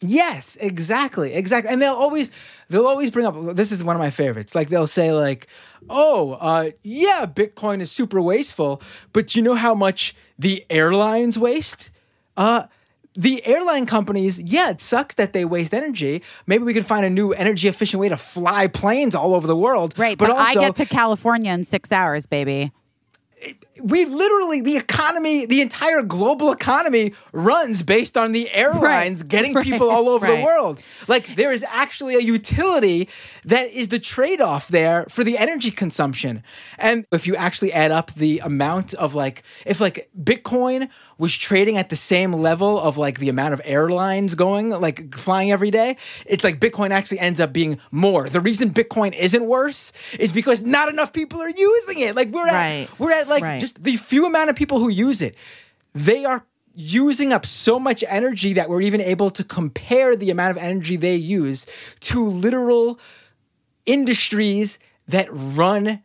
Yes, exactly, exactly. And they'll always they'll always bring up this is one of my favorites. Like they'll say like, "Oh, uh yeah, Bitcoin is super wasteful, but you know how much the airlines waste?" Uh the airline companies, yeah, it sucks that they waste energy. Maybe we could find a new energy efficient way to fly planes all over the world. Right. But, But, I get to California in six hours, baby. we literally the economy, the entire global economy runs based on the airlines getting (laughs) people all over Right. the world. Like there is actually a utility that is the trade-off there for the energy consumption. And if you actually add up the amount of like if like Bitcoin was trading at the same level of like the amount of airlines going like flying every day, it's like Bitcoin actually ends up being more. The reason Bitcoin isn't worse is because not enough people are using it. Like we're Right. at we're at like Right. just the few amount of people who use it, they are using up so much energy that we're even able to compare the amount of energy they use to literal industries that run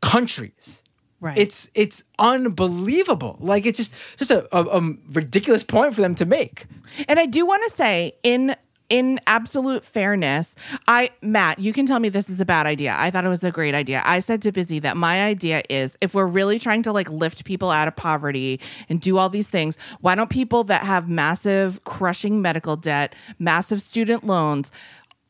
countries. Right. It's it's unbelievable. Like it's just just a, a, a ridiculous point for them to make. And I do want to say, in in absolute fairness, I Matt, you can tell me this is a bad idea. I thought it was a great idea. I said to Busy that my idea is if we're really trying to like lift people out of poverty and do all these things, why don't people that have massive crushing medical debt, massive student loans,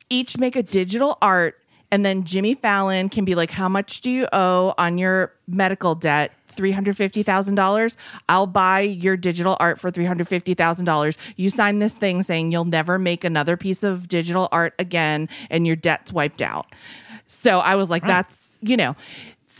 each make a digital art And then Jimmy Fallon can be like, How much do you owe on your medical debt? $350,000. I'll buy your digital art for $350,000. You sign this thing saying you'll never make another piece of digital art again and your debt's wiped out. So I was like, That's, you know.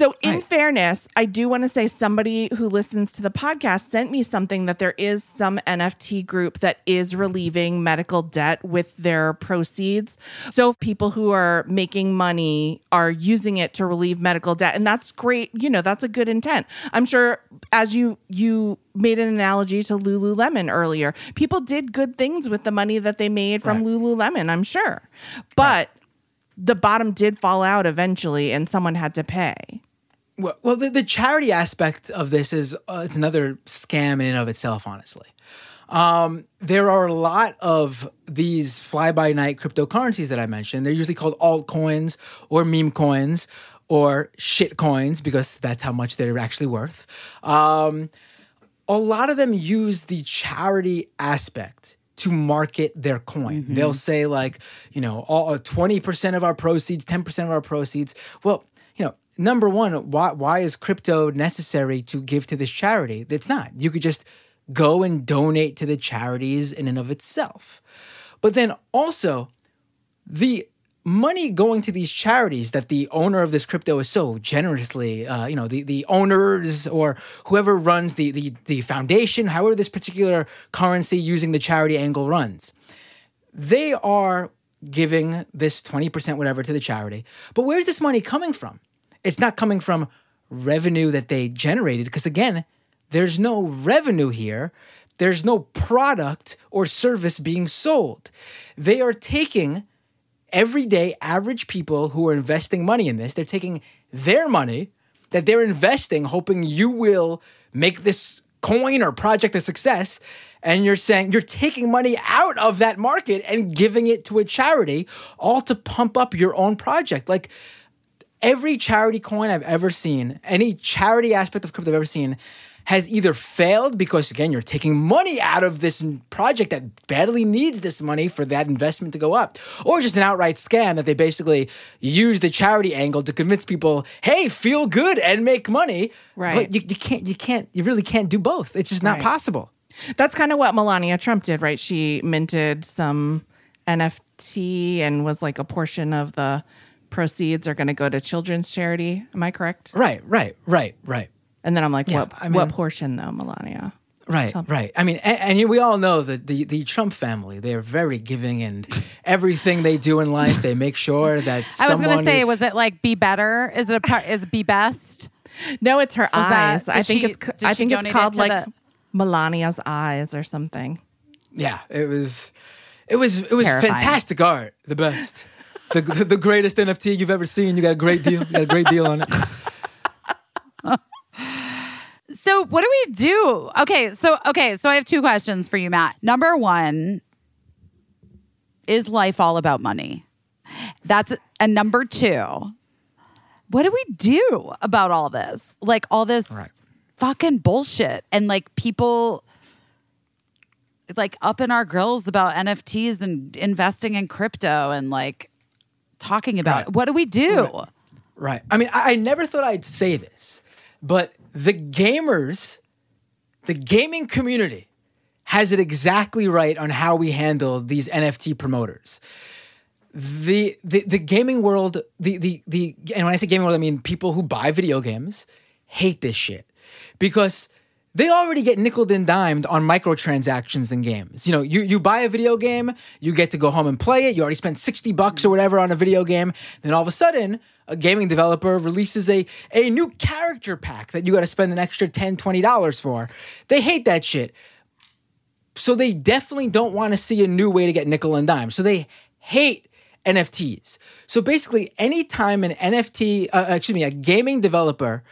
So, in Right. fairness, I do want to say somebody who listens to the podcast sent me something that there is some NFT group that is relieving medical debt with their proceeds. So, people who are making money are using it to relieve medical debt, and that's great. You know, that's a good intent. I'm sure, as you you made an analogy to Lululemon earlier, people did good things with the money that they made from Right. Lululemon. I'm sure, but the bottom did fall out eventually, and someone had to pay. Well, well the, the charity aspect of this is uh, it's another scam in and of itself, honestly. Um, there are a lot of these fly by night cryptocurrencies that I mentioned. They're usually called altcoins or meme coins or shit coins because that's how much they're actually worth. Um, a lot of them use the charity aspect to market their coin. They'll say like, you know, all twenty percent of our proceeds, ten percent of our proceeds. Well, number one, why why is crypto necessary to give to this charity? It's not. You could just go and donate to the charities in and of itself. But then also, the money going to these charities that the owner of this crypto is so generously, uh, you know, the, the owners or whoever runs the, the, the foundation, however this particular currency using the charity angle runs, they are giving this 20% whatever to the charity. But where's this money coming from? It's not coming from revenue that they generated because again, there's no revenue here. There's no product or service being sold. They are taking everyday average people who are investing money in this, they're taking their money that they're investing, hoping you will make this coin or project a success. And you're saying you're taking money out of that market and giving it to a charity, all to pump up your own project. Like every charity coin I've ever seen, any charity aspect of crypto I've ever seen, has either failed because again you're taking money out of this project that badly needs this money for that investment to go up, or just an outright scam that they basically use the charity angle to convince people, hey, feel good and make money. Right. But you, you can't, you can't, you really can't do both. It's just not Right. possible. That's kind of what Melania Trump did, right? She minted some NFT and was like a portion of the proceeds are going to go to children's charity. Am I correct? Right, right, right, right. And then I'm like, Yeah, what? I mean- what portion though, Melania? Right, Tell- right. I mean, and, and we all know that the, the Trump family, they're very giving and everything they do in life, they make sure that (laughs) I was gonna say, who- was it like be better? Is it a part? Is be best? No, it's her that- eyes. did I think she- it's I think it's donate it called like the- Melania's eyes or something. yeah, it was, it was, it was terrifying. fantastic art, the best, the, the greatest NFT you've ever seen. You got a great deal, you got a great deal on it. (laughs) So what do we do? Okay, so okay, so I have two questions for you, Matt. Number one, is life all about money? That's and number two, what do we do about all this? Like all this Right. fucking bullshit and like people like up in our grills about NFTs and investing in crypto and like talking about Right. What do we do? Right. I mean, I, I never thought I'd say this, but the gamers, the gaming community, has it exactly right on how we handle these NFT promoters. The, the the gaming world, the the the and when I say gaming world, I mean people who buy video games hate this shit because they already get nickel and dimed on microtransactions in games. You know, you, you buy a video game, you get to go home and play it. You already spent 60 bucks or whatever on a video game. Then all of a sudden, a gaming developer releases a, a new character pack that you got to spend an extra $10, $20 for. They hate that shit. So they definitely don't want to see a new way to get nickel and dime. So they hate NFTs. So basically, anytime an NFT, uh, excuse me, a gaming developer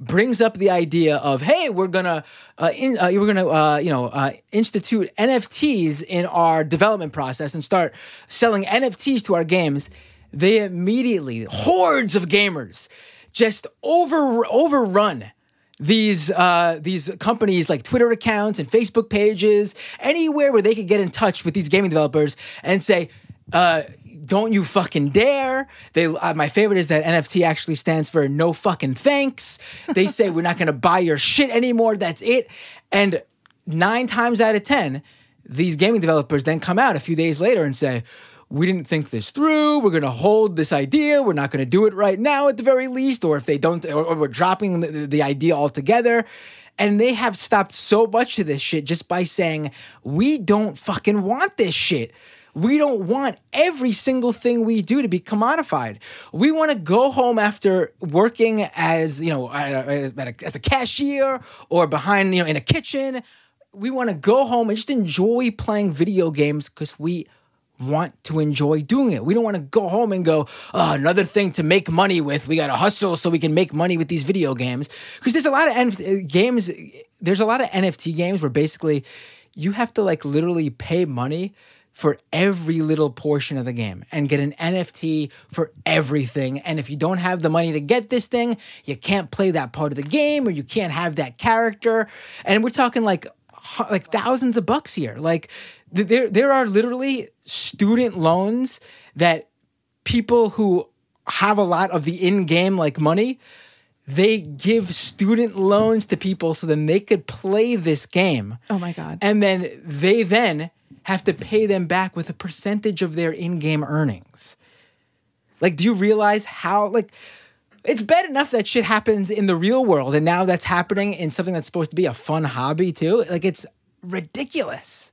brings up the idea of, hey, we're gonna, uh, in, uh, we're gonna, uh, you know, uh, institute NFTs in our development process and start selling NFTs to our games, they immediately hordes of gamers just over overrun these uh, these companies like Twitter accounts and Facebook pages, anywhere where they could get in touch with these gaming developers and say, uh, don't you fucking dare. They uh, my favorite is that NFT actually stands for no fucking thanks. They say we're not going to buy your shit anymore. That's it. And 9 times out of 10, these gaming developers then come out a few days later and say we didn't think this through. We're going to hold this idea. We're not going to do it right now at the very least. Or if they don't, or, or we're dropping the, the idea altogether. And they have stopped so much of this shit just by saying, we don't fucking want this shit. We don't want every single thing we do to be commodified. We want to go home after working as, you know, as a cashier or behind, you know, in a kitchen. We want to go home and just enjoy playing video games because we want to enjoy doing it. We don't want to go home and go, oh, another thing to make money with. We got to hustle so we can make money with these video games. Because there's a lot of NF- uh, games, there's a lot of NFT games where basically you have to like literally pay money for every little portion of the game and get an NFT for everything. And if you don't have the money to get this thing, you can't play that part of the game or you can't have that character. And we're talking like like thousands of bucks here. Like there there are literally student loans that people who have a lot of the in-game like money they give student loans to people so then they could play this game Oh my God. and then they then have to pay them back with a percentage of their in-game earnings like do you realize how like it's bad enough that shit happens in the real world and now that's happening in something that's supposed to be a fun hobby too like it's ridiculous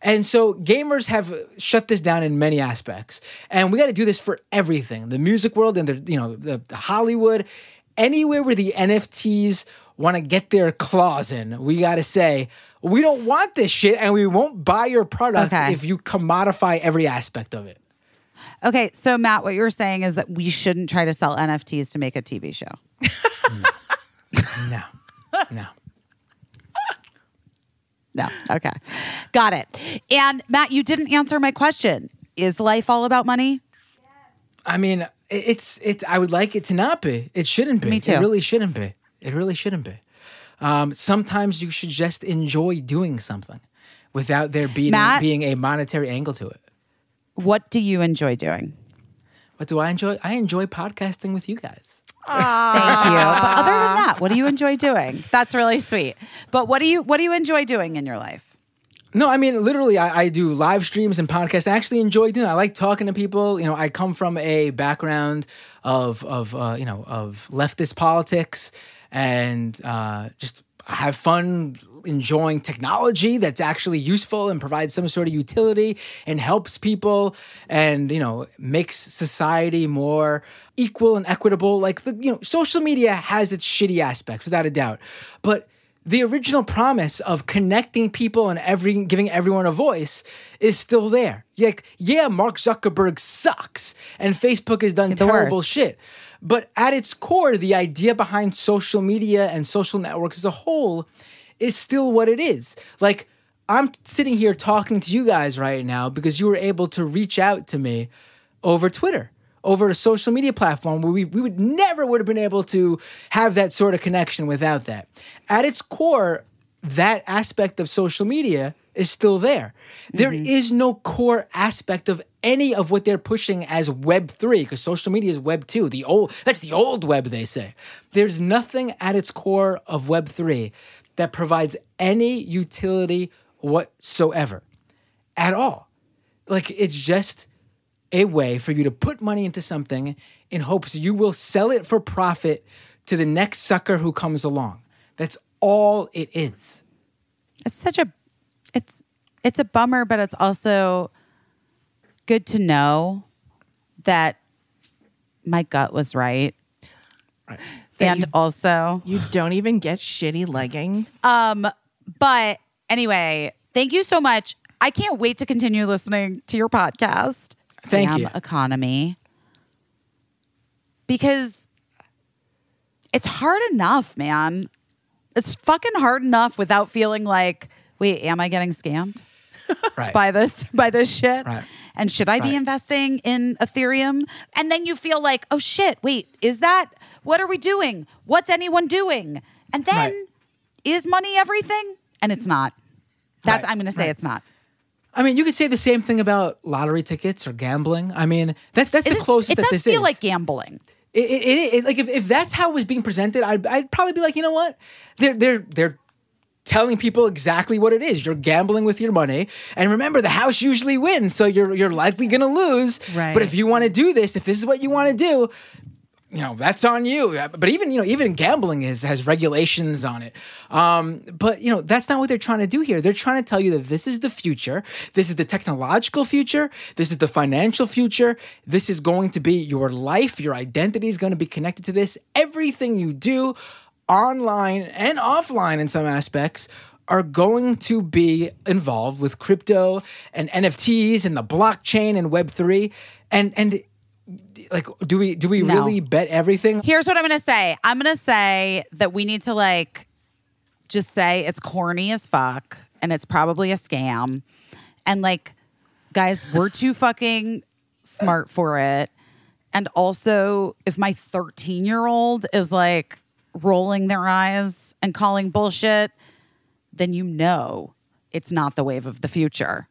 and so gamers have shut this down in many aspects. And we got to do this for everything. The music world and the you know, the, the Hollywood, anywhere where the NFTs want to get their claws in, we got to say, we don't want this shit and we won't buy your product Okay. if you commodify every aspect of it. Okay, so Matt, what you're saying is that we shouldn't try to sell NFTs to make a TV show. No. No. No. Okay. Got it. And Matt, you didn't answer my question. Is life all about money? I mean, it's it's. I would like it to not be. It shouldn't be. Me too. It really shouldn't be. It really shouldn't be. Um, sometimes you should just enjoy doing something without there being Matt? being a monetary angle to it. What do you enjoy doing? What do I enjoy? I enjoy podcasting with you guys. Thank you. But other than that, what do you enjoy doing? That's really sweet. But what do you what do you enjoy doing in your life? No, I mean literally. I, I do live streams and podcasts. I actually enjoy doing. It. I like talking to people. You know, I come from a background of of uh, you know of leftist politics, and uh, just have fun enjoying technology that's actually useful and provides some sort of utility and helps people and you know makes society more equal and equitable. Like the you know social media has its shitty aspects without a doubt, but the original promise of connecting people and every giving everyone a voice is still there. Like, yeah, Mark Zuckerberg sucks and Facebook has done The terrible shit. But at its core, the idea behind social media and social networks as a whole is still what it is. Like, I'm sitting here talking to you guys right now because you were able to reach out to me over Twitter, over a social media platform where we, we would never would have been able to have that sort of connection without that. At its core, that aspect of social media is still there. There mm-hmm. is no core aspect of any of what they're pushing as web 3 because social media is web 2 the old that's the old web they say. There's nothing at its core of web 3 that provides any utility whatsoever at all. Like it's just a way for you to put money into something in hopes you will sell it for profit to the next sucker who comes along. That's all it is. It's such a it's it's a bummer, but it's also good to know that my gut was right. Right. And you- also You don't even get shitty leggings. Um, but anyway, thank you so much. I can't wait to continue listening to your podcast, Thank Scam you. Economy, because it's hard enough, man. It's fucking hard enough without feeling like, wait, am I getting scammed right (laughs) by this by this shit? Right. And should I be Right. investing in Ethereum? And then you feel like, oh shit, wait, is that what are we doing? What's anyone doing? And then Right. is money everything? And it's not. That's Right, I'm gonna say right. it's not. I mean, you could say the same thing about lottery tickets or gambling. I mean, that's that's It, the is- closest it that does this feel like gambling. it, it, it, it- like if, if that's how it was being presented, I'd, I'd probably be like, you know what? They're they're they're telling people exactly what it is. You're gambling with your money, and remember, the house usually wins, so you're you're likely going to lose. Right. But if you want to do this, if this is what you want to do. You know that's on you, but even you know even gambling is has regulations on it. Um, but you know that's not what they're trying to do here. They're trying to tell you that this is the future. This is the technological future. This is the financial future. This is going to be your life. Your identity is going to be connected to this. Everything you do, online and offline in some aspects, are going to be involved with crypto and NFTs and the blockchain and Web three. And and like, do we do we No. really bet everything? Here's what I'm gonna say. I'm gonna say that we need to like just say it's corny as fuck and it's probably a scam. And like, guys, we're too fucking smart for it. And also, if my 13 year old is like rolling their eyes and calling bullshit, then you know it's not the wave of the future.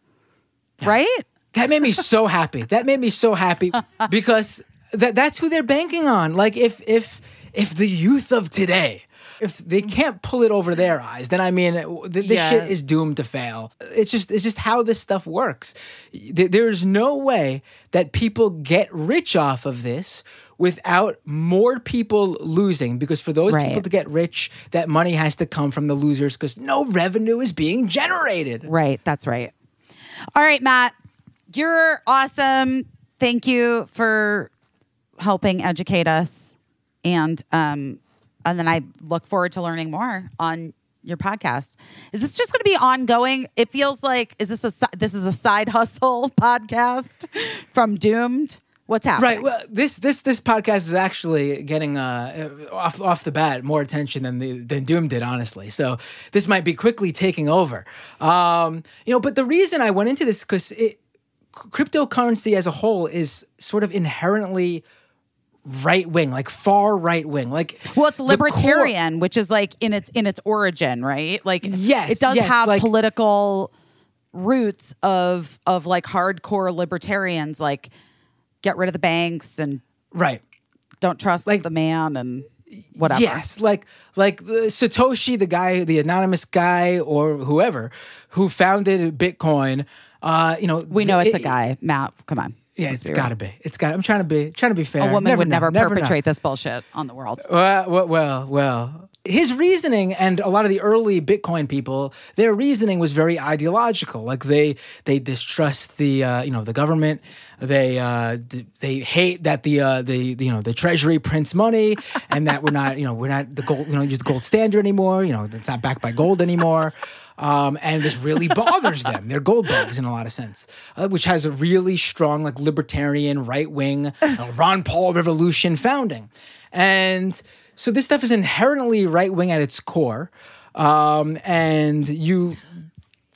Right? That made me so happy. That made me so happy (laughs) because that that's who they're banking on. Like if if if the youth of today if they can't pull it over their eyes, then I mean, th- this Yes. shit is doomed to fail. It's just, it's just how this stuff works. Th- There's no way that people get rich off of this without more people losing. Because for those Right. people to get rich, that money has to come from the losers because no revenue is being generated. Right. That's right. All right, Matt, you're awesome. Thank you for helping educate us. And um, and then I look forward to learning more on your podcast. Is this just going to be ongoing? It feels like is this a this is a side (laughs) hustle podcast from Doomed? What's happening? Right. Well, this this this podcast is actually getting uh, off off the bat more attention than the than Doom did, honestly. So this might be quickly taking over. Um, you know, but the reason I went into this because it cryptocurrency as a whole is sort of inherently right wing, like far right wing. Like Well, it's core- libertarian, which is like in its in its origin, right? Like Yes, it does yes, have like- political roots of of like hardcore libertarians, like get rid of the banks and right. don't trust Like- the man and whatever. Yes, like like the Satoshi, the guy, the anonymous guy, or whoever who founded Bitcoin. Uh, you know, We know it's a it- guy, Matt. Come on. Yeah, Let's it's got to be. It's got. I'm trying to be trying to be fair. A woman would know, never, know. perpetrate this bullshit on the world. Well, well, well, well. His reasoning and a lot of the early Bitcoin people, their reasoning was very ideological. Like they they distrust the uh, you know the government. They uh, d- they hate that the uh, the you know the treasury prints money and that we're not you know we're not the gold you know use gold standard anymore. You know it's not backed by gold anymore. Um, and this really bothers them. They're gold bugs in a lot of sense, uh, which has a really strong, like libertarian, right wing, uh, Ron Paul revolution founding. And so this stuff is inherently right wing at its core. Um, and you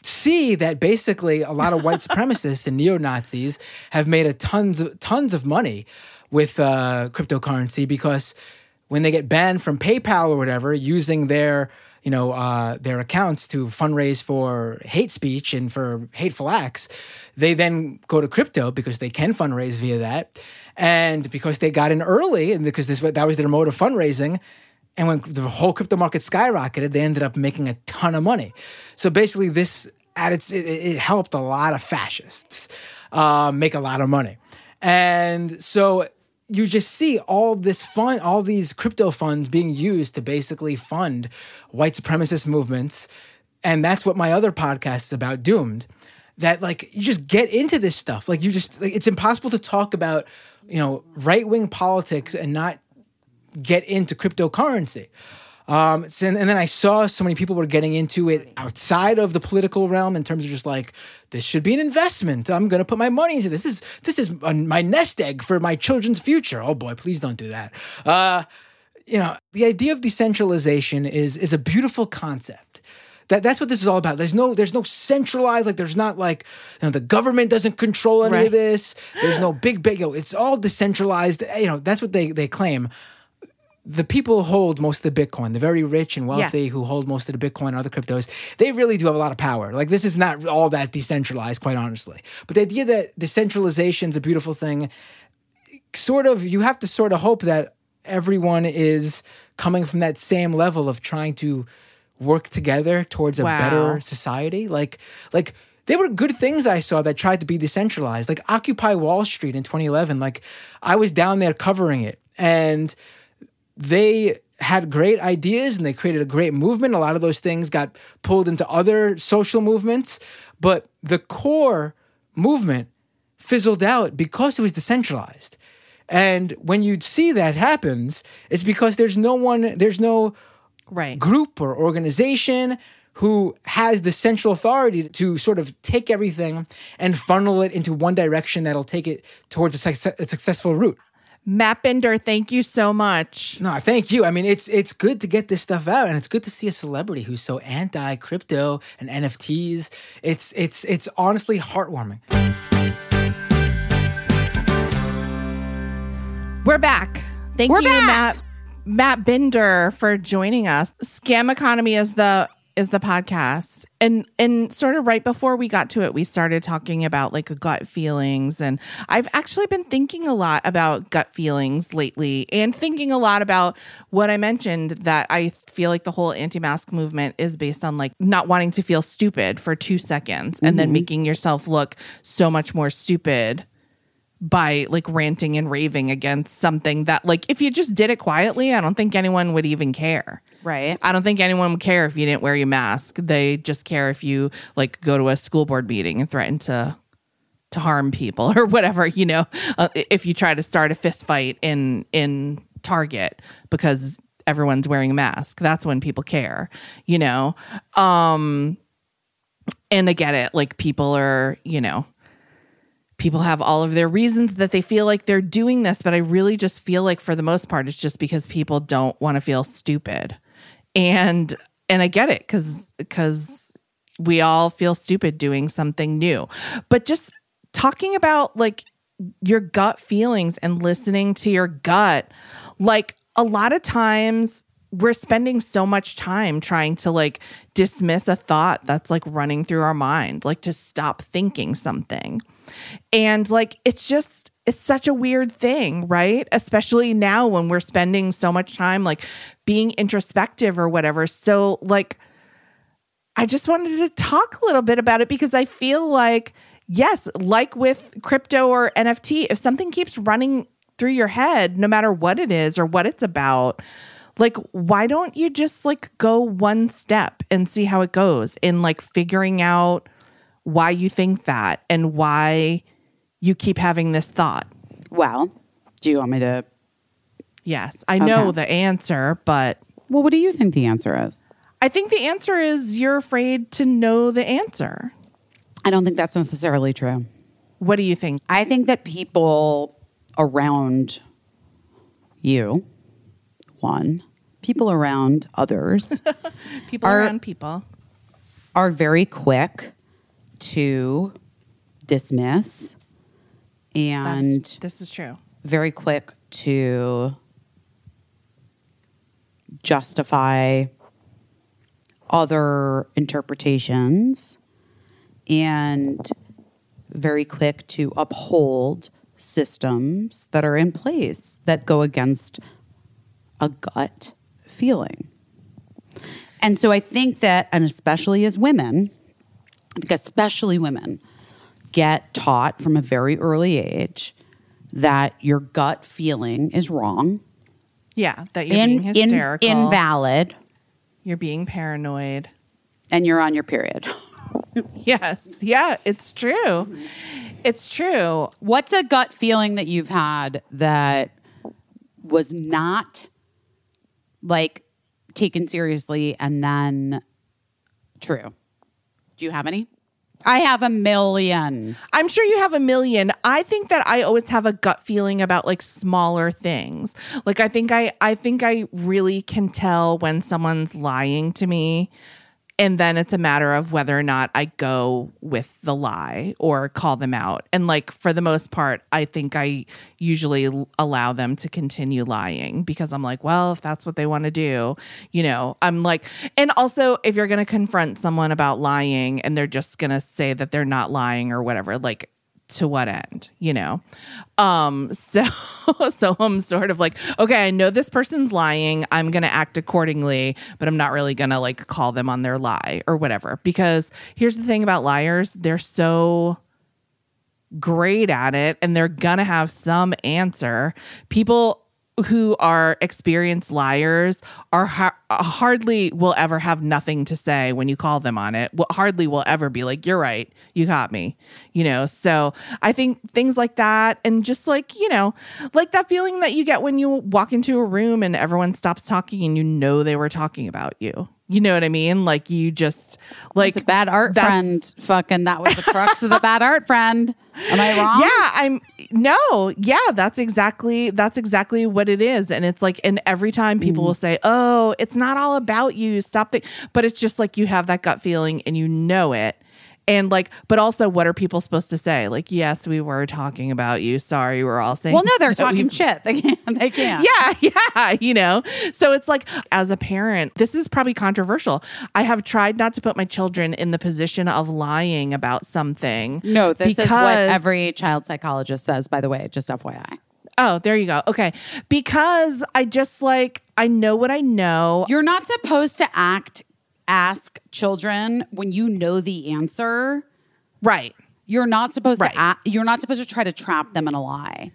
see that basically a lot of white (laughs) supremacists and neo Nazis have made a tons of tons of money with uh, cryptocurrency because when they get banned from PayPal or whatever, using their you know uh, their accounts to fundraise for hate speech and for hateful acts, they then go to crypto because they can fundraise via that, and because they got in early and because this that was their mode of fundraising. And when the whole crypto market skyrocketed, they ended up making a ton of money. So basically, this it, it helped a lot of fascists uh, make a lot of money, and so you just see all this fun, all these crypto funds being used to basically fund white supremacist movements, and that's what my other podcast is about, Doomed. That like you just get into this stuff, like you just like, it's impossible to talk about you know right wing politics and not get into cryptocurrency. Um, so- and, and then I saw so many people were getting into it outside of the political realm in terms of just like this should be an investment. I'm going to put my money into this. This is this is my nest egg for my children's future. Oh boy, please don't do that. Uh, you know, the idea of decentralization is is a beautiful concept. That, that's what this is all about. There's no there's no centralized like there's not like you know, the government doesn't control any Right. of this. There's no (laughs) big big. you know, It's all decentralized. You know that's what they they claim the people who hold most of the Bitcoin, the very rich and wealthy who hold most of the Bitcoin and other cryptos, they really do have a lot of power. Like this is not all that decentralized, quite honestly. But the idea that decentralization is a beautiful thing, sort of, you have to sort of hope that everyone is coming from that same level of trying to work together towards a Wow. better society. Like, like there were good things I saw that tried to be decentralized, like Occupy Wall Street in 2011. Like I was down there covering it, and they had great ideas and they created a great movement. A lot of those things got pulled into other social movements, but the core movement fizzled out because it was decentralized. And when you see that happens, it's because there's no one, there's no Right. group or organization who has the central authority to sort of take everything and funnel it into one direction that'll take it towards a, success, a successful route. Matt Binder, thank you so much. No, thank you. I mean, it's it's good to get this stuff out, and it's good to see a celebrity who's so anti crypto and NFTs. It's it's it's honestly heartwarming. We're back. Thank We're you, back. Matt Matt Binder, for joining us. Scam Economy is the is the podcast. And and sort of right before we got to it, we started talking about like gut feelings. And I've actually been thinking a lot about gut feelings lately and thinking a lot about what I mentioned that I feel like the whole anti-mask movement is based on like not wanting to feel stupid for two seconds and then mm-hmm. making yourself look so much more stupid by like ranting and raving against something that like if you just did it quietly, I don't think anyone would even care. Right. I don't think anyone would care if you didn't wear your mask. They just care if you like go to a school board meeting and threaten to to harm people (laughs) or whatever, you know. Uh, if you try to start a fist fight in in Target because everyone's wearing a mask, that's when people care, you know. Um and I get it. Like people are, you know, people have all of their reasons that they feel like they're doing this, but I really just feel like for the most part it's just because people don't want to feel stupid. And and I get it cuz cuz we all feel stupid doing something new. But just talking about like your gut feelings and listening to your gut, like a lot of times we're spending so much time trying to like dismiss a thought that's like running through our mind, like to stop thinking something. And like it's just it's such a weird thing, right? Especially now when we're spending so much time like being introspective or whatever. So like I just wanted to talk a little bit about it because I feel like, yes, like with crypto or NFT, if something keeps running through your head, no matter what it is or what it's about, like, why don't you just like go one step and see how it goes in like figuring out why you think that and why you keep having this thought? Well, do you want me to? Yes, I know the answer, but Well, what do you think the answer is? I think the answer is you're afraid to know the answer. I don't think that's necessarily true. What do you think? I think that people around you, one, people around others, (laughs) People Are- around people. are very quick to dismiss and That's, this is true. very quick to justify other interpretations and very quick to uphold systems that are in place that go against a gut feeling. And so I think that, and especially as women, think especially women get taught from a very early age that your gut feeling is wrong, Yeah, that you're in, being in, hysterical. invalid, You're being paranoid. and you're on your period. (laughs) Yes. Yeah, it's true. It's true. What's a gut feeling that you've had that was not like taken seriously and then true? Do you have any? I have a million. I'm sure you have a million. I think that I always have a gut feeling about like smaller things. Like I think I I think I really can tell when someone's lying to me and then it's a matter of whether or not I go with the lie or call them out. And like for the most part, I think I usually allow them to continue lying because I'm like, well, if that's what they want to do, you know, I'm like, and also if you're going to confront someone about lying and they're just going to say that they're not lying or whatever, like to what end you know? Um (laughs) so so i'm sort of like okay i know this person's lying. I'm gonna act accordingly but i'm not really gonna like call them on their lie or whatever. Because here's the thing about liars. They're so great at it and they're gonna have some answer. People who are experienced liars are ha- hardly will ever have nothing to say when you call them on it. Will hardly will ever be like, "You're right, you got me," you know. So I think things like that, and just like you know, like that feeling that you get when you walk into a room and everyone stops talking and you know they were talking about you. You know what I mean? Like you just like It's a bad art friend. Fucking that was the crux of the bad art friend. Am I wrong? Yeah, I'm no, yeah, that's exactly that's exactly what it is. And it's like and every time people mm. will say, "Oh, it's not all about you. Stop the but it's just like you have that gut feeling and you know it. And like but also what are people supposed to say? Like, "Yes, we were talking about you. Sorry, we're all saying Well, no, they're (laughs) talking shit. They can't. They can't. yeah, (laughs) yeah, you know. So it's like as a parent, this is probably controversial. I have tried not to put my children in the position of lying about something. No, this is what every child psychologist says. By the way, just FYI. Oh, there you go. Okay. Because I just like I know what I know. You're not supposed to act ask children when you know the answer. Right. You're not supposed Right. to act, you're not supposed to try to trap them in a lie.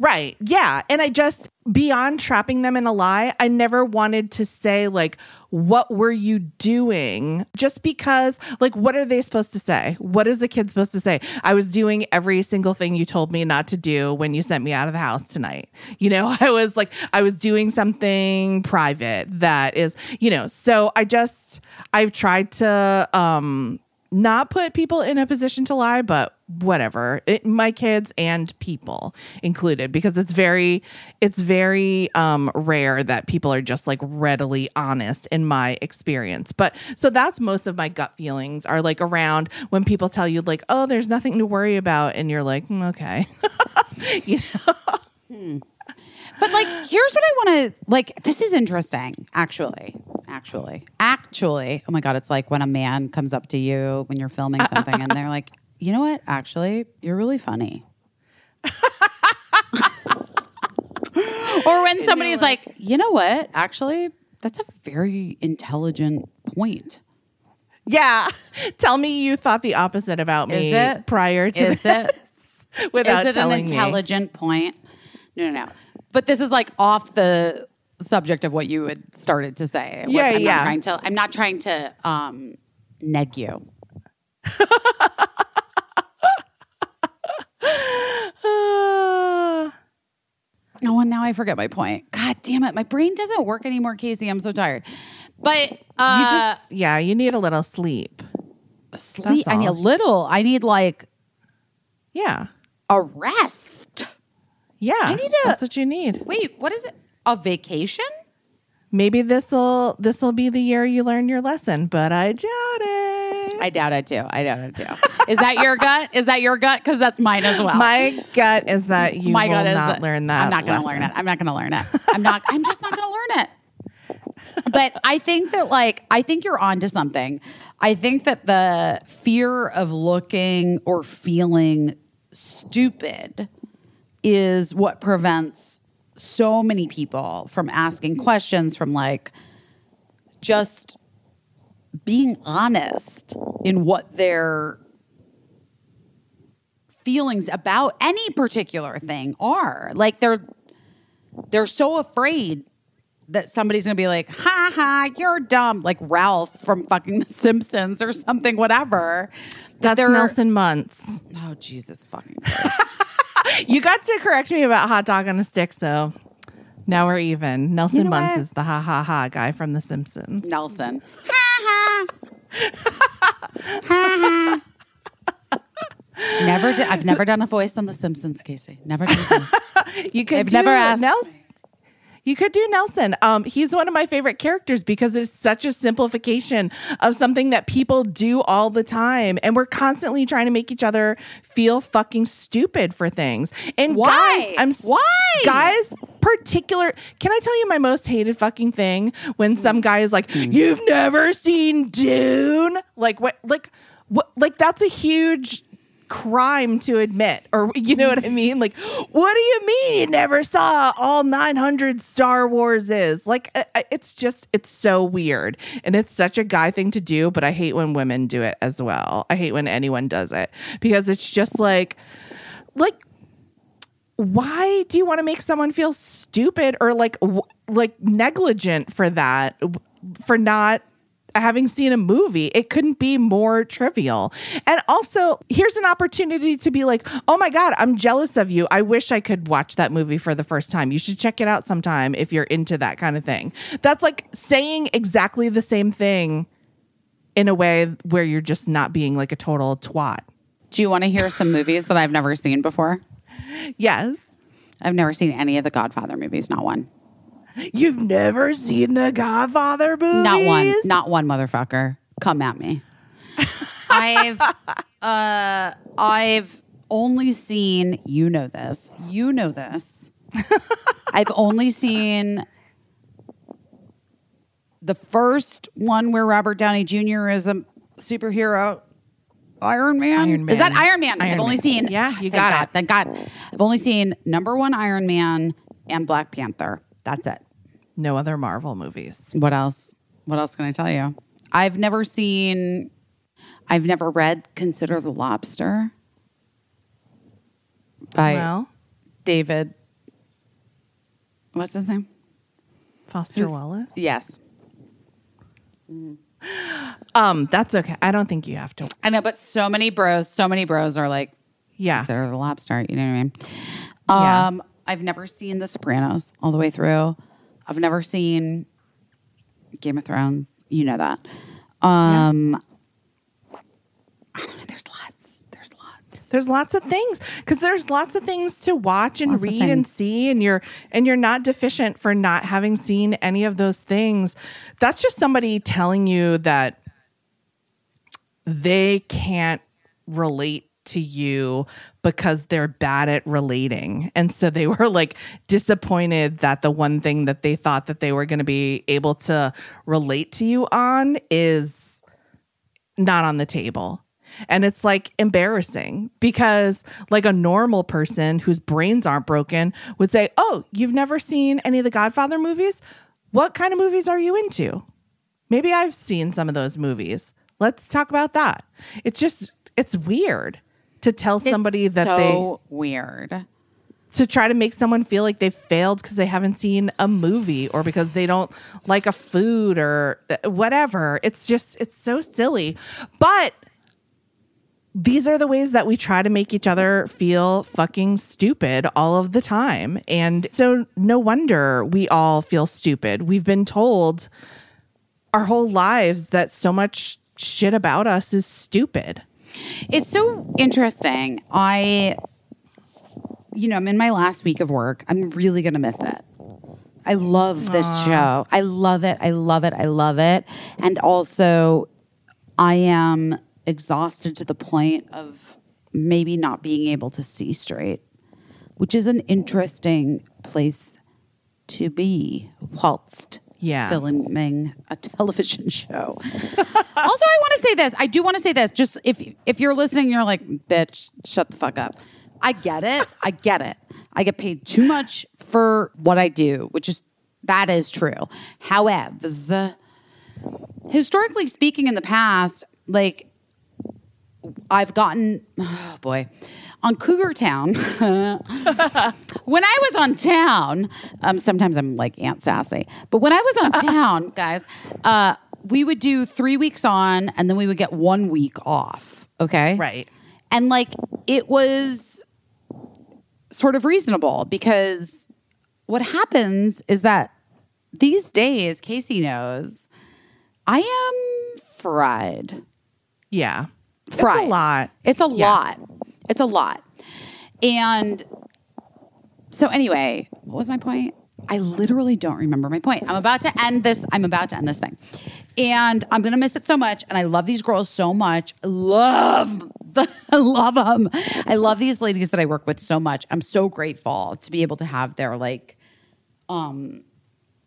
Right. Yeah. And I just, beyond trapping them in a lie, I never wanted to say, like, what were you doing? Just because, like, what are they supposed to say? What is a kid supposed to say? I was doing every single thing you told me not to do when you sent me out of the house tonight. You know, (laughs) I was like, I was doing something private that is, you know, so I just, I've tried to, um, not put people in a position to lie, but whatever. It, my kids and people included, because it's very, it's very um, rare that people are just like readily honest in my experience. But so that's most of my gut feelings are like around when people tell you like, oh, there's nothing to worry about, and you're like, "Mm, okay, (laughs) you know. But like, here's what I want to like. This is interesting, actually. Actually, actually. Oh my god, it's like when a man comes up to you when you're filming something, and they're like, (laughs) "You know what? Actually, you're really funny." or when somebody's like, "You know what? Actually, that's a very intelligent point." Yeah, tell me you thought the opposite about me Is it prior to Is it? this (laughs) without is it an telling me. intelligent point? No, no, no. But this is like off the subject of what you had started to say. Was- Yeah, I'm yeah. Not trying to, I'm not trying to um, neg you. (laughs) Oh, and now I forget my point. God damn it. My brain doesn't work anymore, Caissie. I'm so tired. But uh, you just yeah, you need a little sleep. sleep. I need a little. I need like Yeah. a rest. Yeah. I need a- That's what you need. Wait, what is it? A vacation? Maybe this'll this'll be the year you learn your lesson, but I doubt it. I doubt it too. I doubt it too. is that your gut? Is that your gut? Because that's mine as well. My gut is that you my will gut is not that- learn that. I'm not going to lesson. learn it. I'm not going to learn it. I'm not. I'm just not going to learn it. But I think that like I think you're onto something. I think that the fear of looking or feeling stupid is what prevents so many people from asking questions from like just being honest in what their feelings about any particular thing are. Like they're they're so afraid that somebody's gonna be like, ha ha, you're dumb, like Ralph from fucking (laughs) The Simpsons or something, whatever. That That's they're- Nelson Muntz. Oh Jesus fucking (laughs) You got to correct me about hot dog on a stick, so now we're even. Nelson know Muntz what? is the ha ha ha guy from The Simpsons. Nelson. (laughs) Ha ha. ha ha. Never did I've never done a voice on The Simpsons, Caissie. Never done a voice. (laughs) You could I've never do- asked. Nels- You could do Nelson. Um, he's one of my favorite characters because it's such a simplification of something that people do all the time, and we're constantly trying to make each other feel fucking stupid for things. And Why? guys, I'm Why? guys particular. Can I tell you my most hated fucking thing when Hmm. some guy is like, "You've never seen Dune?" Like what? Like what? Like that's a huge crime to admit or (laughs) you know what i mean? Like what do you mean you never saw all 900 star wars is? Like it's just it's so weird. And it's such a guy thing to do but i hate when women do it as well. I hate when anyone does it. Because it's just like like why do you want to make someone feel stupid or like like negligent for that for not having seen a movie it couldn't be more trivial. And also here's an opportunity to be like oh my god i'm jealous of you. I wish i could watch that movie for the first time. You should check it out sometime if you're into that kind of thing. That's like saying exactly the same thing in a way where you're just not being like a total twat. Do you want to hear some movies that I've never seen before? yes. I've never seen any of the Godfather movies, not one. You've never seen the Godfather movies? Not one. Not one motherfucker. Come at me. (laughs) I've uh I've only seen you know this. You know this. (laughs) I've only seen the first one where Robert Downey Jr. is a superhero. Iron Man? Iron Is that Iron Man? Iron I've only Man. seen Yeah, you got God, it. Thank God. I've only seen number one Iron Man and Black Panther. That's it. No other Marvel movies. What else? What else can I tell you? I've never seen, I've never read Consider the Lobster by well, David. What's his name? Foster Who's- Wallace. Yes. Um, that's okay. I don't think you have to. I know, but so many bros, so many bros are like, Yeah. Consider the Lobster. You know what I mean? Yeah. Um, I've never seen The Sopranos all the way through. I've never seen Game of Thrones. You know that. Um, I don't know. There's lots. There's lots. There's lots of things because there's lots of things to watch and Lots read and see, and you're and you're not deficient for not having seen any of those things. That's just somebody telling you that they can't relate to you because they're bad at relating. And so they (laughs) were like disappointed that the one thing that they thought that they were going to be able to relate to you on is not on the table. And it's like embarrassing because, like, a normal person whose brains aren't broken would say, Oh, you've never seen any of the Godfather movies? What kind of movies are you into? Maybe I've seen some of those movies. Let's talk about that. It's just, it's weird to tell somebody It's that so weird. to try to make someone feel like they failed because they haven't seen a movie or because they don't like a food or uh, whatever. It's just, it's so silly. But these are the ways that we try to make each other feel fucking stupid all of the time. And so no wonder we all feel stupid. We've been told our whole lives that so much shit about us is stupid. It's so interesting. I, you know, I'm in my last week of work. I'm really going to miss it. I love this show. I love it. I love it. I love it. And also, I am exhausted to the point of maybe not being able to see straight, which is an interesting place to be whilst Yeah. filming a television (laughs) show. also, I want to say this. I do want to say this. Just if if you're listening, you're like, bitch, shut the fuck up. I get it. I get it. I get paid too much for what I do, which is that is true. However, historically speaking, in the past, like I've gotten, oh boy, on Cougar Town. (laughs) when I was on town, um, sometimes I'm like Aunt Sassy, but when I was on (laughs) town, guys, uh, we would do three weeks on and then we would get one week off. Okay. Right. And like it was sort of reasonable because what happens is that these days, Caissie knows, I am fried Yeah. Fried. It's a lot. It's a Yeah. lot. It's a lot. And so anyway, what was my point? I literally don't remember my point. I'm about to end this. I'm about to end this thing. And I'm going to miss it so much. And I love these girls so much. Love, the, (laughs) I love them. I love these ladies that I work with so much. I'm so grateful to be able to have their like, um,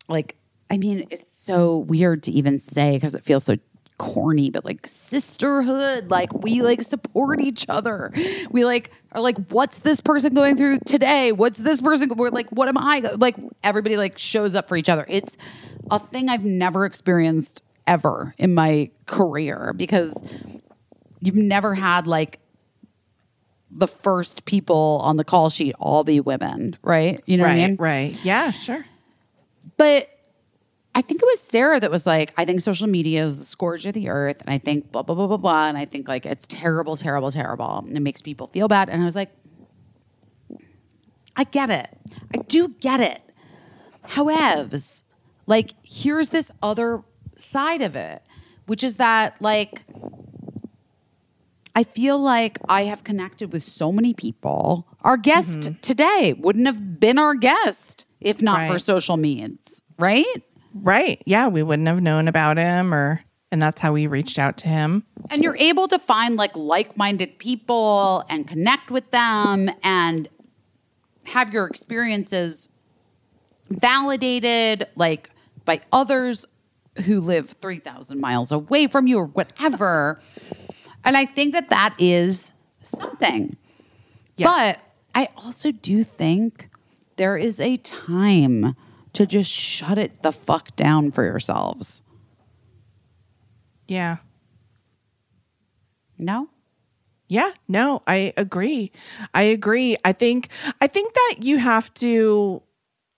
like, I mean, it's so weird to even say because it feels so corny, but like sisterhood, like we like support each other. We like are like, what's this person going through today? What's this person? We're like, what am I? Like everybody like shows up for each other. It's a thing I've never experienced ever in my career because you've never had like the first people on the call sheet all be women, right? You know what I mean? right. Yeah, sure. But I think it was Sara that was like, I think social media is the scourge of the earth. And I think blah, blah, blah, blah, blah. And I think like it's terrible, terrible, terrible. And it makes people feel bad. And I was like, I get it. I do get it. However, like, here's this other side of it, which is that, like, I feel like I have connected with so many people. Our guest mm-hmm. today wouldn't have been our guest if not for social medias, right? Right. Yeah, we wouldn't have known about him or and that's how we reached out to him. And you're able to find like like-minded people and connect with them and have your experiences validated like by others who live 3000 miles away from you or whatever. And I think that that is something. Yes. But I also do think there is a time to just shut it the fuck down for yourselves. Yeah. No? Yeah, no, I agree. I agree. I think I think that you have to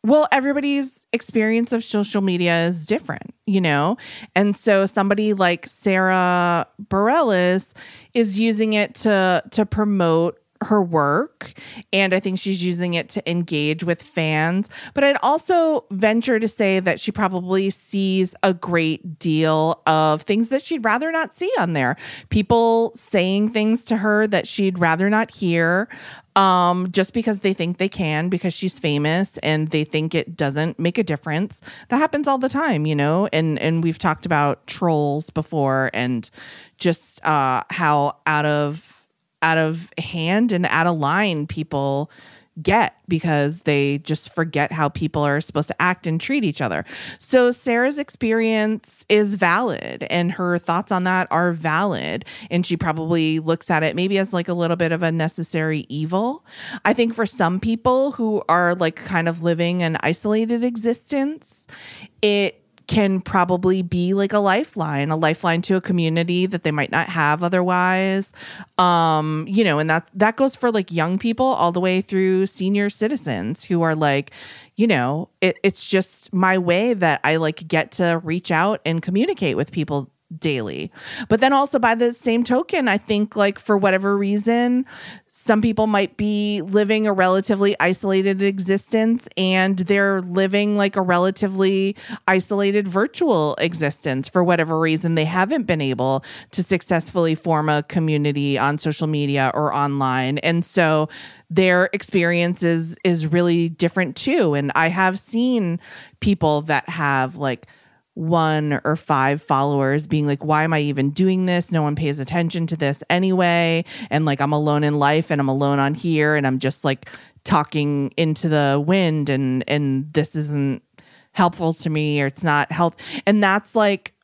well, everybody's experience of social media is different, you know? And so somebody like Sara Bareilles is using it to to promote her work and I think she's using it to engage with fans. But I'd also venture to say that she probably sees a great deal of things that she'd rather not see on there. People saying things to her that she'd rather not hear um just because they think they can because she's famous and they think it doesn't make a difference that happens all the time you know and and we've talked about trolls before and just uh how out of out of hand and out of line people get because they just forget how people are supposed to act and treat each other. So Sara's experience is valid and her thoughts on that are valid and she probably looks at it maybe as like a little bit of a necessary evil. I think for some people who are like kind of living an isolated existence, it can probably be like a lifeline, a lifeline to a community that they might not have otherwise. Um, you know, and that that goes for like young people all the way through senior citizens who are like, you know, it, it's just my way that I like get to reach out and communicate with people daily. But then also by the same token, I think like for whatever reason, some people might be living a relatively isolated existence and they're living like a relatively isolated virtual existence for whatever reason they haven't been able to successfully form a community on social media or online. And so their experience is is really different too. And I have seen people that have like one or five followers being like, why am I even doing this? No one pays attention to this anyway. And like, I'm alone in life and I'm alone on here and I'm just like talking into the wind and, and this isn't helpful to me or it's not health. And that's like,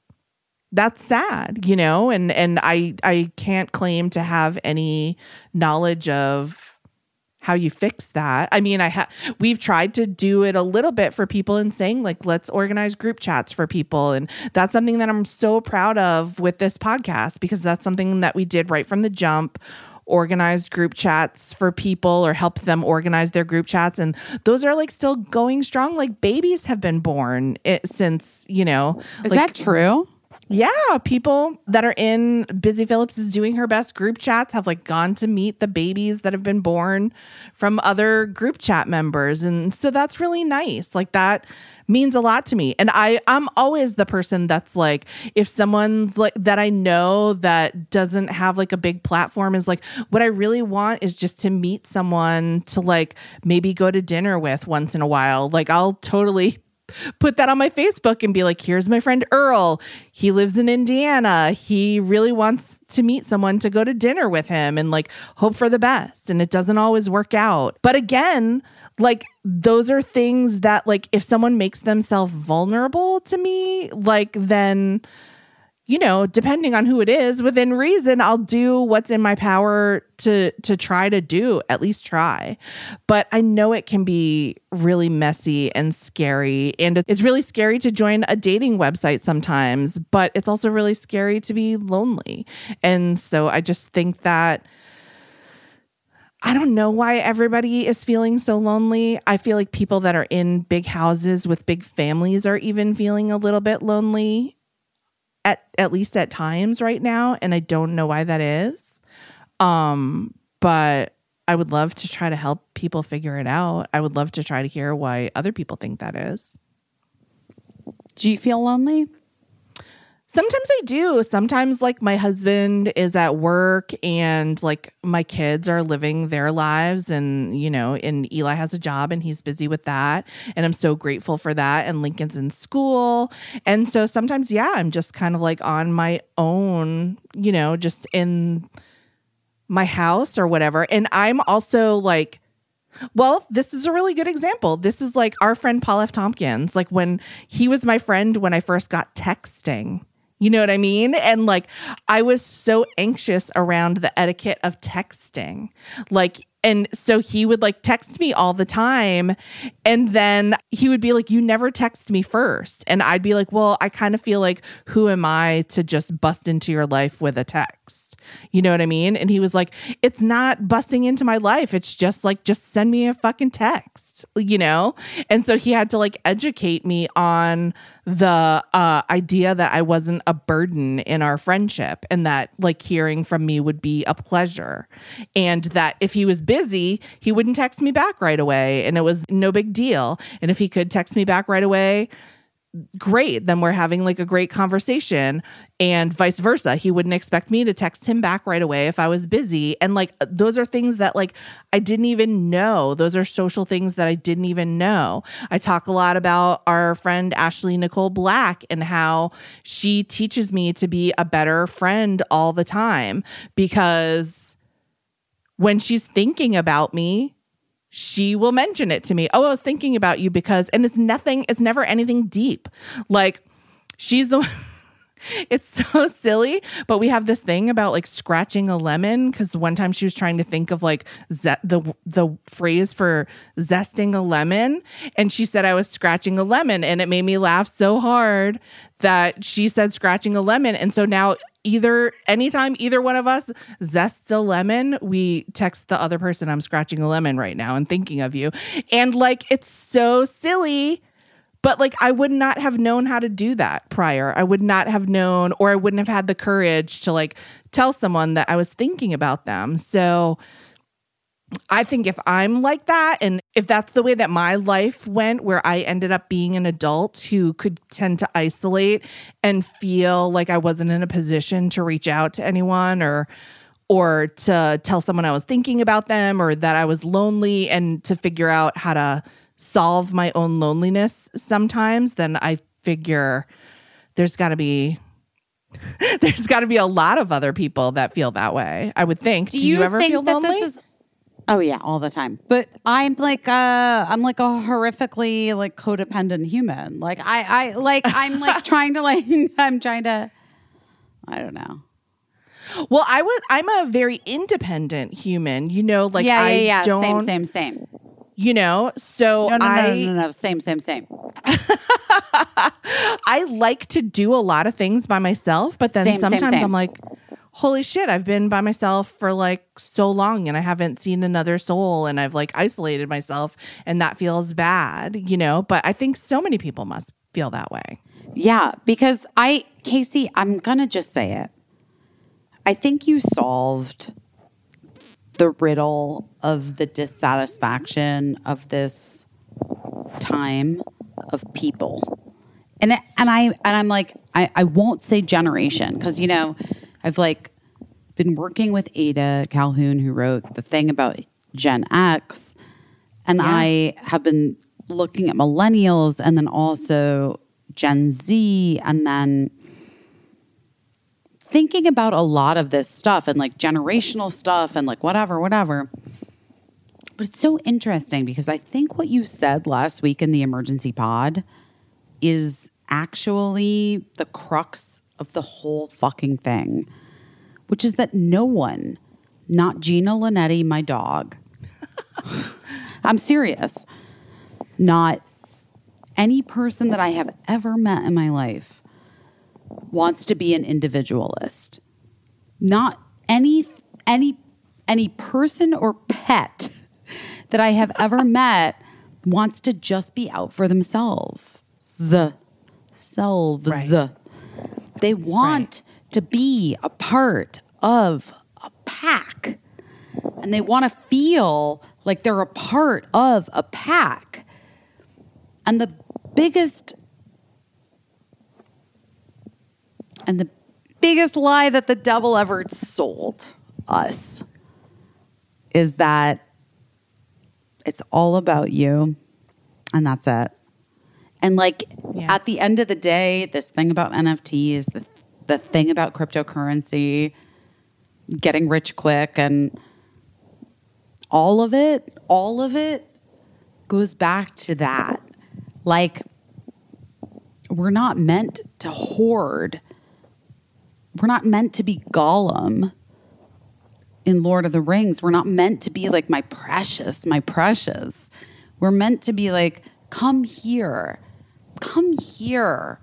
that's sad, you know, and, and I, I can't claim to have any knowledge of how you fix that. I mean, I have we've tried to do it a little bit for people and saying like let's organize group chats for people and that's something that I'm so proud of with this podcast because that's something that we did right from the jump organized group chats for people or helped them organize their group chats and those are like still going strong like babies have been born it, since you know Is like, that true? Yeah, people that are in Busy Phillips is doing her best group chats have like gone to meet the babies that have been born from other group chat members. And so that's really nice. Like that means a lot to me. And I I'm always the person that's like if someone's like that I know that doesn't have like a big platform is like what I really want is just to meet someone to like maybe go to dinner with once in a while. Like I'll totally put that on my Facebook and be like, here's my friend Earl. He lives in Indiana. He really wants to meet someone to go to dinner with him and like hope for the best. And it doesn't always work out. But again, like those are things that like if someone makes themselves vulnerable to me, like then you know, depending on who it is, within reason, I'll do what's in my power to to try to do, at least try. But I know it can be really messy and scary and it's really scary to join a dating website sometimes, but it's also really scary to be lonely. And so I just think that I don't know why everybody is feeling so lonely. I feel like people that are in big houses with big families are even feeling a little bit lonely at at least at times right now and I don't know why that is. Um but I would love to try to help people figure it out. I would love to try to hear why other people think that is. Do you feel lonely? Sometimes I do. Sometimes, like, my husband is at work and, like, my kids are living their lives. And, you know, and Eli has a job and he's busy with that. And I'm so grateful for that. And Lincoln's in school. And so sometimes, yeah, I'm just kind of like on my own, you know, just in my house or whatever. And I'm also like, well, this is a really good example. This is like our friend Paul F. Tompkins. Like when he was my friend when I first got texting. You know what I mean? And like I was so anxious around the etiquette of texting. Like and so he would like text me all the time. And then he would be like, You never text me first. And I'd be like, Well, I kind of feel like, who am I to just bust into your life with a text? You know what I mean? And he was like, It's not busting into my life. It's just like, just send me a fucking text, you know? And so he had to like educate me on the uh, idea that I wasn't a burden in our friendship and that like hearing from me would be a pleasure. And that if he was busy, he wouldn't text me back right away and it was no big deal. And if he could text me back right away, great then we're having like a great conversation and vice versa. He wouldn't expect me to text him back right away if i was busy. And like those are things that like i didn't even know. Those are social things that i didn't even know. I talk a lot about our friend ashley nicole black and how she teaches me to be a better friend all the time because when she's thinking about me she will mention it to me. Oh, I was thinking about you because, and it's nothing, it's never anything deep. Like, she's the (laughs) it's so silly, but we have this thing about like scratching a lemon because one time she was trying to think of like ze- the the phrase for zesting a lemon, and she said I was scratching a lemon, and it made me laugh so hard that she said scratching a lemon, and so now either anytime either one of us zests a lemon, we text the other person I'm scratching a lemon right now and thinking of you, and like it's so silly but like I would not have known how to do that prior. I would not have known or I wouldn't have had the courage to like tell someone that I was thinking about them. So I think if I'm like that and if that's the way that my life went where I ended up being an adult who could tend to isolate and feel like I wasn't in a position to reach out to anyone or or to tell someone I was thinking about them or that I was lonely and to figure out how to solve my own loneliness sometimes, then I figure there's got to be (laughs) there's got to be a lot of other people that feel that way. I would think. Do, you, ever think feel lonely? Is, oh yeah, all the time. But I'm like uh I'm like a horrifically like codependent human. Like I I like I'm like (laughs) trying to like (laughs) I'm trying to I don't know. well, I was I'm a very independent human. You know, like yeah, I yeah, yeah. don't. Same, same, same. You know, so No, no, I no, no, no, no. Same, same, same. (laughs) I like to do a lot of things by myself, but then Same, same, sometimes same. I'm like, holy shit, I've been by myself for like so long and I haven't seen another soul and I've like isolated myself and that feels bad, you know? But I think so many people must feel that way. Yeah, because I, Caissie, I'm going to just say it. I think you solved the riddle of the dissatisfaction of this time of people. And and I and I'm like I, I won't say generation because you know I've like been working with Ada Calhoun who wrote the thing about Gen X and I have been looking at millennials and then also Gen Z and then thinking about a lot of this stuff and like generational stuff and like whatever, whatever. But it's so interesting because I think what you said last week in the emergency pod is actually the crux of the whole fucking thing, which is that no one, not Gina Linetti, my dog, (laughs) I'm serious, not any person that I have ever met in my life wants to be an individualist. Not any any any person or pet (laughs) that I have ever (laughs) met wants to just be out for themselves. Z selves. Right. They want to be a part of a pack. And they want to feel like they're a part of a pack. And the biggest and the biggest lie that the devil ever sold us is that it's all about you and that's it. And like Yeah. at the end of the day, this thing about NFTs, the the thing about cryptocurrency, getting rich quick and all of it, all of it goes back to that. Like we're not meant to hoard. We're not meant to be Gollum in Lord of the Rings. We're not meant to be like my precious, my precious. We're meant to be like, come here, come here.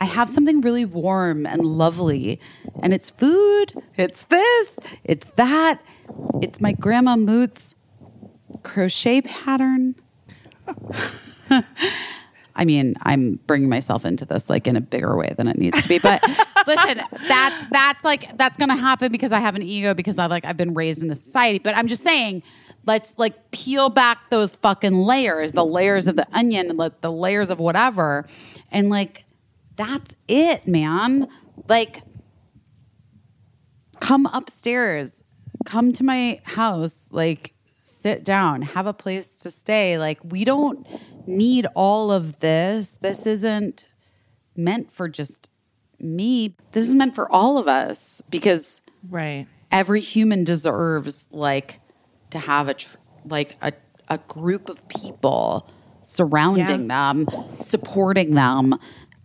I have something really warm and lovely, and it's food, it's this, it's that, it's my grandma Moot's crochet pattern. (laughs) I mean, I'm bringing myself into this like in a bigger way than it needs to be. But (laughs) listen, that's that's like that's going to happen because I have an ego because I like I've been raised in this society. But I'm just saying, let's like peel back those fucking layers, the layers of the onion, and like the layers of whatever, and like that's it, man. Like, come upstairs, come to my house, like sit down, have a place to stay. Like, we don't need all of this. This isn't meant for just me. This is meant for all of us because Right. every human deserves like to have a tr- like a, a group of people surrounding them, supporting them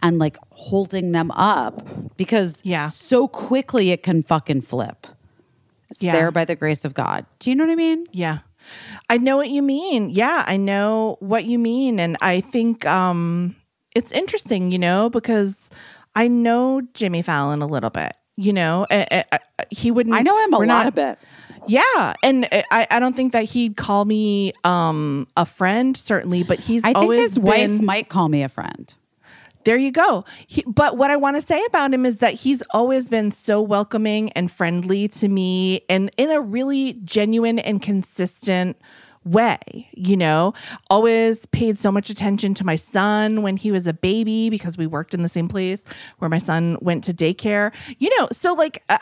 and like holding them up because Yeah. so quickly it can fucking flip. It's Yeah. there by the grace of God. Do you know what I mean? Yeah. I know what you mean. Yeah, I know what you mean and I think um it's interesting, you know, because I know Jimmy Fallon a little bit. You know, I, I, I- he wouldn't. I know him a lot not- a bit. Yeah, and I, I don't think that he'd call me um, a friend, certainly, but he's I think his wife been, might call me a friend. there you go. He, but what I want to say about him is that he's always been so welcoming and friendly to me and in a really genuine and consistent way, you know, always paid so much attention to my son when he was a baby because we worked in the same place where my son went to daycare. You know, so like uh,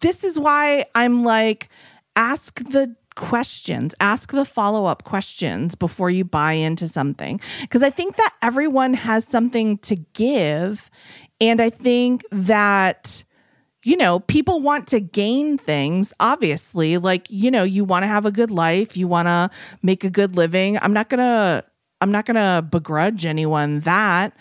this is why I'm like ask the questions, ask the follow up questions before you buy into something. Because I think that everyone has something to give. And I think that, you know, people want to gain things, obviously. Like, you know, you want to have a good life, you want to make a good living. I'm not going to. I'm not going to begrudge anyone that.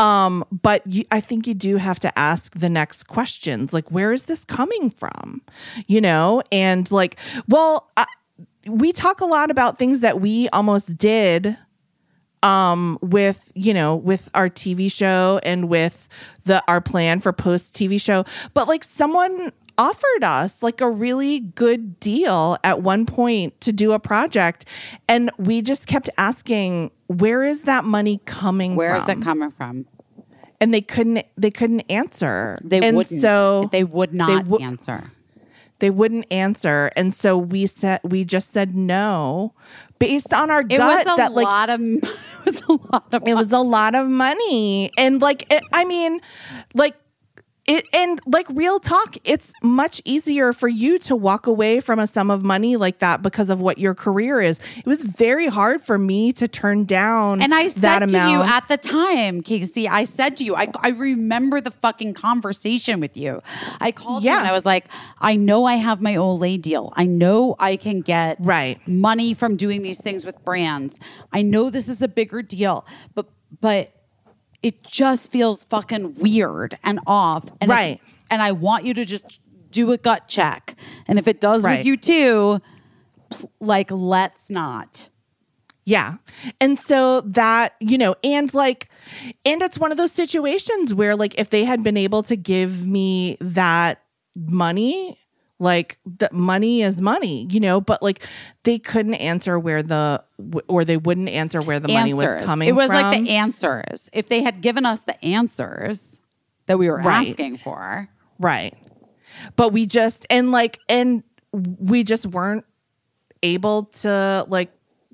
Um, but you, I think you do have to ask the next questions, like where is this coming from, you know? And like, well, I, we talk a lot about things that we almost did um with you know with our TV show and with the our plan for post TV show but like someone offered us like a really good deal at one point to do a project and we just kept asking where is that money coming Where from is it coming from? and they couldn't they couldn't answer. They and wouldn't. So they would not wou- answer. they wouldn't answer, and so we said we just said no, based on our It gut was a that like lot of. (laughs) It was a lot of. it was a lot of money and like it, i mean like it and like real talk it's much easier for you to walk away from a sum of money like that because of what your career is it was very hard for me to turn down And I said to you at the time, Caissie, I said to you, I, I remember the fucking conversation with you. I called you and I was like, I know I have my Olay deal. I know I can get Right. money from doing these things with brands. I know this is a bigger deal, but but it just feels fucking weird and off. And Right. and I want you to just do a gut check. And if it does Right. with you too, like let's not. Yeah. And so that, you know, and like, and it's one of those situations where, like, if they had been able to give me that money, like, the money is money, you know, but like, they couldn't answer where the, or they wouldn't answer where the money was answers. coming It was like the answers. If they had given us the answers that we were Right. asking for, Right. But we just and like and we just weren't able to like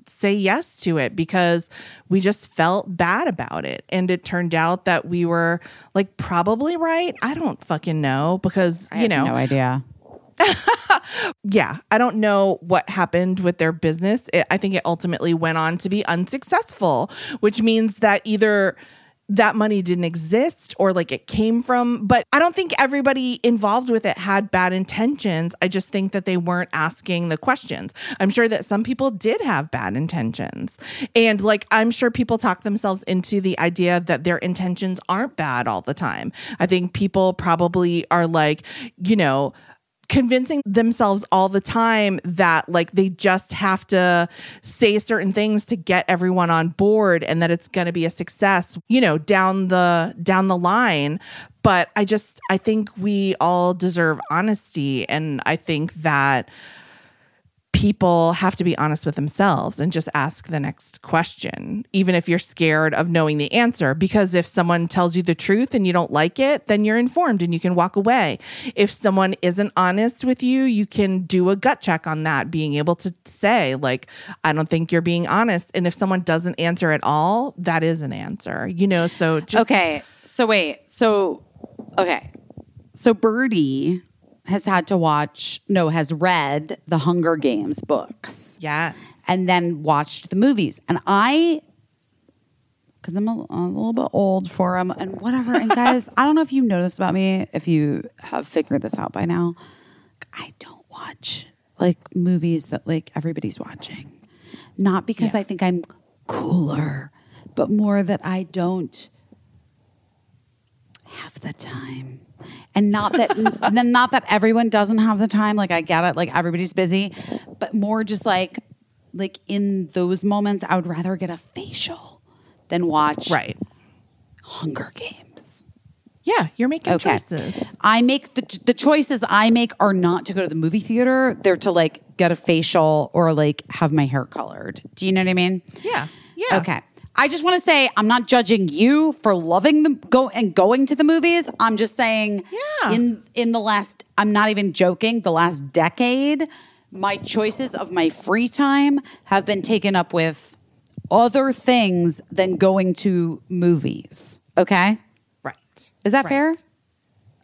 say yes to it because we just felt bad about it. And it turned out that we were like probably right. I don't fucking know because I you have know no idea. (laughs) yeah, I don't know what happened with their business. It, I think it ultimately went on to be unsuccessful, which means that either that money didn't exist or like it came from, but I don't think everybody involved with it had bad intentions. I just think that they weren't asking the questions. I'm sure that some people did have bad intentions. And like, I'm sure people talk themselves into the idea that their intentions aren't bad all the time. I think people probably are like, you know, convincing themselves all the time that like they just have to say certain things to get everyone on board and that it's going to be a success you know down the down the line. But i just i think we all deserve honesty. And i think that people have to be honest with themselves and just ask the next question, even if you're scared of knowing the answer. Because if someone tells you the truth and you don't like it, then you're informed and you can walk away. If someone isn't honest with you, you can do a gut check on that, being able to say, like, I don't think you're being honest. And if someone doesn't answer at all, that is an answer, you know? So just. Okay. So wait. So okay. So Birdie has had to watch, no, has read the Hunger Games books Yes. and then watched the movies. And I, because I'm a, a little bit old for them and whatever. And guys, (laughs) I don't know if you noticed about me, if you have figured this out by now. I don't watch like movies that like everybody's watching. Not because I think I'm cooler, but more that I don't have the time. And not that (laughs) then not that everyone doesn't have the time. Like I get it, like everybody's busy, but more just like like in those moments, I would rather get a facial than watch Right. Hunger Games. Yeah. You're making Okay. choices. I make the the choices I make are not to go to the movie theater. They're to like get a facial or like have my hair colored. Do you know what I mean? Yeah. Yeah. Okay. I just want to say I'm not judging you for loving them go and going to the movies. I'm just saying Yeah. in in the last I'm not even joking, the last decade, my choices of my free time have been taken up with other things than going to movies. Okay? Right. Is that Right. fair?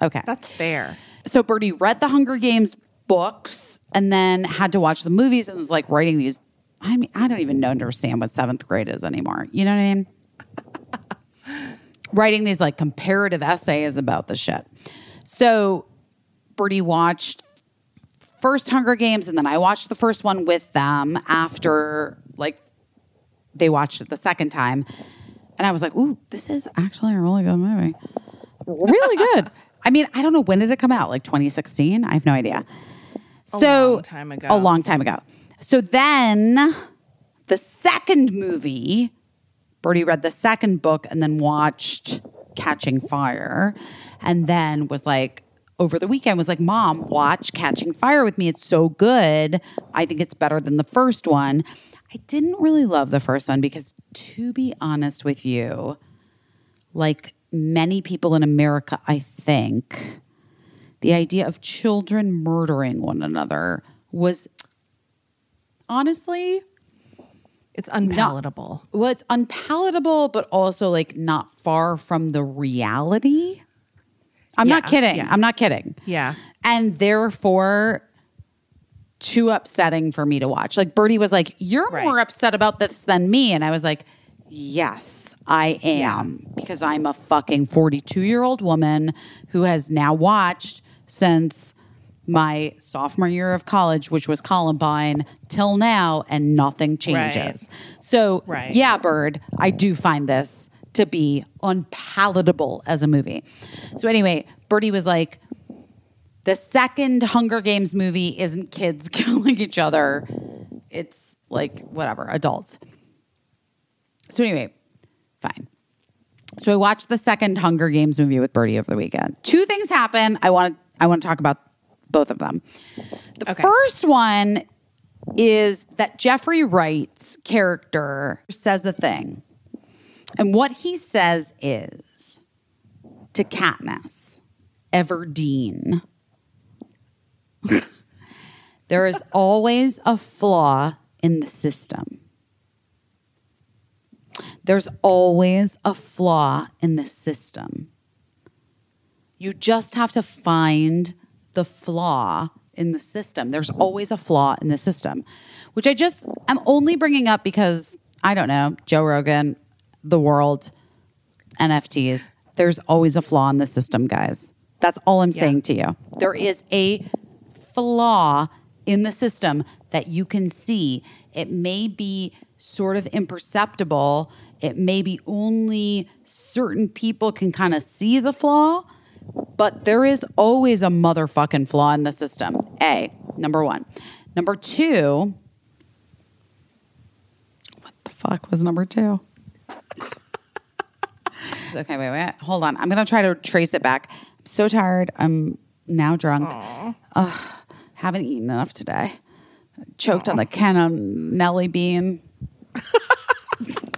Okay. That's fair. So Birdie read the Hunger Games books and then had to watch the movies and was like writing these. I mean, I don't even know understand what seventh grade is anymore. You know what I mean? (laughs) writing these like comparative essays about the shit. So Birdie watched first Hunger Games and then I watched the first one with them after like they watched it the second time. And I was like, ooh, this is actually a really good movie. Really good. I mean, I don't know when did it come out? Like 2016? I have no idea. so long time ago. A long time ago. So then the second movie, Birdie read the second book and then watched Catching Fire, and then was like, over the weekend, was like, Mom, watch Catching Fire with me. It's so good. I think it's better than the first one. I didn't really love the first one because, to be honest with you, like many people in America, I think, the idea of children murdering one another was honestly It's unpalatable. well, it's unpalatable, but also like not far from the reality. I'm not kidding. yeah. I'm not kidding. Yeah. And therefore, too upsetting for me to watch. Like Birdie was like, You're Right. more upset about this than me. And I was like, Yes, I am. Because I'm a fucking 42 year old woman who has now watched since my sophomore year of college, which was Columbine, till now, and nothing changes. So, Right. yeah, Bird, I do find this to be unpalatable as a movie. So, anyway, Birdie was like, the second Hunger Games movie isn't kids (laughs) killing each other. It's like whatever, adults. So anyway, fine. So I watched the second Hunger Games movie with Birdie over the weekend. Two things happen. I want to I want to talk about both of them. The Okay. first one is that Jeffrey Wright's character says a thing. And what he says is to Katniss Everdeen. (laughs) there is always a flaw in the system. There's always a flaw in the system. You just have to find the flaw in the system. There's always a flaw in the system, which I just, I'm only bringing up because I don't know, Joe Rogan, the world, NFTs. There's always a flaw in the system, guys. That's all I'm saying to you. There is a flaw in the system that you can see. It may be sort of imperceptible. It may be only certain people can kind of see the flaw, but there is always a motherfucking flaw in the system. A, number one. Number two, what the fuck was number two? (laughs) okay, wait, wait. Hold on. I'm going to try to trace it back. I'm so tired. I'm now drunk. Ugh, haven't eaten enough today. Choked on the cannellini bean. (laughs)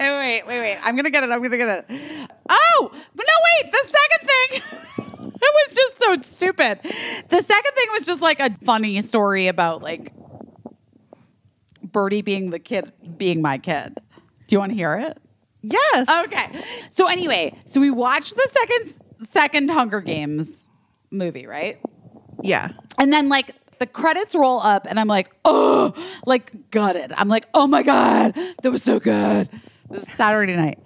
wait, wait, wait, wait. I'm gonna get it. I'm gonna get it. Oh, but no, wait. The second thing. (laughs) it was just so stupid. The second thing was just like a funny story about like Birdie being the kid, being my kid. Do you want to hear it? Yes. Okay. So anyway, so we watched the second second Hunger Games movie, right? yeah. And then like the credits roll up and I'm like, oh, like gutted. I'm like, oh my God, that was so good. This is Saturday night.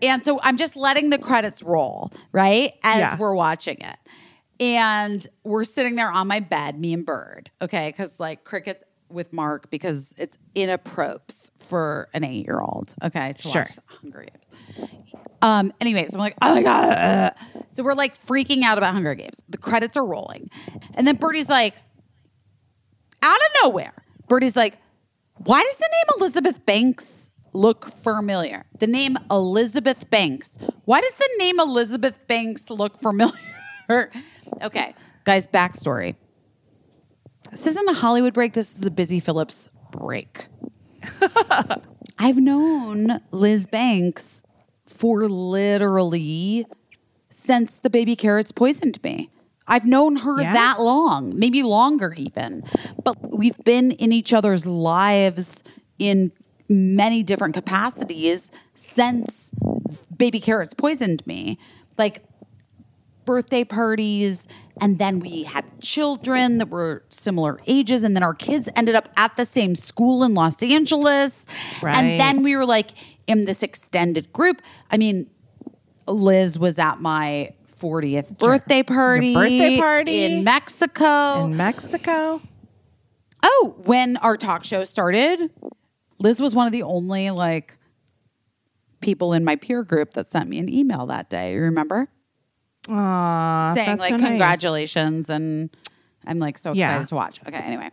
And so I'm just letting the credits roll, right? As Yeah. we're watching it. And we're sitting there on my bed, me and Bird, okay? Because like crickets with Mark because it's inappropriate for an eight year old, okay? To Sure. watch Hunger Games. Um, anyways, I'm like, oh my God. uh. So we're like freaking out about Hunger Games. The credits are rolling. And then Birdie's like, out of nowhere, Birdie's like, why does the name Elizabeth Banks look familiar? The name Elizabeth Banks. Why does the name Elizabeth Banks look familiar? (laughs) okay, guys, backstory. This isn't a Hollywood break. This is a Busy Philipps break. (laughs) I've known Liz Banks for literally since the baby carrots poisoned me. I've known her Yeah? that long, maybe longer even. But we've been in each other's lives in many different capacities since baby carrots poisoned me. Like birthday parties and then we had children that were similar ages and then our kids ended up at the same school in Los Angeles Right. and then we were like in this extended group I mean Liz was at my 40th birthday party birthday party. in Mexico In Mexico. oh when our talk show started Liz was one of the only like people in my peer group that sent me an email that day you remember Aw, saying like so nice. congratulations and I'm like so excited Yeah. to watch. Okay, anyway.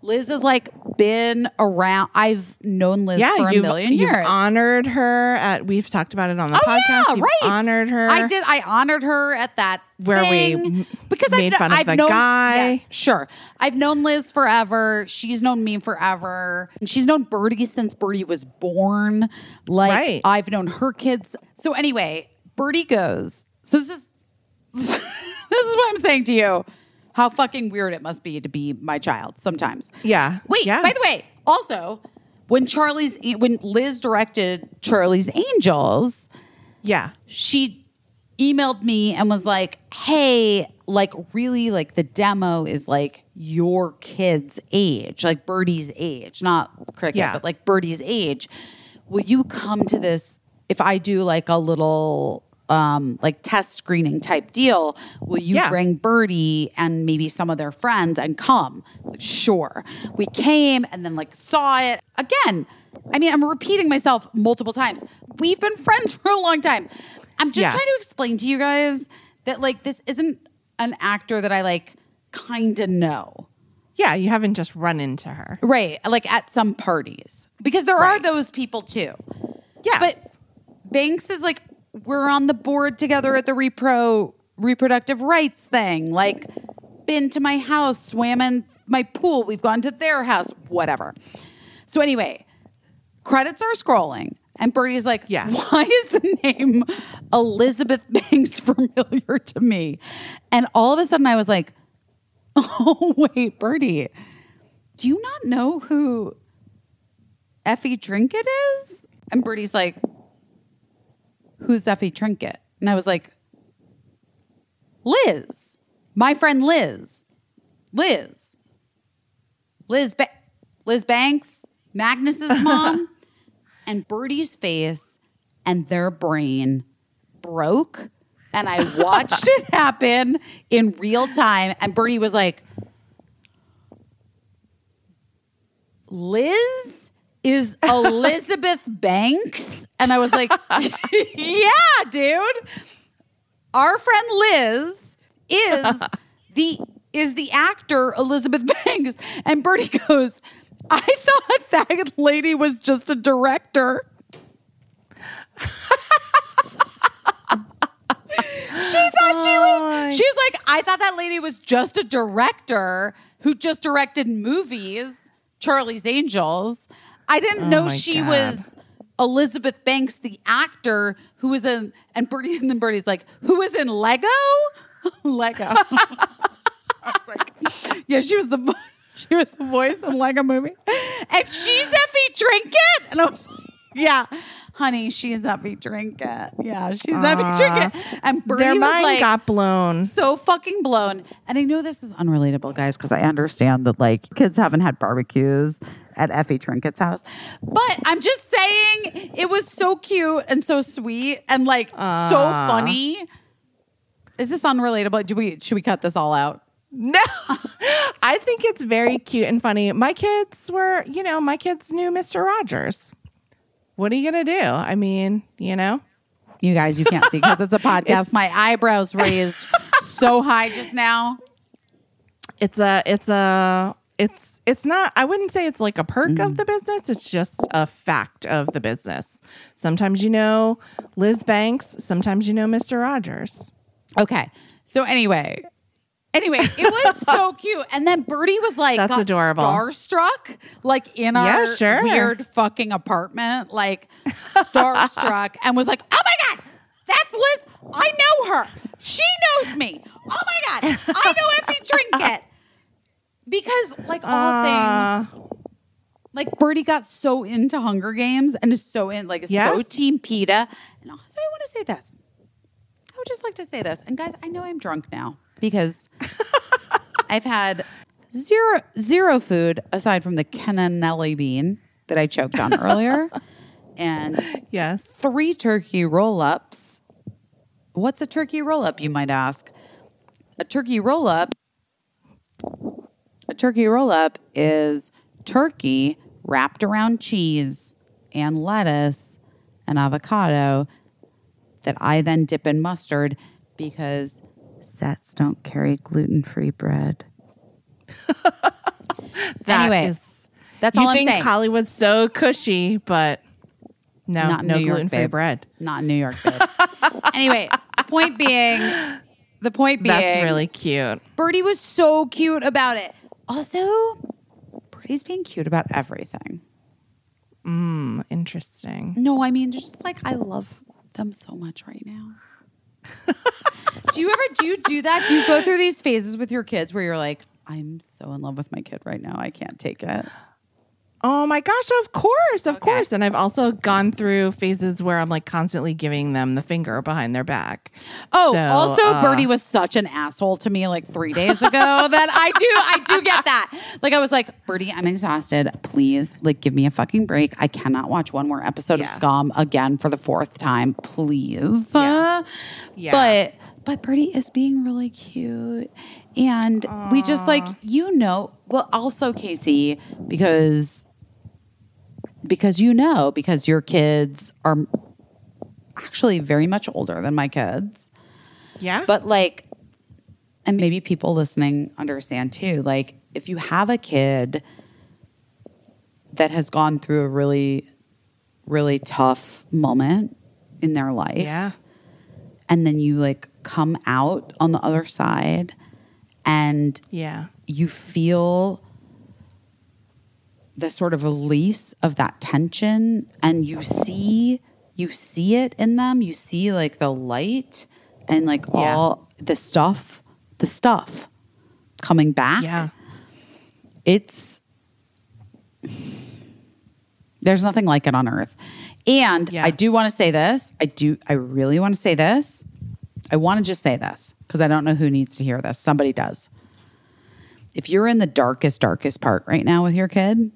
Liz has like been around. I've known Liz yeah, for a you've, million you've years. honored her at. We've talked about it on the Oh podcast. yeah, You've right. Honored her. I did. I honored her at that Where we thing m- because made I've, fun of I've the known, guy. Yes, sure. I've known Liz forever. She's known me forever. And she's known Birdie since Birdie was born. Like Right. I've known her kids. So anyway, Birdie goes. So this is (laughs) this is what I'm saying to you. How fucking weird it must be to be my child sometimes. Yeah. Wait, Yeah. by the way, also, when Charlie's when Liz directed Charlie's Angels, Yeah. she emailed me and was like, "Hey, like really like the demo is like your kid's age, like Birdie's age, not Cricket, Yeah. but like Birdie's age. Will you come to this if I do like a little um like test screening type deal, will you Yeah. bring Birdie and maybe some of their friends and come?" Like, sure. We came and then like saw it again. I mean, I'm repeating myself multiple times. We've been friends (laughs) for a long time. I'm just Yeah. trying to explain to you guys that like this isn't an actor that I like kind of know. Yeah. You haven't just run into her. Right. Like at some parties. Because there are those people too. Yes. But Banks is like we're on the board together at the repro reproductive rights thing. Like been to my house, swam in my pool, we've gone to their house, whatever. So anyway, credits are scrolling. And Birdie's like, Yeah. (laughs) why is the name Elizabeth Banks (laughs) familiar to me? And all of a sudden I was like, (laughs) oh, wait, Birdie, do you not know who Effie Trinket is? And Birdie's like, who's Effie Trinket? And I was like, Liz, my friend Liz, Liz, Liz, ba- Liz Banks, Magnus's (laughs) mom, and Birdie's face and their brain broke. And I watched it (laughs) happen in real time. And Birdie was like, Liz is (laughs) Elizabeth Banks? And I was like, (laughs) yeah, dude. Our friend Liz is (laughs) the is the actor Elizabeth Banks. And Birdie goes, I thought that lady was just a director. she thought she was oh. she was like, I thought that lady was just a director who just directed movies, Charlie's Angels. I didn't oh know she God. was Elizabeth Banks, the actor who was in, and Birdie, and then Birdie's like, who was in Lego? (laughs) Lego. (laughs) I was like, yeah, she was the (laughs) she was the voice in Lego Movie, and she's Effie Trinket, and I was like, yeah, honey, she's Effie Trinket. Yeah, she's Effie Trinket, and Birdie Their mind like, got blown. so fucking blown. And I know this is unrelatable, guys, because I understand that like kids haven't had barbecues at Effie Trinket's house. But I'm just saying it was so cute and so sweet and like so funny. Is this unrelatable? Do we should we cut this all out? No, (laughs) I think it's very cute and funny. My kids were, you know, my kids knew Mr. Rogers. What are you gonna do? I mean, you know, You guys, you can't see because it's a (laughs) podcast. My eyebrows raised so high just now. it's a, it's a, it's, it's not. I wouldn't say it's like a perk Mm-hmm. of the business. It's just a fact of the business. Sometimes you know Liz Banks. Sometimes you know Mr. Rogers. Okay. So anyway, anyway, it was (laughs) so cute. And then Birdie was like, That's adorable. starstruck, like in our Yeah, sure. weird fucking apartment, like starstruck, (laughs) and was like, "Oh my god, that's Liz! I know her. She knows me. Oh my god, I know Effie Trinket." Because like all things, Uh, like Birdie got so into Hunger Games and is so in like is so Team Peeta. And also, I want to say this. I would just like to say this. And guys, I know I'm drunk now because I've had zero zero food aside from the cannellini bean that I choked on earlier, (laughs) and yes. three turkey roll ups. What's a turkey roll up? You might ask. A turkey roll up. A turkey roll up is turkey wrapped around cheese and lettuce and avocado that I then dip in mustard because sets don't carry gluten free bread. (laughs) That Anyway, is- That's all I'm think saying. Hollywood's so cushy, but no, Not no New York, gluten free bread. Not in New York. babe. (laughs) anyway, point being, the point being, That's really cute. Birdie was so cute about it. Also, Birdie's being cute about everything. Mm, interesting. No, I mean, just like I love them so much right now. Do you ever do you do that? Do you go through these phases with your kids where you're like, I'm so in love with my kid right now. I can't take it. Oh my gosh, of course, of course. And I've also gone through phases where I'm like constantly giving them the finger behind their back. Oh, So, also uh, Birdie was such an asshole to me like three days ago (laughs) that I do, I do get that. Like I was like, Birdie, I'm exhausted. Please, like, give me a fucking break. I cannot watch one more episode of Scum again for the fourth time. Please. Yeah. Yeah. (laughs) But but Birdie is being really cute. And we just like, you know, well, also Caissie, because because you know, because your kids are actually very much older than my kids. Yeah. But like, and maybe people listening understand too, like, if you have a kid that has gone through a really, really tough moment in their life, yeah. and then you like come out on the other side and Yeah. you feel the sort of release of that tension and you see you see it in them. You see like the light and like Yeah. all the stuff the stuff coming back. Yeah. it's there's nothing like it on earth. And Yeah. i do want to say this. I do i really want to say this. I want to just say this because i don't know who needs to hear this. Somebody does. If you're in the darkest darkest part right now with your kid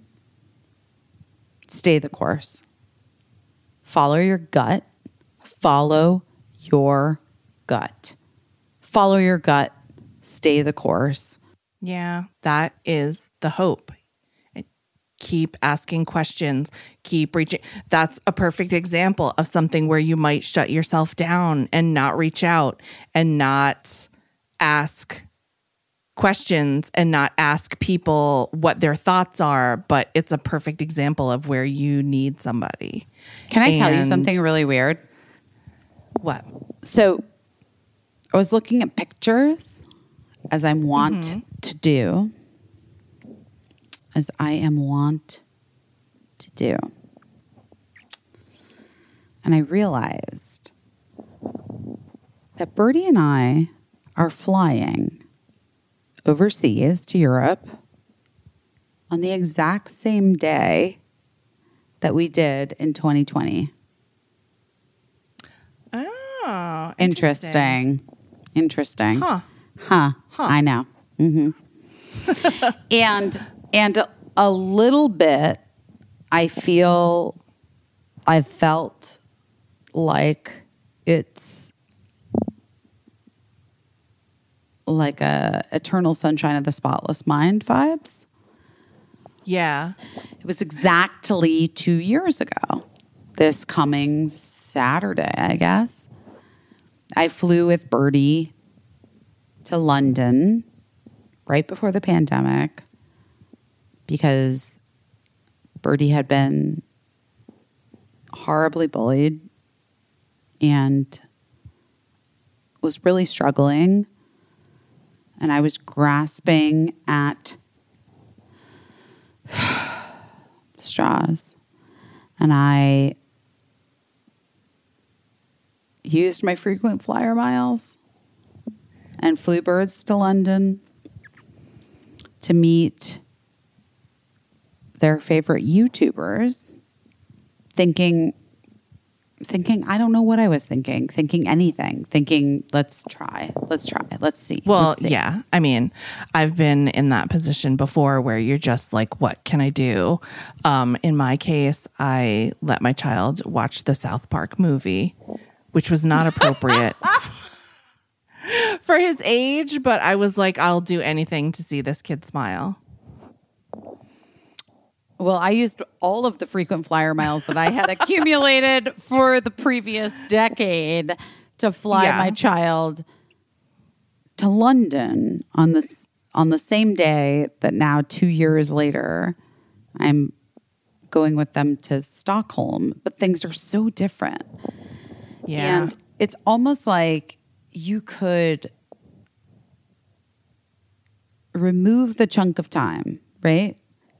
stay the course. Follow your gut. Follow your gut. Follow your gut. Stay the course. Yeah, that is the hope. Keep asking questions, keep reaching. That's a perfect example of something where you might shut yourself down and not reach out and not ask questions and not ask people what their thoughts are, but it's a perfect example of where you need somebody. Can I tell you something really weird? What? So I was looking at pictures as I'm wont Mm-hmm. to do, as I am wont to do. And I realized that Birdie and I are flying overseas to Europe on the exact same day that we did in 2020. Oh, Interesting. Interesting. Huh. Huh. I know. hmm (laughs) and and a, a little bit, I feel, I felt like it's like a eternal sunshine of the spotless mind vibes. Yeah. It was exactly two years ago. This coming Saturday, I guess. I flew with Birdie to London right before the pandemic because Bertie had been horribly bullied and was really struggling. And I was grasping at (sighs) straws. And I used my frequent flyer miles and flew birds to London to meet their favorite YouTubers, thinking thinking I don't know what I was thinking, thinking anything, thinking let's try, let's try, let's see. Well, let's see. yeah. I mean, I've been in that position before where you're just like, what can I do? Um, in my case, I let my child watch the South Park movie, which was not appropriate (laughs) for his age, but I was like, I'll do anything to see this kid smile. Well, I used all of the frequent flyer miles that I had (laughs) accumulated for the previous decade to fly Yeah. my child to London on this on the same day that now, two years later, I'm going with them to Stockholm, but things are so different. Yeah. And it's almost like you could remove the chunk of time, right?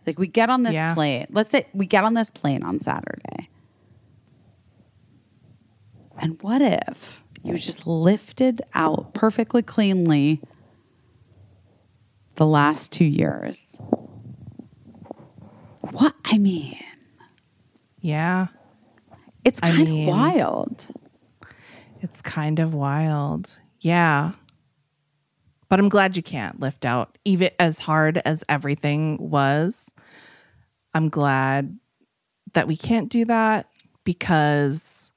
Like we get on this Yeah. plane. Let's say we get on this plane on Saturday. And what if you just lifted out perfectly cleanly the last two years? What? I mean, yeah. it's I kind mean- of wild. It's kind of wild. Yeah. But I'm glad you can't lift out, even as hard as everything was. I'm glad that we can't do that because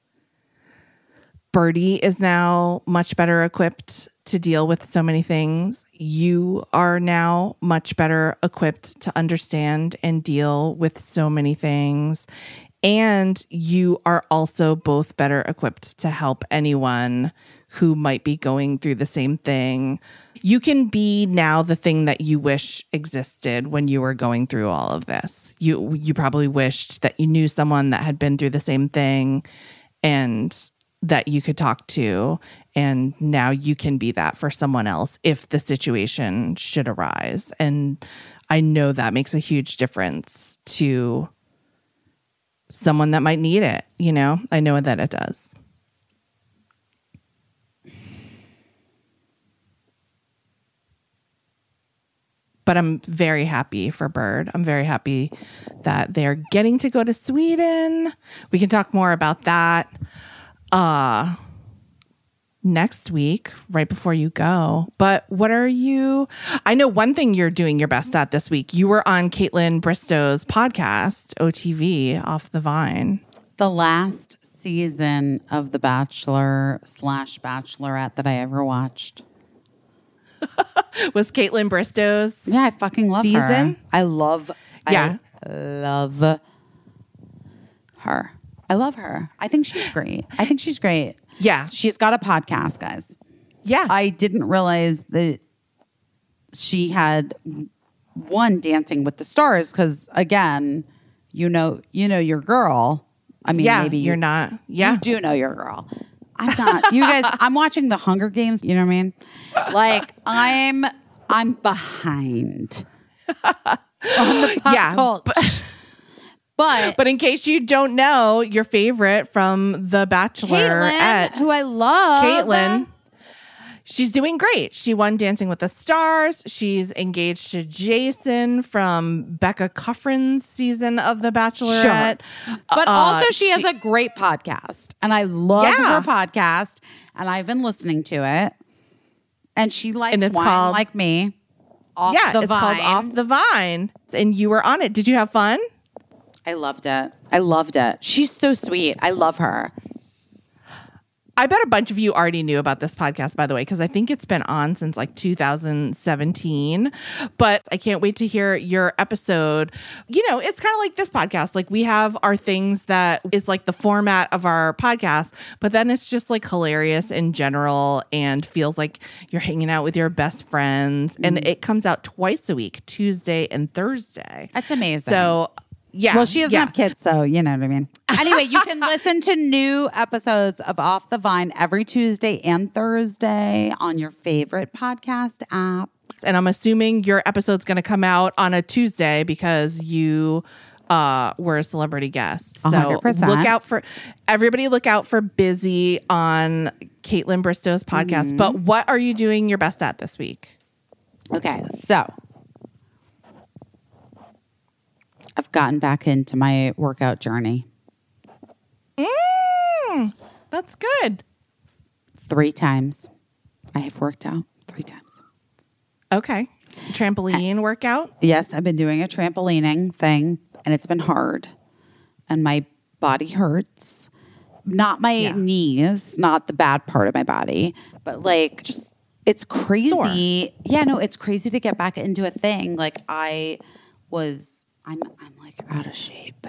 Birdie is now much better equipped to deal with so many things. You are now much better equipped to understand and deal with so many things. And you are also both better equipped to help anyone who might be going through the same thing. You can be now the thing that you wish existed when you were going through all of this. You you probably wished that you knew someone that had been through the same thing and that you could talk to. And now you can be that for someone else if the situation should arise. And i know that makes a huge difference to someone that might need it you know? I know that it does but i'm very happy for bird. I'm very happy that they're getting to go to sweden. We can talk more about that uh next week right before you go. But what are you i know one thing you're doing your best at this week. You were on Kaitlyn Bristowe's podcast otv off the vine. The last season of The Bachelor slash Bachelorette that I ever watched. (laughs) was Kaitlyn Bristowe's Yeah, I fucking love her. Season? I love. Yeah. I love her. I love her. I think she's great. I think she's great. Yeah. she's got a podcast, guys. yeah I didn't realize that she had one Dancing with the Stars because again, you know, you know your girl. I mean, yeah maybe you- you're not yeah You do know your girl. I'm not. You guys, I'm watching the Hunger Games. You know what I mean? Like I'm, I'm behind on the pop Yeah, culture. But, But in case you don't know, your favorite from The Bachelor, Kaitlyn, at who I love, Kaitlyn, she's doing great. She won Dancing with the Stars. She's engaged to Jason from Becca Kufrin's season of The Bachelorette. But Uh, also, she, has a great podcast, and I love Yeah. her podcast, and I've been listening to it. And she likes And it's wine called- like me. Off yeah, the it's vine. called Off the Vine. And you were on it. Did you have fun? I loved it. I loved it. She's so sweet. I love her. I bet a bunch of you already knew about this podcast, by the way, because I think it's been on since like 2017. But I can't wait to hear your episode. You know, it's kind of like this podcast. Like we have our things that is like the format of our podcast, but then it's just like hilarious in general and feels like you're hanging out with your best friends. And Mm-hmm. it comes out twice a week, Tuesday and Thursday. That's amazing. So, yeah. Well, she doesn't yeah. have kids, so you know what I mean. (laughs) Anyway, you can listen to new episodes of Off the Vine every Tuesday and Thursday on your favorite podcast app. and I'm assuming your episode's going to come out on a Tuesday because you uh, were a celebrity guest. So 100%. look out for everybody. Look out for busy on Kaitlyn Bristowe's podcast. Mm-hmm. But what are you doing your best at this week? Okay, so I've gotten back into my workout journey Mm, that's good. three times. I have worked out three times. Okay, trampoline workout. Yes, I've been doing a trampolining thing and it's been hard and my body hurts. Not my Yeah. knees, not the bad part of my body, but like just it's crazy. Yeah, no, it's crazy to get back into a thing. Like I was I'm I'm like out of shape.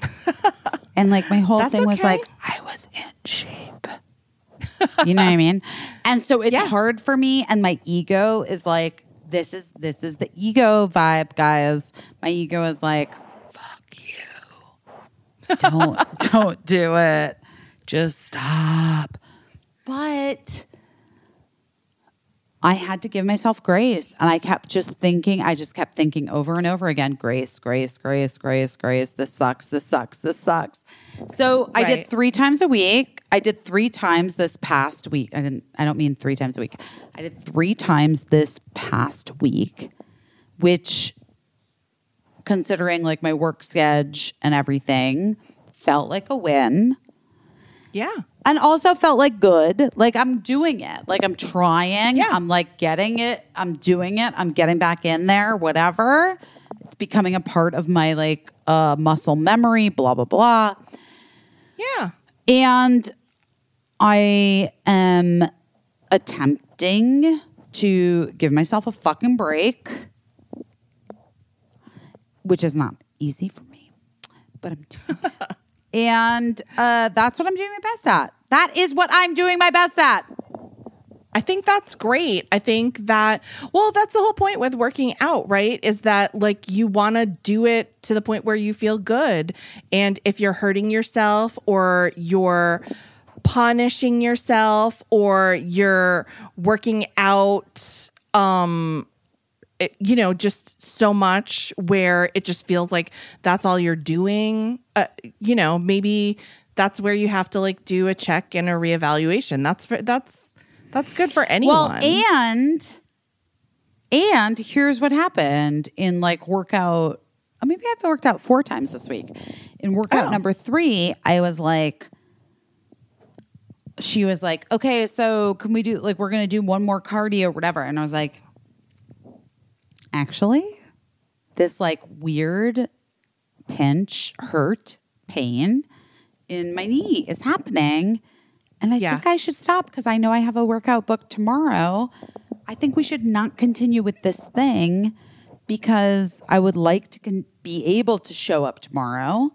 (laughs) and like my whole That's thing was okay. like I was in shape. you know what I mean? And so it's Yeah. hard for me and my ego is like this is this is the ego vibe, guys. My ego is like, fuck you. Don't (laughs) don't do it. Just stop. But I had to give myself grace. And I kept just thinking, I just kept thinking over and over again grace, grace, grace, grace, grace. This sucks. This sucks. This sucks. So I did three times a week. I did three times this past week. I didn't, I don't mean three times a week. I did three times this past week, which considering like my work schedule and everything felt like a win Yeah. and also felt like good. Like I'm doing it. Like I'm trying. Yeah. I'm like getting it. I'm doing it. I'm getting back in there, whatever. It's becoming a part of my like uh muscle memory, blah blah blah. Yeah. And I am attempting to give myself a fucking break, which is not easy for me, but I'm doing it. (laughs) And uh, that's what I'm doing my best at. That is what I'm doing my best at. I think that's great. I think that, well, that's the whole point with working out, right? Is that like you want to do it to the point where you feel good. And if you're hurting yourself or you're punishing yourself or you're working out, um, it, you know, just so much where it just feels like that's all you're doing, uh, you know, maybe that's where you have to like do a check and a reevaluation. That's for, that's, that's good for anyone. Well, and and here's what happened in like workout. oh, Maybe I've worked out four times this week. In workout Oh. number three, I was like, she was like, okay, so can we do like we're gonna do one more cardio, whatever? And I was like, actually, this like weird pinch, hurt, pain in my knee is happening. And I Yeah. think I should stop because I know I have a workout book tomorrow. I think we should not continue with this thing because I would like to con- be able to show up tomorrow.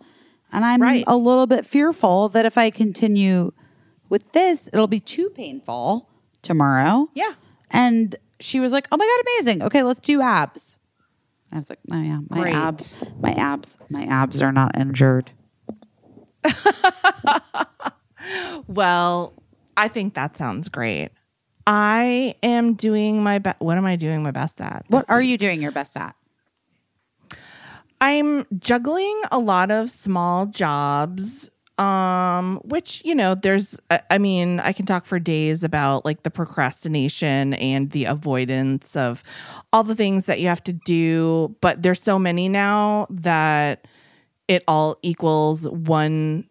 And I'm Right. a little bit fearful that if I continue with this, it'll be too painful tomorrow. Yeah. And she was like, "Oh my god, amazing! Okay, let's do abs." I was like, "Oh yeah, my Great. abs, my abs, my abs are not injured." (laughs) Well, I think that sounds great. I am doing my best. What am I doing my best at? What are you doing your best at? I'm juggling a lot of small jobs um which you know there's I- mean i can talk for days about like the procrastination and the avoidance of all the things that you have to do but there's so many now that it all equals one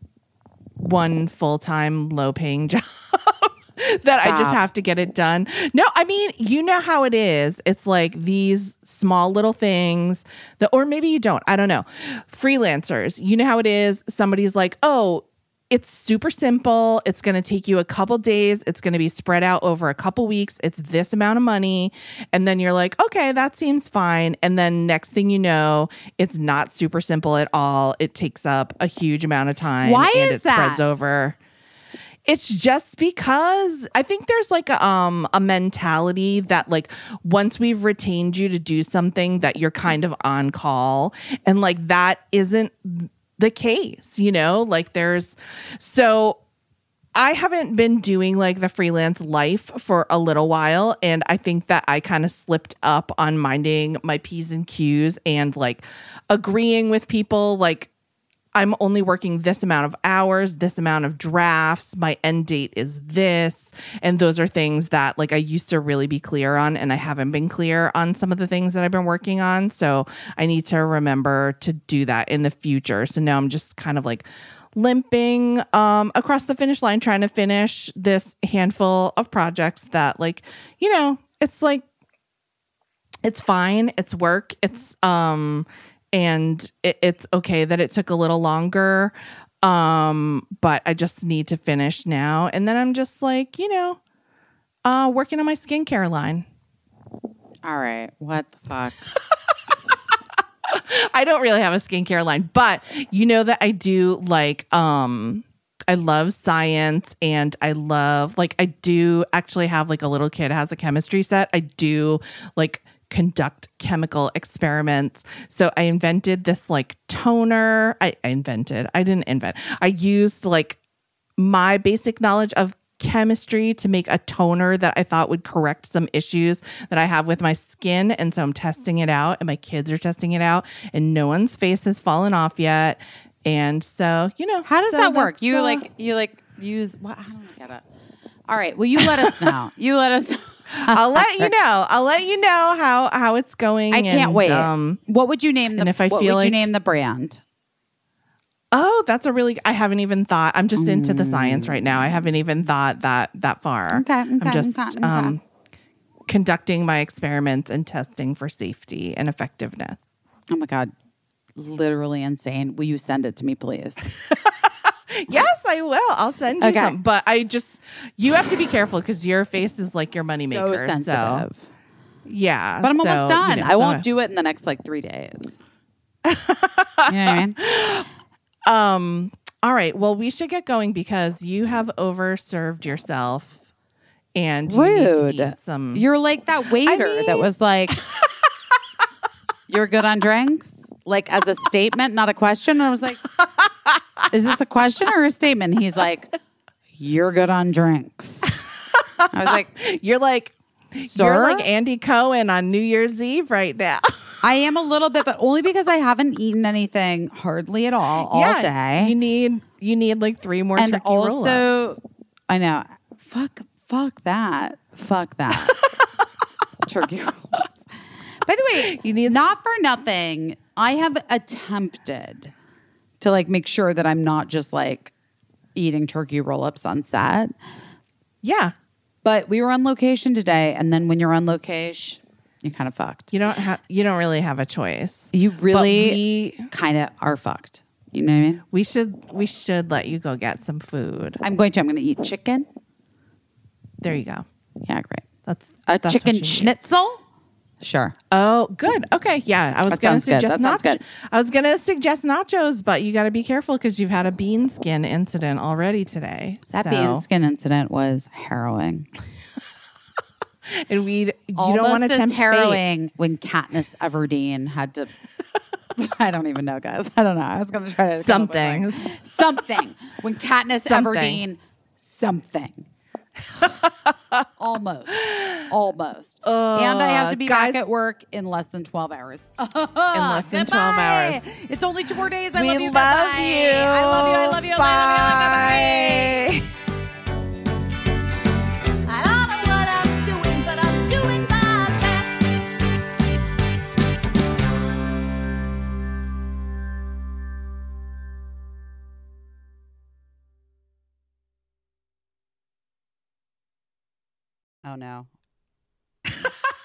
one full-time low-paying (laughs) job (laughs) that I just have to get it done. No, I mean, you know how it is. It's like these small little things that, or maybe you don't. I don't know. Freelancers, you know how it is. Somebody's like, oh, it's super simple. It's going to take you a couple days. It's going to be spread out over a couple weeks. It's this amount of money. And then you're like, okay, that seems fine. And then next thing you know, it's not super simple at all. It takes up a huge amount of time. Why and is it that? spreads over. It's just because I think there's like a, um a mentality that like once we've retained you to do something that you're kind of on call and like that isn't the case, you know? Like there's so I haven't been doing like the freelance life for a little while. And I think that I kind of slipped up on minding my P's and Q's and like agreeing with people. Like, I'm only working this amount of hours, this amount of drafts. My end date is this. And those are things that like I used to really be clear on and I haven't been clear on some of the things that I've been working on. So I need to remember to do that in the future. So now I'm just kind of like limping um across the finish line trying to finish this handful of projects that like, you know, it's like it's fine it's work it's um and it, it's okay that it took a little longer um but i just need to finish now and then i'm just like you know uh working on my skincare line All right, what the fuck? (laughs) i don't really have a skincare line but you know that i do like um I love science and I love like I do actually have like a little kid has a chemistry set. I do like conduct chemical experiments. So I invented this like toner. I, I invented, I didn't invent, I used like my basic knowledge of chemistry to make a toner that I thought would correct some issues that I have with my skin. And so I'm testing it out, and my kids are testing it out, and no one's face has fallen off yet. And so, you know, How does so that work? You uh, like you like use what? I don't get it. All right. Well, you let us know. You let us. know. (laughs) I'll let you know. I'll let you know how how it's going. I can't and, wait. Um, what would you name the? and if I what feel would you name the brand? oh, that's a really. I haven't even thought. I'm just into the science right now. I haven't even thought that that far. Okay, I'm just okay, okay. um, conducting my experiments and testing for safety and effectiveness. Oh my god, literally insane. Will you send it to me, please? (laughs) Yes, I will. I'll send you Okay. some. But I just you have to be careful because your face is like your moneymaker. so sensitive. yeah, but I'm so, almost done. you know, I so- won't do it in the next like three days. (laughs) you know I mean? Um. All right. Well, we should get going because you have overserved yourself, and you Rude. some. You're like that waiter that mean- was like, (laughs) "You're good on drinks," like as a statement, not a question. And I was like, "Is this a question or a statement?" He's like, "You're good on drinks." I was like, You're like. Sir? You're like Andy Cohen on New Year's Eve right now. (laughs) "I am a little bit, but only because I haven't eaten anything hardly at all all day." You need you need like three more and turkey also, roll-ups. I know, fuck, fuck that, fuck that, (laughs) turkey rolls. By the way, You need- not for nothing. I have attempted to like make sure that I'm not just like eating turkey roll ups on set. Yeah. But we were on location today, and then when you're on location, you're kind of fucked. You don't have you don't really have a choice. You really kind of are fucked. You know what I mean? we should we should let you go get some food. I'm going to. I'm going to eat chicken. There you go. Yeah, great. That's A that's chicken you schnitzel. Sure. Oh, good. Okay, yeah. I was gonna suggest That sounds nach- good. I was gonna suggest nachos, but you got to be careful because you've had a bean skin incident already today. That So- bean skin incident was harrowing. (laughs) and we you Almost don't want to tempt fate. harrowing when Katniss Everdeen had to. (laughs) I don't even know, guys. I don't know. I was going to try to Something. something when Katniss Something. Everdeen, something. Almost, almost, and I have to uh, be guys- back at work in less than twelve hours. (laughs) in less than twelve hours. It's only two more days. I we love you. love Goodbye. you. I love you. I love you. I love you. I love you. Bye. Bye. Oh no. (laughs)